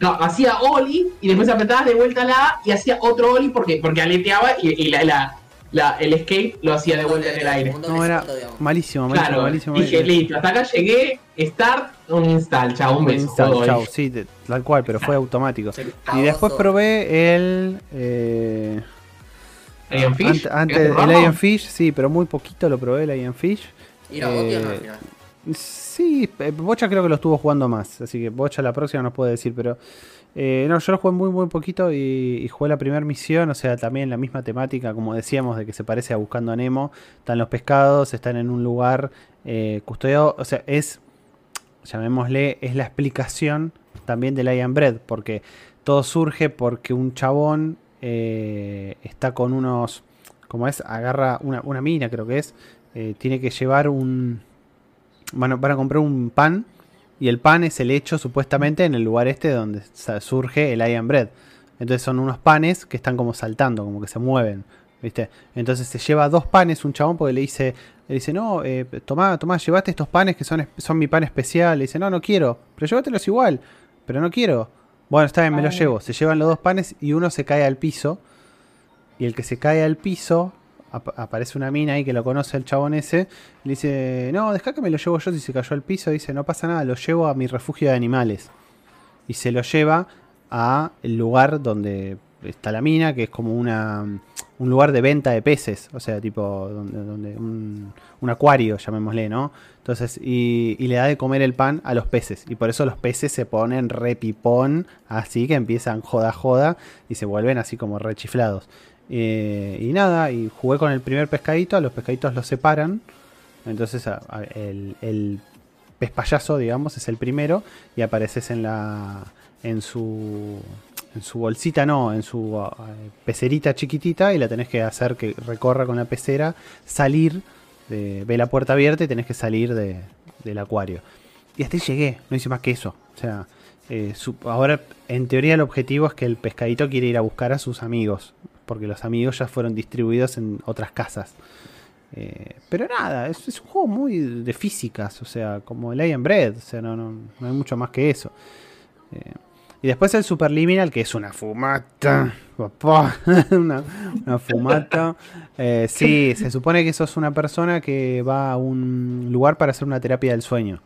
no, hacía Oli y después apretabas de vuelta la A y hacía otro Oli porque, porque aleteaba y, y la, la, la- el escape lo hacía de vuelta en el aire. No, era malísimo, malísimo, Claro, malísimo. dije, malísimo. listo, hasta acá llegué, start, un install, chao, un beso. Install, ahí. sí, de- tal cual, pero fue automático. Y después probé el. Eh, Alien Fish, ante- antes, ¿Llegaste a el? Alien Fish, sí, pero muy poquito lo probé el Alien Fish. Ir a Gotti o no al Eh, final. Sí, eh, Bocha creo que lo estuvo jugando más, así que Bocha la próxima nos puede decir, pero eh, no, yo lo jugué muy muy poquito y, y jugué la primera misión, o sea, también la misma temática, como decíamos, de que se parece a Buscando a Nemo, están los pescados, están en un lugar eh, custodiado, o sea, es, llamémosle, es la explicación también del Lion Bread, porque todo surge porque un chabón eh, está con unos, como es, agarra una, una mina creo que es, eh, tiene que llevar un, a, van a comprar un pan y el pan es el hecho supuestamente en el lugar este donde surge el Iron Bread. Entonces son unos panes que están como saltando, como que se mueven, ¿viste? Entonces se lleva dos panes un chabón porque le dice, le dice, no, eh, tomá, tomá, llevate estos panes que son, son mi pan especial. Le dice, no, no quiero, pero llévatelos igual, pero no quiero. Bueno, está bien, me los llevo. Se llevan los dos panes y uno se cae al piso. Y el que se cae al piso, ap- aparece una mina ahí que lo conoce el chabón ese. Le dice, no, deja que me lo llevo yo si se cayó al piso. Dice, no pasa nada, lo llevo a mi refugio de animales. Y se lo lleva a el lugar donde está la mina, que es como una, un lugar de venta de peces, o sea, tipo donde, un, acuario, llamémosle, ¿no? Entonces, y, y le da de comer el pan a los peces, y por eso los peces se ponen repipón, así que empiezan joda joda y se vuelven así como rechiflados. Eh, y nada, y jugué con el primer pescadito, a los pescaditos los separan, entonces el, el pez payaso, digamos, es el primero, y apareces en la en su en su bolsita no, en su uh, pecerita chiquitita y la tenés que hacer que recorra con la pecera, salir, de, ve la puerta abierta y tenés que salir de- del acuario. Y hasta ahí llegué, no hice más que eso. O sea, eh, ahora en teoría el objetivo es que el pescadito quiere ir a buscar a sus amigos, porque los amigos ya fueron distribuidos en otras casas. Eh, pero nada, es, un juego muy de físicas, o sea, como el Iron Bread, o sea, no, no, no hay mucho más que eso. Eh, y después el Superliminal, que es una fumata, *laughs* una, una fumata. Eh, sí, se supone que sos una persona que va a un lugar para hacer una terapia del sueño.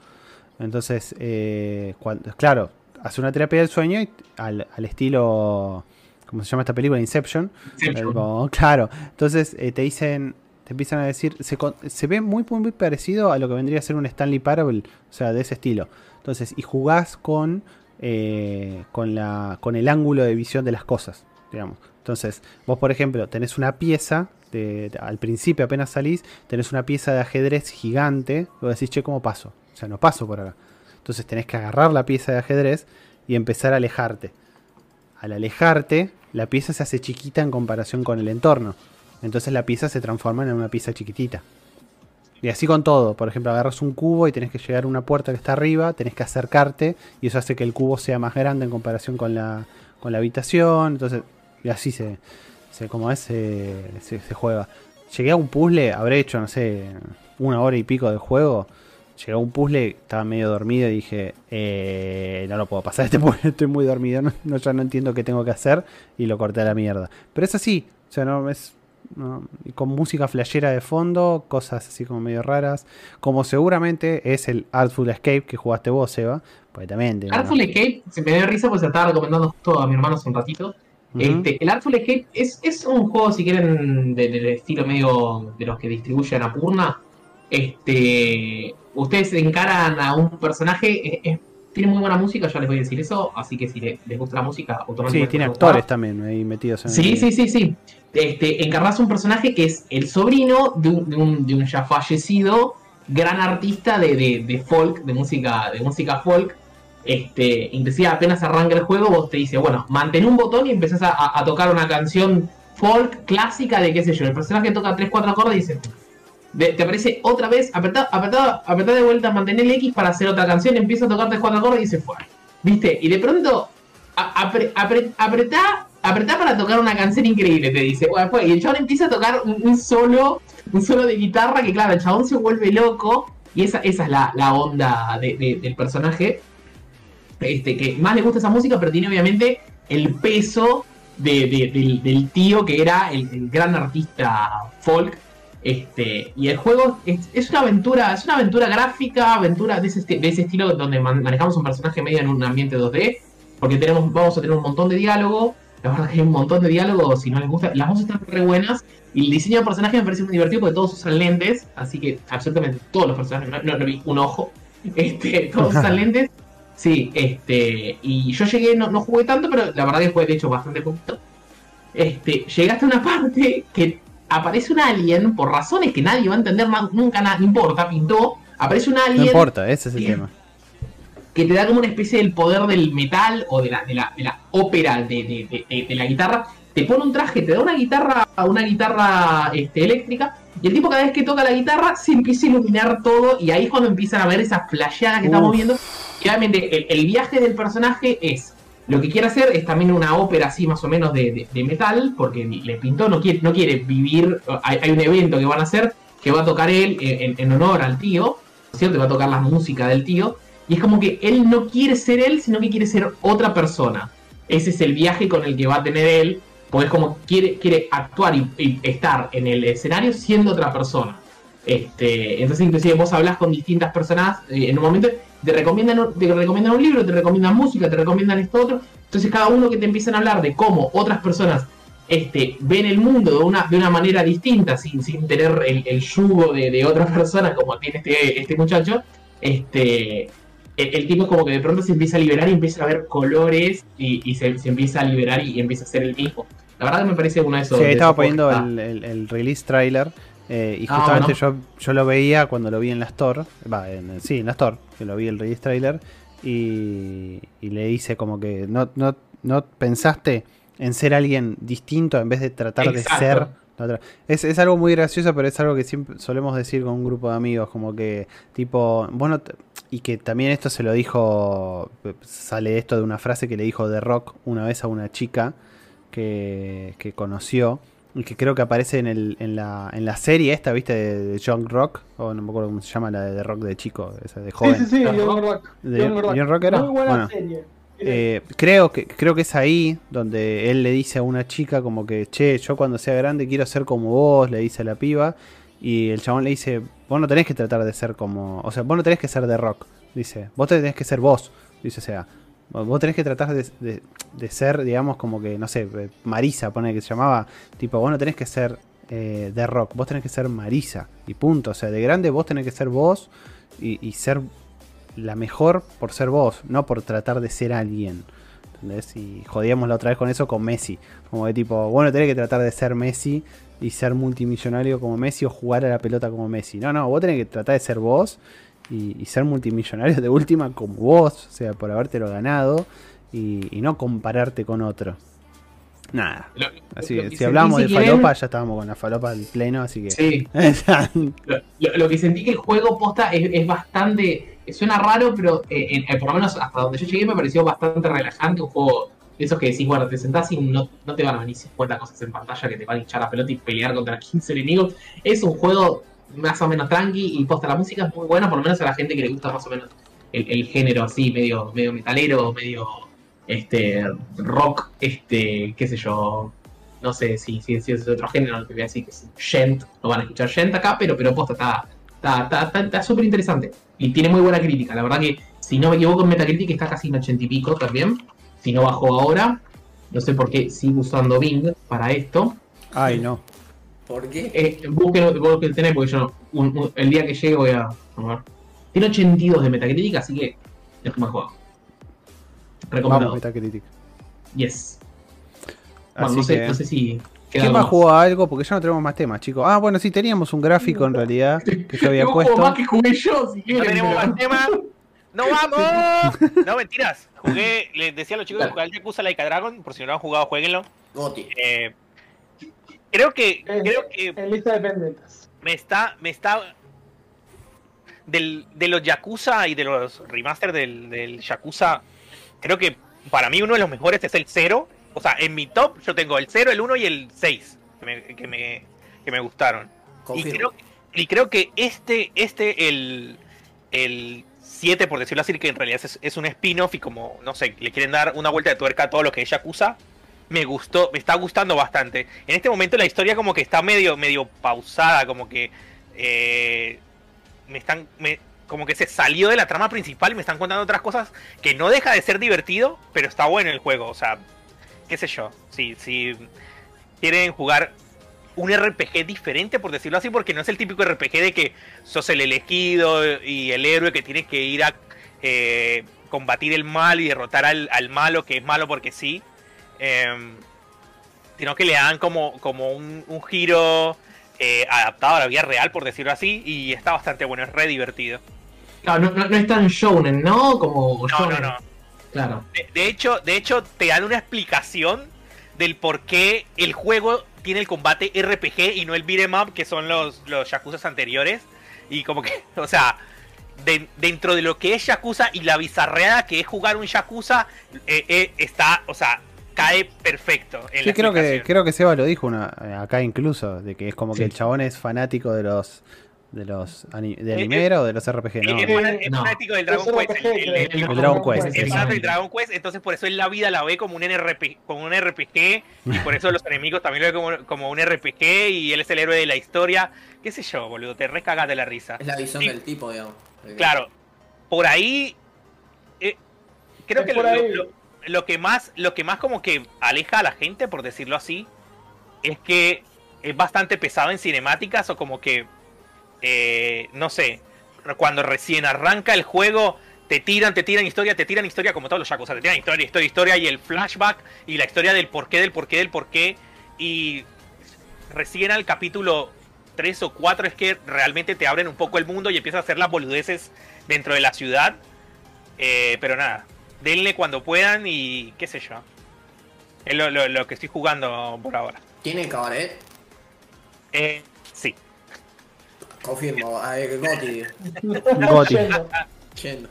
Entonces, eh, cuando- claro, hace una terapia del sueño y al, al estilo, ¿cómo se llama esta película? Inception. Inception. Algo- claro, entonces eh, te dicen, te empiezan a decir, se, se ve muy, muy, muy parecido a lo que vendría a ser un Stanley Parable, o sea, de ese estilo. Entonces, y jugás con, eh, con, la, con el ángulo de visión de las cosas, digamos. Entonces, vos, por ejemplo, tenés una pieza, de- al principio apenas salís, tenés una pieza de ajedrez gigante, vos decís, che, ¿cómo paso? O sea, no paso por acá. Entonces tenés que agarrar la pieza de ajedrez y empezar a alejarte. Al alejarte, la pieza se hace chiquita en comparación con el entorno. Entonces la pieza se transforma en una pieza chiquitita. Y así con todo. Por ejemplo, agarras un cubo y tenés que llegar a una puerta que está arriba, tenés que acercarte y eso hace que el cubo sea más grande en comparación con la, con la habitación. Entonces, y así se, se como es, se, se- juega. Llegué a un puzzle, habré hecho, no sé, una hora y pico de juego. Llegué a un puzzle, estaba medio dormido y dije, eh, no lo puedo pasar este *laughs* puzzle, estoy muy dormido, no, no- ya no entiendo qué tengo que hacer y lo corté a la mierda. Pero es así, o sea, no es no, y con música flashera de fondo, cosas así como medio raras, como seguramente es el Artful Escape que jugaste vos, Seba, porque también Artful Escape se me dio risa porque se estaba recomendando justo a mi hermano hace un ratito. Este, el Artful Escape es, es un juego, si quieren, de- del estilo medio de los que distribuyen a Purna. Este, ustedes encaran a un personaje, es- es- tiene muy buena música, ya les voy a decir eso, así que si le- les gusta la música, Sí, automáticamente. tiene a gustar. actores también ahí metidos en Sí, sí, sí, sí. Este, encarnás un personaje que es el sobrino de un, de un- de un ya fallecido gran artista de, de- de folk, de música, de música folk. Este, inclusive apenas arranca el juego, vos te dice, bueno, mantén un botón y empezás a, a- a tocar una canción folk clásica de qué sé yo. El personaje toca 3-4 acordes y dice. Te aparece otra vez, apretá, apretá de vuelta, mantener el X para hacer otra canción, empieza a tocar 3-4 acordes y se fue. ¿Viste? Y de pronto apre- apre- apretá, apretá para tocar una canción increíble, te dice. Bueno, fue, y el chabón empieza a tocar un, solo, un solo de guitarra que claro, el chabón se vuelve loco. Y esa, esa es la, la onda de- de- del personaje. Este, que más le gusta esa música, pero tiene obviamente el peso de- de- del, tío que era el gran artista folk. Este, y el juego es, es una aventura, es una aventura gráfica, aventura de ese, de ese estilo donde man- manejamos un personaje medio en un ambiente 2D, porque tenemos, vamos a tener un montón de diálogo, la verdad que hay un montón de diálogo, si no les gusta, las voces están re buenas, y el diseño de personaje me parece muy divertido porque todos usan lentes, así que absolutamente todos los personajes, no, no, no vi un ojo, *laughs* este, todos *laughs* usan lentes, sí, este, y yo llegué, no, no jugué tanto, pero la verdad que jugué de hecho bastante poquito, este, llegaste a una *laughs* parte que aparece un alien, por razones que nadie va a entender nunca, nada, no importa, pintó, aparece un No alien importa, ese es el Bien. tema. que te da como una especie del poder del metal o de la, de la, de la ópera de, de- de- de- de la guitarra. Te pone un traje, te da una guitarra, una guitarra este, eléctrica, y el tipo cada vez que toca la guitarra se empieza a iluminar todo, y ahí es cuando empiezan a ver esas flasheadas que estamos viendo. Y el viaje del personaje es. Lo que quiere hacer es también una ópera así más o menos de, metal, porque le pintó, no quiere, no quiere vivir. Hay, hay un evento que van a hacer que va a tocar él en, honor al tío, ¿cierto? Va a tocar la música del tío. Y es como que él no quiere ser él, sino que quiere ser otra persona. Ese es el viaje con el que va a tener él, porque es como quiere, quiere actuar y, y estar en el escenario siendo otra persona. Este, entonces inclusive vos hablas con distintas personas eh, en un momento, te recomiendan, un- te recomiendan un libro, te recomiendan música, te recomiendan esto otro. Entonces cada uno que te empiezan a hablar de cómo otras personas este, ven el mundo de una, de una manera distinta, sin, sin tener el, el yugo de, de otra persona como tiene este, este muchacho, este, el, el tipo como que de pronto se empieza a liberar y empieza a ver colores y, y se, se empieza a liberar y, empieza a ser el mismo. La verdad que me parece uno de esos. Sí, estaba esos poniendo el release trailer eh, y Ah, justamente bueno. yo, yo lo veía cuando lo vi en la Store, va, en, sí, en la Store, que lo vi el release trailer y, y le hice como que no, no, no pensaste en ser alguien distinto en vez de tratar Exacto. de ser otra. Es, es algo muy gracioso, pero es algo que siempre solemos decir con un grupo de amigos, como que tipo, bueno, y que también esto se lo dijo, sale esto de una frase que le dijo The Rock una vez a una chica que, que conoció que creo que aparece en, el, en, la, en la serie esta, ¿viste? De, de Young Rock, o no me acuerdo cómo se llama, la de The Rock de chico, esa de Sí, joven. sí, sí, Ajá. Young Rock. ¿De Young Rock. Young Rock era? Muy buena Bueno. serie. Eh, creo que creo que es ahí donde él le dice a una chica como que, che, yo cuando sea grande quiero ser como vos, le dice a la piba. Y el chabón le dice, vos no tenés que tratar de ser como... O sea, vos no tenés que ser de rock. Dice, vos tenés que ser vos. Dice, o sea, vos tenés que tratar de, de- ser, digamos, como que, no sé, eh, Marisa, pone que se llamaba. Tipo, vos no tenés que ser eh, de rock, vos tenés que ser Marisa. Y punto. O sea, de grande vos tenés que ser vos y, y ser la mejor por ser vos, no por tratar de ser alguien. ¿Entendés? Y jodíamos la otra vez con eso con Messi. Como de tipo, bueno, tenés que tratar de ser Messi y ser multimillonario como Messi o jugar a la pelota como Messi. No, no, vos tenés que tratar de ser vos y, y ser multimillonario de última como vos, o sea, por habértelo ganado y, y no compararte con otro. Nada. Lo- Así lo que si hablamos de quieren- falopa, ya estábamos con la falopa al pleno, así que. Sí, *laughs* lo, que sentí que el juego posta es, es bastante. Suena raro, pero eh, en- eh, por lo menos hasta donde yo llegué me pareció bastante relajante. Un juego de esos que decís, bueno, te sentás y no, no te van a venir 50 cosas en pantalla que te van a hinchar la pelota y pelear contra 15 enemigos. Es un juego más o menos tranqui y posta la música es muy buena, por lo menos a la gente que le gusta más o menos el, el género así, medio, medio metalero, medio este rock, este, qué sé yo, no sé si, si, es otro género, no te voy a decir que es Gent, no van a escuchar Gent acá, pero, pero posta, está está está- está- está súper interesante. Y tiene muy buena crítica, la verdad que, si no me equivoco, en Metacritic está casi en 80 y pico también, si no bajó ahora, no sé por qué sigo usando Bing para esto. Ay, no. ¿Por qué? Eh, busquen vos que tenés, porque yo no- un- un- el día que llegue voy a, a ver. Tiene 82 de Metacritic, así que es un buen juego. Vamos, Recomendado. Metacritic. Yes. Bueno, Así no sé, que- no sé si. ¿Quién más jugó a algo? Porque ya no tenemos más temas, chicos. Ah, bueno, sí, teníamos un gráfico en realidad que yo había *laughs* puesto. más que jugué yo, si No tenemos pero- más tema. ¡No vamos! *laughs* No, mentiras. Jugué, les decía a los chicos que jugar al Yakuza Laika Dragon, por si no lo han jugado, jueguenlo. Goti. Eh, creo que, En, creo que en lista de pendientes. me está, me está del, de los Yakuza y de los remaster del, del Yakuza, creo que para mí uno de los mejores es el 0. O sea, en mi top yo tengo el 0, el 1 y el 6, que me, que me, que me gustaron. Y creo, y creo que este, este, el, el 7, por decirlo así, que en realidad es, es un spin-off y como, no sé, le quieren dar una vuelta de tuerca a todo lo que es Yakuza, me gustó, me está gustando bastante. En este momento la historia como que está medio, medio pausada, como que eh, me están, como que se salió de la trama principal y me están contando otras cosas que no deja de ser divertido, pero está bueno el juego, o sea, qué sé yo, si, si quieren jugar un RPG diferente, por decirlo así, porque no es el típico RPG de que sos el elegido y el héroe que tiene que ir a eh, combatir el mal y derrotar al, al malo que es malo porque sí. Em, sino que le dan como, como un, un giro eh, adaptado a la vida real, por decirlo así, y está bastante bueno, es re divertido. Claro, no, no, no es tan shounen, ¿no? Como No, no. Claro. De, de hecho, de hecho, te dan una explicación del por qué el juego tiene el combate RPG y no el beat'em up que son los, los Yakuza anteriores. Y como que, *laughs* o sea, de- dentro de lo que es Yakuza y la bizarreada que es jugar un Yakuza, eh, eh, está, o sea, cae perfecto. En Sí, la creo que, creo que Seba lo dijo una, eh, acá incluso, de que es como Sí. que el chabón es fanático de los de los ani- de Eh, animera o de los RPG, Es- no. es fana- es No. fanático del Dragon Quest. RPG, el- el- el-. El Dragon Quest, Es sí. fanático del Dragon Quest, entonces por eso en la vida la ve como un NRP, como un RPG y por eso los enemigos también lo ven como, como un RPG y él es el héroe de la historia. ¿Qué sé yo, boludo? Te recagas de la risa. Es la visión Sí. del tipo, digamos. Claro, por ahí eh, creo Es que por lo, ahí. lo- lo que más lo que más como que aleja a la gente, por decirlo así, es que es bastante pesado en cinemáticas o como que, eh, no sé, cuando recién arranca el juego, te tiran, te tiran historia, te tiran historia como todos los Yakuza, te tiran historia, historia, historia y el flashback y la historia del porqué, del porqué, del porqué. Y recién al capítulo 3 o 4 es que realmente te abren un poco el mundo y empiezas a hacer las boludeces dentro de la ciudad. Eh, pero nada, denle cuando puedan y qué sé yo. Es lo, lo- lo que estoy jugando por ahora. ¿Tiene cabaret? Eh, sí. Confirmo, a ver, Goti. *laughs* Goti. Yendo.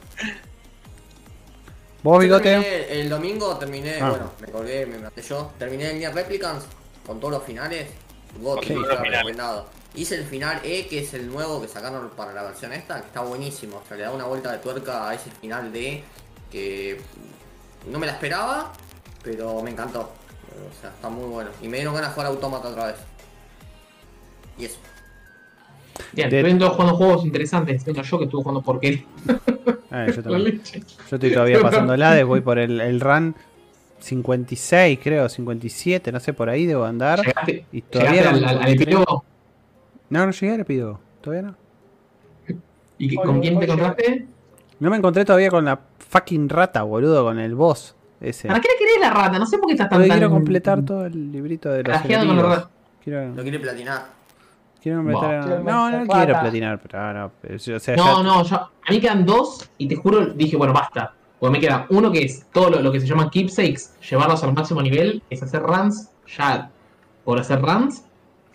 ¿Vos, bigote? terminé- el domingo terminé, Ah. bueno, me colgué, me maté yo. Terminé el Nier Replicants con todos los finales. Goti, Ok, ultra final. recomendado. Hice el final E, que es el nuevo que sacaron para la versión esta, que está buenísimo. O sea, le da una vuelta de tuerca a ese final D que no me la esperaba, pero me encantó. O sea, está muy bueno. Y me dieron ganas de jugar Automata otra vez. Y eso. Bien, De- estoy todos jugando juegos interesantes. Venga, yo que estuve jugando porquería. Ah, yo *laughs* también. Yo estoy todavía *laughs* pasando el Hades, voy por el, el run 56, creo, 57, no sé, por ahí debo andar. Llegaste, Y todavía llegaste no- al, al, al epílogo. No, no llegué, le pido. Todavía no. ¿Y Oye, con quién te encontraste? No me encontré todavía con la fucking rata, boludo, con el boss ese. ¿Para qué le querés la rata? No sé por qué estás tan. Porque quiero tan- completar todo el librito de los con la enemigos. rata. Quiero, Lo quiere platinar. quiero completar. No, no completar quiero platinar, pero ah, no. o sea, No, ya- no, yo, a mí quedan dos y te juro, dije, bueno, basta. Porque me queda uno que es todo lo, lo que se llama keepsakes, llevarlos al máximo nivel, es hacer runs, ya por hacer runs.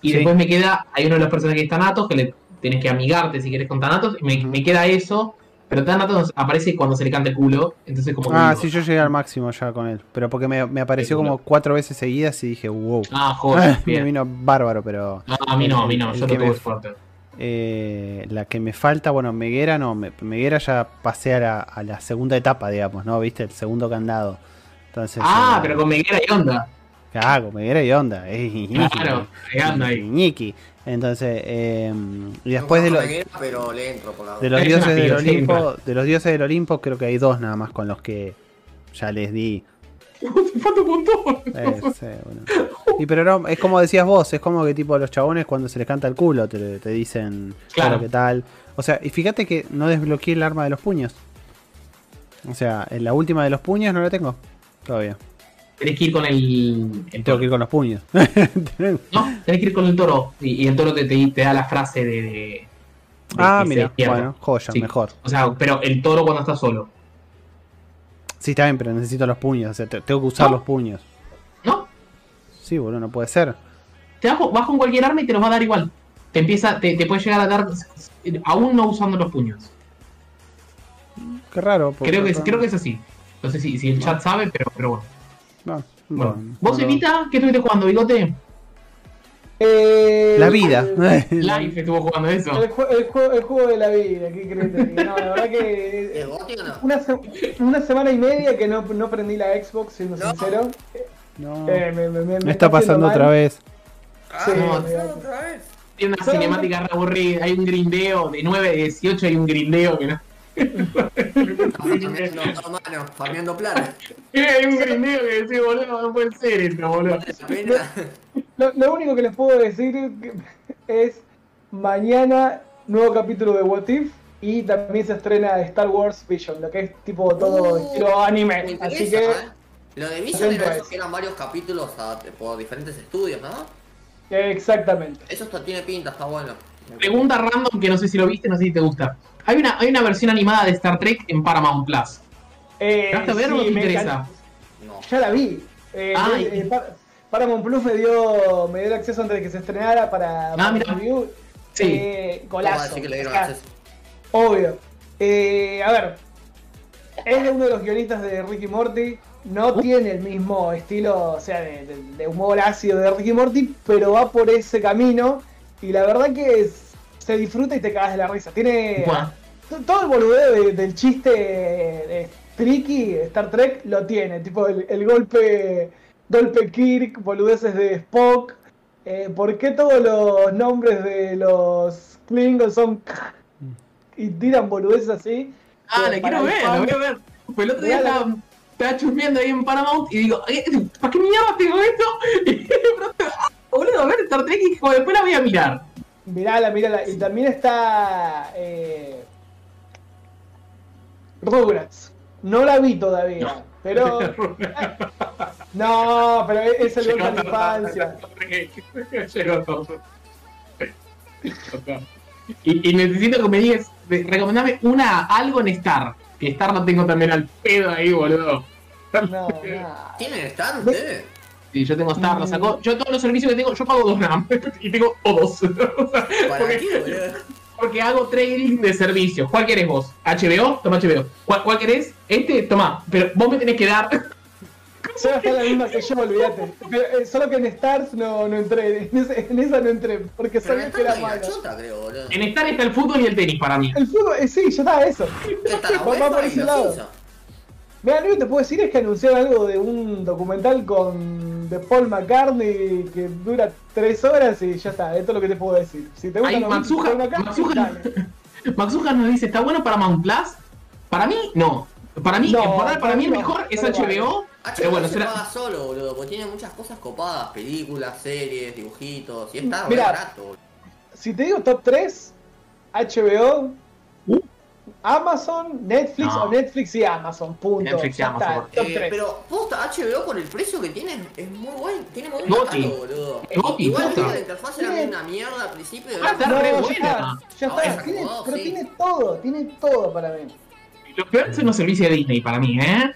Y Sí. después me queda, hay uno de los personajes que es Thanatos, que le tenés que amigarte si querés con Thanatos, y me, me queda eso, pero Thanatos aparece cuando se le canta el culo, entonces como Ah, sí, yo llegué al máximo ya con él. Pero porque me, me apareció como cuatro veces seguidas y dije, wow. Ah, joder, *laughs* me vino bárbaro, pero. No, a mí no, a mí no, yo lo tuve fuerte. Eh, la que me falta, bueno, Meguera no, me- Meguera ya pasé a la, a la segunda etapa, digamos, ¿no? ¿Viste? El segundo candado. Entonces, Ah, eh, pero con Meguera y onda. Ah, con Meguera y onda. Es Claro, ahí anda ahí. Entonces, eh, y después de, los pero le entro por la de los Es dioses del Olimpo, de los dioses del Olimpo, creo que hay dos nada más con los que ya les di. *laughs* Falta un montón. Eh, sí, bueno. Y pero no, es como decías vos, es como que tipo los chabones cuando se les canta el culo te, te dicen Claro. claro qué tal. O sea, y fíjate que no desbloqueé el arma de los puños. O sea, en la última de los puños no la tengo todavía. Tenés que ir con el, el Tengo que ir con los puños. *laughs* *laughs* No, tenés que ir con el toro. Y, y el toro te, te, te da la frase de. ah, mira, bueno, joya, Sí. mejor. O sea, pero el toro cuando está solo. Sí, está bien, pero necesito los puños. O sea, te- tengo que usar ¿No? los puños. ¿No? Sí, boludo, no puede ser. Te vas, vas con cualquier arma y te los va a dar igual. Te empieza, te, te puede llegar a dar. Aún no usando los puños. Qué raro. porque- Creo que, es- creo que es así. No sé si, si el chat sabe, pero, pero bueno. No, Bueno, no, ¿Vos, no. Evita, qué estuviste jugando, bigote? Eh, La vida. *laughs* El, Life estuvo jugando eso. el el juego, el juego de la vida, ¿qué crees? No, la verdad que. *laughs* ¿Es Goti o no? Una, se- una semana y media que no, no prendí la Xbox, siendo No. sincero. No. Eh, me, me- me- Me está pasando otra vez. Sí, Ah, me- otra vez. Tiene una cinemática re aburrida. Hay un grindeo. De 9 de 18 hay un grindeo que no. Farmeando, mano, farmeando plata. Hay un grindeo que decís, boludo, no puede ser esto, boludo. Lo, lo único que les puedo decir es mañana nuevo capítulo de What If y también se estrena Star Wars Vision, lo que es tipo todo Uh, estilo Me anime. interesa, Así que ¿eh? Lo de Vision era eso que eran varios capítulos a- por diferentes estudios, ¿no? exactamente. Eso está, tiene pinta, está bueno. Pregunta random que no sé si lo viste, no sé si te gusta. Hay una, hay una versión animada de Star Trek en Paramount Plus. Eh, ¿Llegaste a ver o no te interesa? No. Ya la vi. Eh, Ah, y- eh, Paramount Plus me dio, me dio el acceso antes de que se estrenara para, para Ah, mira. review. Sí. Eh, ¿Cómo va a golazo. que le dieron O acceso? Obvio. Eh, a ver, es de uno de los guionistas de Ricky Morty. No Uh. tiene el mismo estilo, o sea, de, de- de humor ácido de Ricky Morty, pero va por ese camino. Y la verdad que es- se disfruta y te cagas de la risa. Tiene Bueno, todo el boludeo de- del chiste de Tricky, Star Trek, lo tiene. Tipo el, el golpe, golpe Kirk, boludeces de Spock. Eh, ¿Por qué todos los nombres de los Klingons son y tiran boludeces así? ah, Eh, la quiero ver, la voy a ver. Pues el otro día la- estaba, chusmeando ahí en Paramount y digo, "Eh, ¿para qué mierda tengo esto? *laughs* Y de pronto, ¡ah, boludo, a ver Star Trek y como después la voy a mirar. Mirala, mirala. Y también está. Eh, Rugrats. No la vi todavía. Pero. *laughs* No, pero es el gol de la infancia. Llegó todo. Y, y necesito que me digas, recomendame una, algo en Star. Que Star no tengo también al pedo ahí, boludo. No. ¿Tienen Star ustedes? Sí, yo tengo Star, lo sacó. Yo todos los servicios que tengo, yo pago dos RAM. *laughs* y tengo todos. O sea, *laughs* ¿Para porque, qué, porque hago trading de servicios. ¿Cuál querés vos? ¿HBO? Toma HBO. ¿Cuál, cuál querés? Este, toma. Pero vos me tenés que dar. *laughs* Solo está la misma que yo, olvídate. Pero, eh, solo que en Stars no, no entré. En, ese- en esa no entré. Porque sabía en que era malo. chota, creo. En Star está el fútbol y el tenis para mí. El fútbol, eh, sí, ya está eso. ¿Qué está la Va- va por ese lado. Mira, lo único que te puedo decir es que anunciaron algo de un documental con de Paul McCartney que dura tres horas y ya está. Esto es lo que te puedo decir. Si te gusta dale. *laughs* Matsuha nos dice, ¿está bueno para Mount Plus? Para mí, no. Para mí, No, en verdad, para mí el no, mejor es no. HBO. HBO Pero bueno, se será- paga solo, boludo, porque tiene muchas cosas copadas, películas, series, dibujitos, y está Mirá. barato, boludo. Si te digo top 3, HBO, Uh. Amazon, Netflix No. o Netflix y Amazon. Punto. Netflix y Amazon. está, Eh, 3. pero posta, HBO con el precio que tiene es muy bueno, tiene muy buen catálogo, boludo. Goti, Igual viste, la interfaz era una mierda al principio. Ah, está No, re ya buena. está, ya Ahora está. Tiene- acomodó, pero sí. tiene todo, tiene todo para mí. Los peores son los servicios de Disney para mí, ¿eh?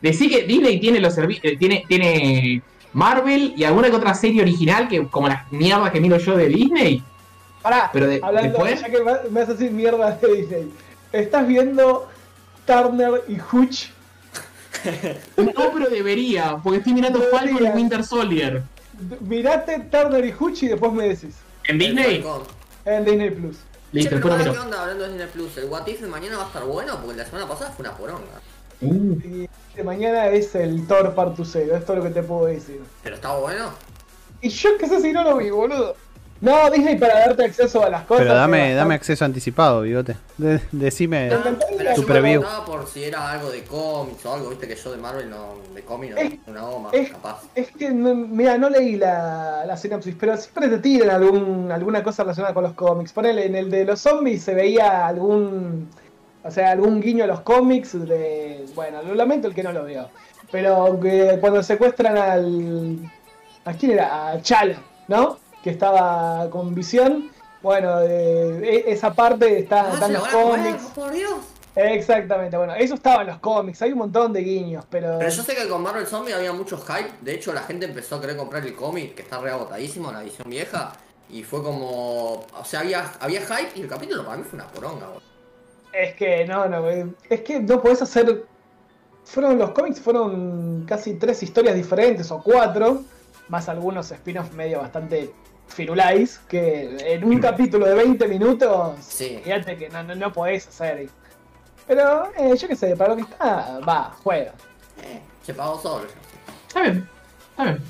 Decir que Disney tiene los servicios, tiene, tiene Marvel y alguna que otra serie original que como las mierdas que miro yo de Disney. Pará, Pero de- hablando, después- ya que me vas a decir mierda de Disney. ¿Estás viendo Turner y Hooch? *laughs* No, pero debería, porque estoy mirando Falcon y Debería. Winter Soldier. Mirate Turner y Hooch y después me decís. ¿En Disney? En Disney Plus. Listo, Che, pero. ¿qué onda hablando de Disney Plus? ¿El What If de mañana va a estar bueno? Porque la semana pasada fue una poronga. Uh, Y de mañana es el Thor Part 2 es todo lo que te puedo decir. ¿Pero está bueno? Y yo qué sé si no lo vi, boludo. No, Disney para darte acceso a las cosas. Pero dame, dame acceso anticipado, bigote. De- decime. No, pero tu yo preview. me preguntaba por si era algo de cómics o algo, viste que yo de Marvel no, de cómics no, Es- una goma, es- capaz. Es que, mira, no leí la, la sinopsis, pero siempre te tiran algún, alguna cosa relacionada con los cómics. Ponele, en el de los zombies se veía algún, o sea, algún guiño a los cómics de, bueno, lo lamento el que no lo vio. Pero que cuando secuestran al, ¿a quién era? A Chala, ¿no? Que estaba con visión. Bueno, eh, e- esa parte está, Ah, está en los cómics. por Dios. Exactamente, bueno, eso estaba en los cómics, hay un montón de guiños, pero... Pero yo sé que con Marvel Zombie había mucho hype. De hecho, la gente empezó a querer comprar el cómic, que está reagotadísimo, la edición vieja. Y fue como. O sea, había, había hype y el capítulo para mí fue una poronga, boludo. Es que no, no, eh, es que no podés hacer. Fueron los cómics, fueron casi tres historias diferentes o cuatro, más algunos spin-offs medio bastante firulais, que en un capítulo de 20 minutos, Sí. fíjate que no, no, no podés hacer. Pero eh, yo qué sé, para lo que está, va, juega. Eh, se pagó solo está bien, está bien.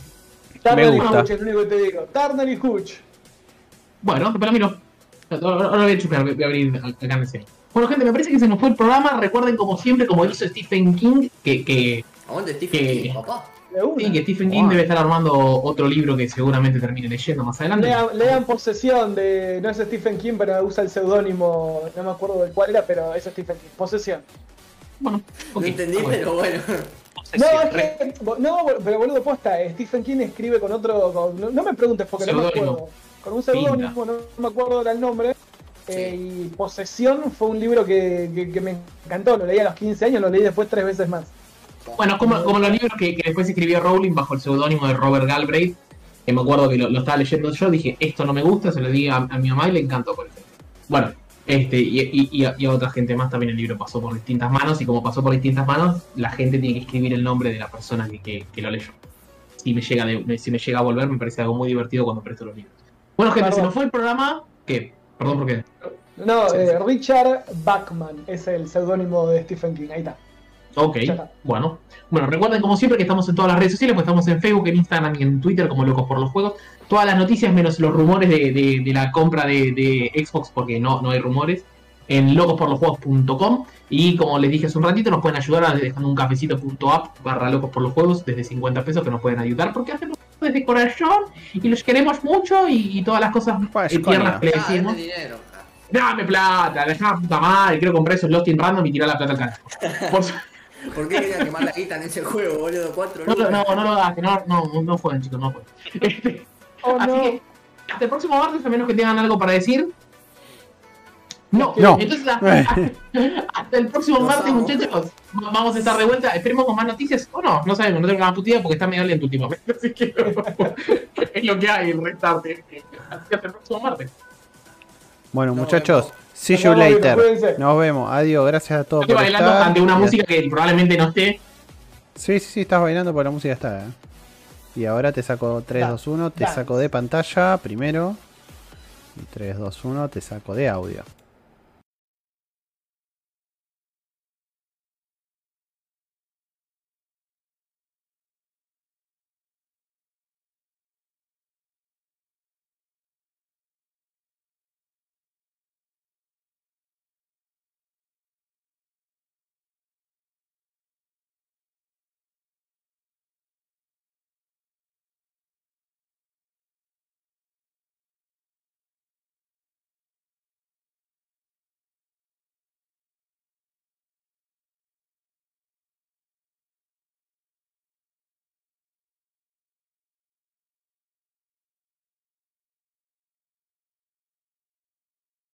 Turner y. Hooch es lo único que te digo. Turner y Hooch. Bueno, lo miro. Ahora voy a chupar, voy a abrir acá en. Bueno, gente, me parece que se nos fue el programa. Recuerden, como siempre, como hizo Stephen King, que, que, Aguante Stephen Que- King, papá. Sí, que Stephen King Wow. debe estar armando otro libro que seguramente termine leyendo más adelante. Lean, lean Posesión de. No es Stephen King, pero usa el seudónimo. No me acuerdo de cuál era, pero es Stephen King. Posesión. Bueno, no entendí, pero bueno. No, es que, no, pero boludo, posta, eh, Stephen King escribe con otro, con- no, no me preguntes porque no me acuerdo, con un seudónimo, no, me acuerdo ahora el nombre, eh, y Posesión fue un libro que, que- que me encantó, lo leí a los 15 años, lo leí después tres veces más. Bueno, como, como los libros que, que después escribió Rowling bajo el seudónimo de Robert Galbraith, que me acuerdo que lo, lo estaba leyendo yo, dije, esto no me gusta, se lo di a, a mi mamá y le encantó, por ejemplo. Bueno, este, y, y- y a, y a otra gente más también el libro pasó por distintas manos, y como pasó por distintas manos, la gente tiene que escribir el nombre de la persona que, que- que lo leyó. Si me, llega de- si me llega a volver, me parece algo muy divertido cuando presto los libros. Bueno, gente, se nos fue el programa. ¿Qué? Perdón, ¿por qué? No, eh. Richard Bachman es el seudónimo de Stephen King, ahí está. Ok, bueno. Bueno, recuerden como siempre que estamos en todas las redes sociales, pues estamos en Facebook, en Instagram y en Twitter como Locos por los Juegos. Todas las noticias menos los rumores de, de- de la compra de, de Xbox, porque no, no hay rumores, en locosporlosjuegos.com. Y como les dije hace un ratito, nos pueden ayudar a dejando un cafecito.app barra locos por los juegos desde 50 pesos que nos pueden ayudar, porque hacemos desde corazón y los queremos mucho y, y todas las cosas Pues, tiernas que le decimos. dinero. Ah, Dame plata, dejá puta madre, quiero comprar esos Lost in Random y tirar la plata al carajo. Por su- ¿Por qué quería quemar la guita en ese juego, boludo? Cuatro No, lo- lucas. no, no lo hagas, no, no, no jueguen, chicos, no jueguen. *laughs* Este, Oh, así no. que, hasta el próximo martes, a menos que tengan algo para decir. No, No. entonces hasta, *laughs* hasta el próximo martes, muchachos. Vamos a estar de vuelta. Esperemos con más noticias. O no, no sabemos, no tengo nada putida porque está medio lento últimamente. *laughs* Así que es lo que hay, el restarte. Así que hasta el próximo martes. Bueno, muchachos, vemos. See Nos you later. Nos vemos. Adiós, gracias a todos Estoy por bailando estar. ante una Y- música que probablemente no esté. Sí, sí, sí, estás bailando porque la música está. ¿eh? Y ahora te saco 3, Da- 2, 1, te dance. saco de pantalla primero. Y 3, 2, 1, te saco de audio.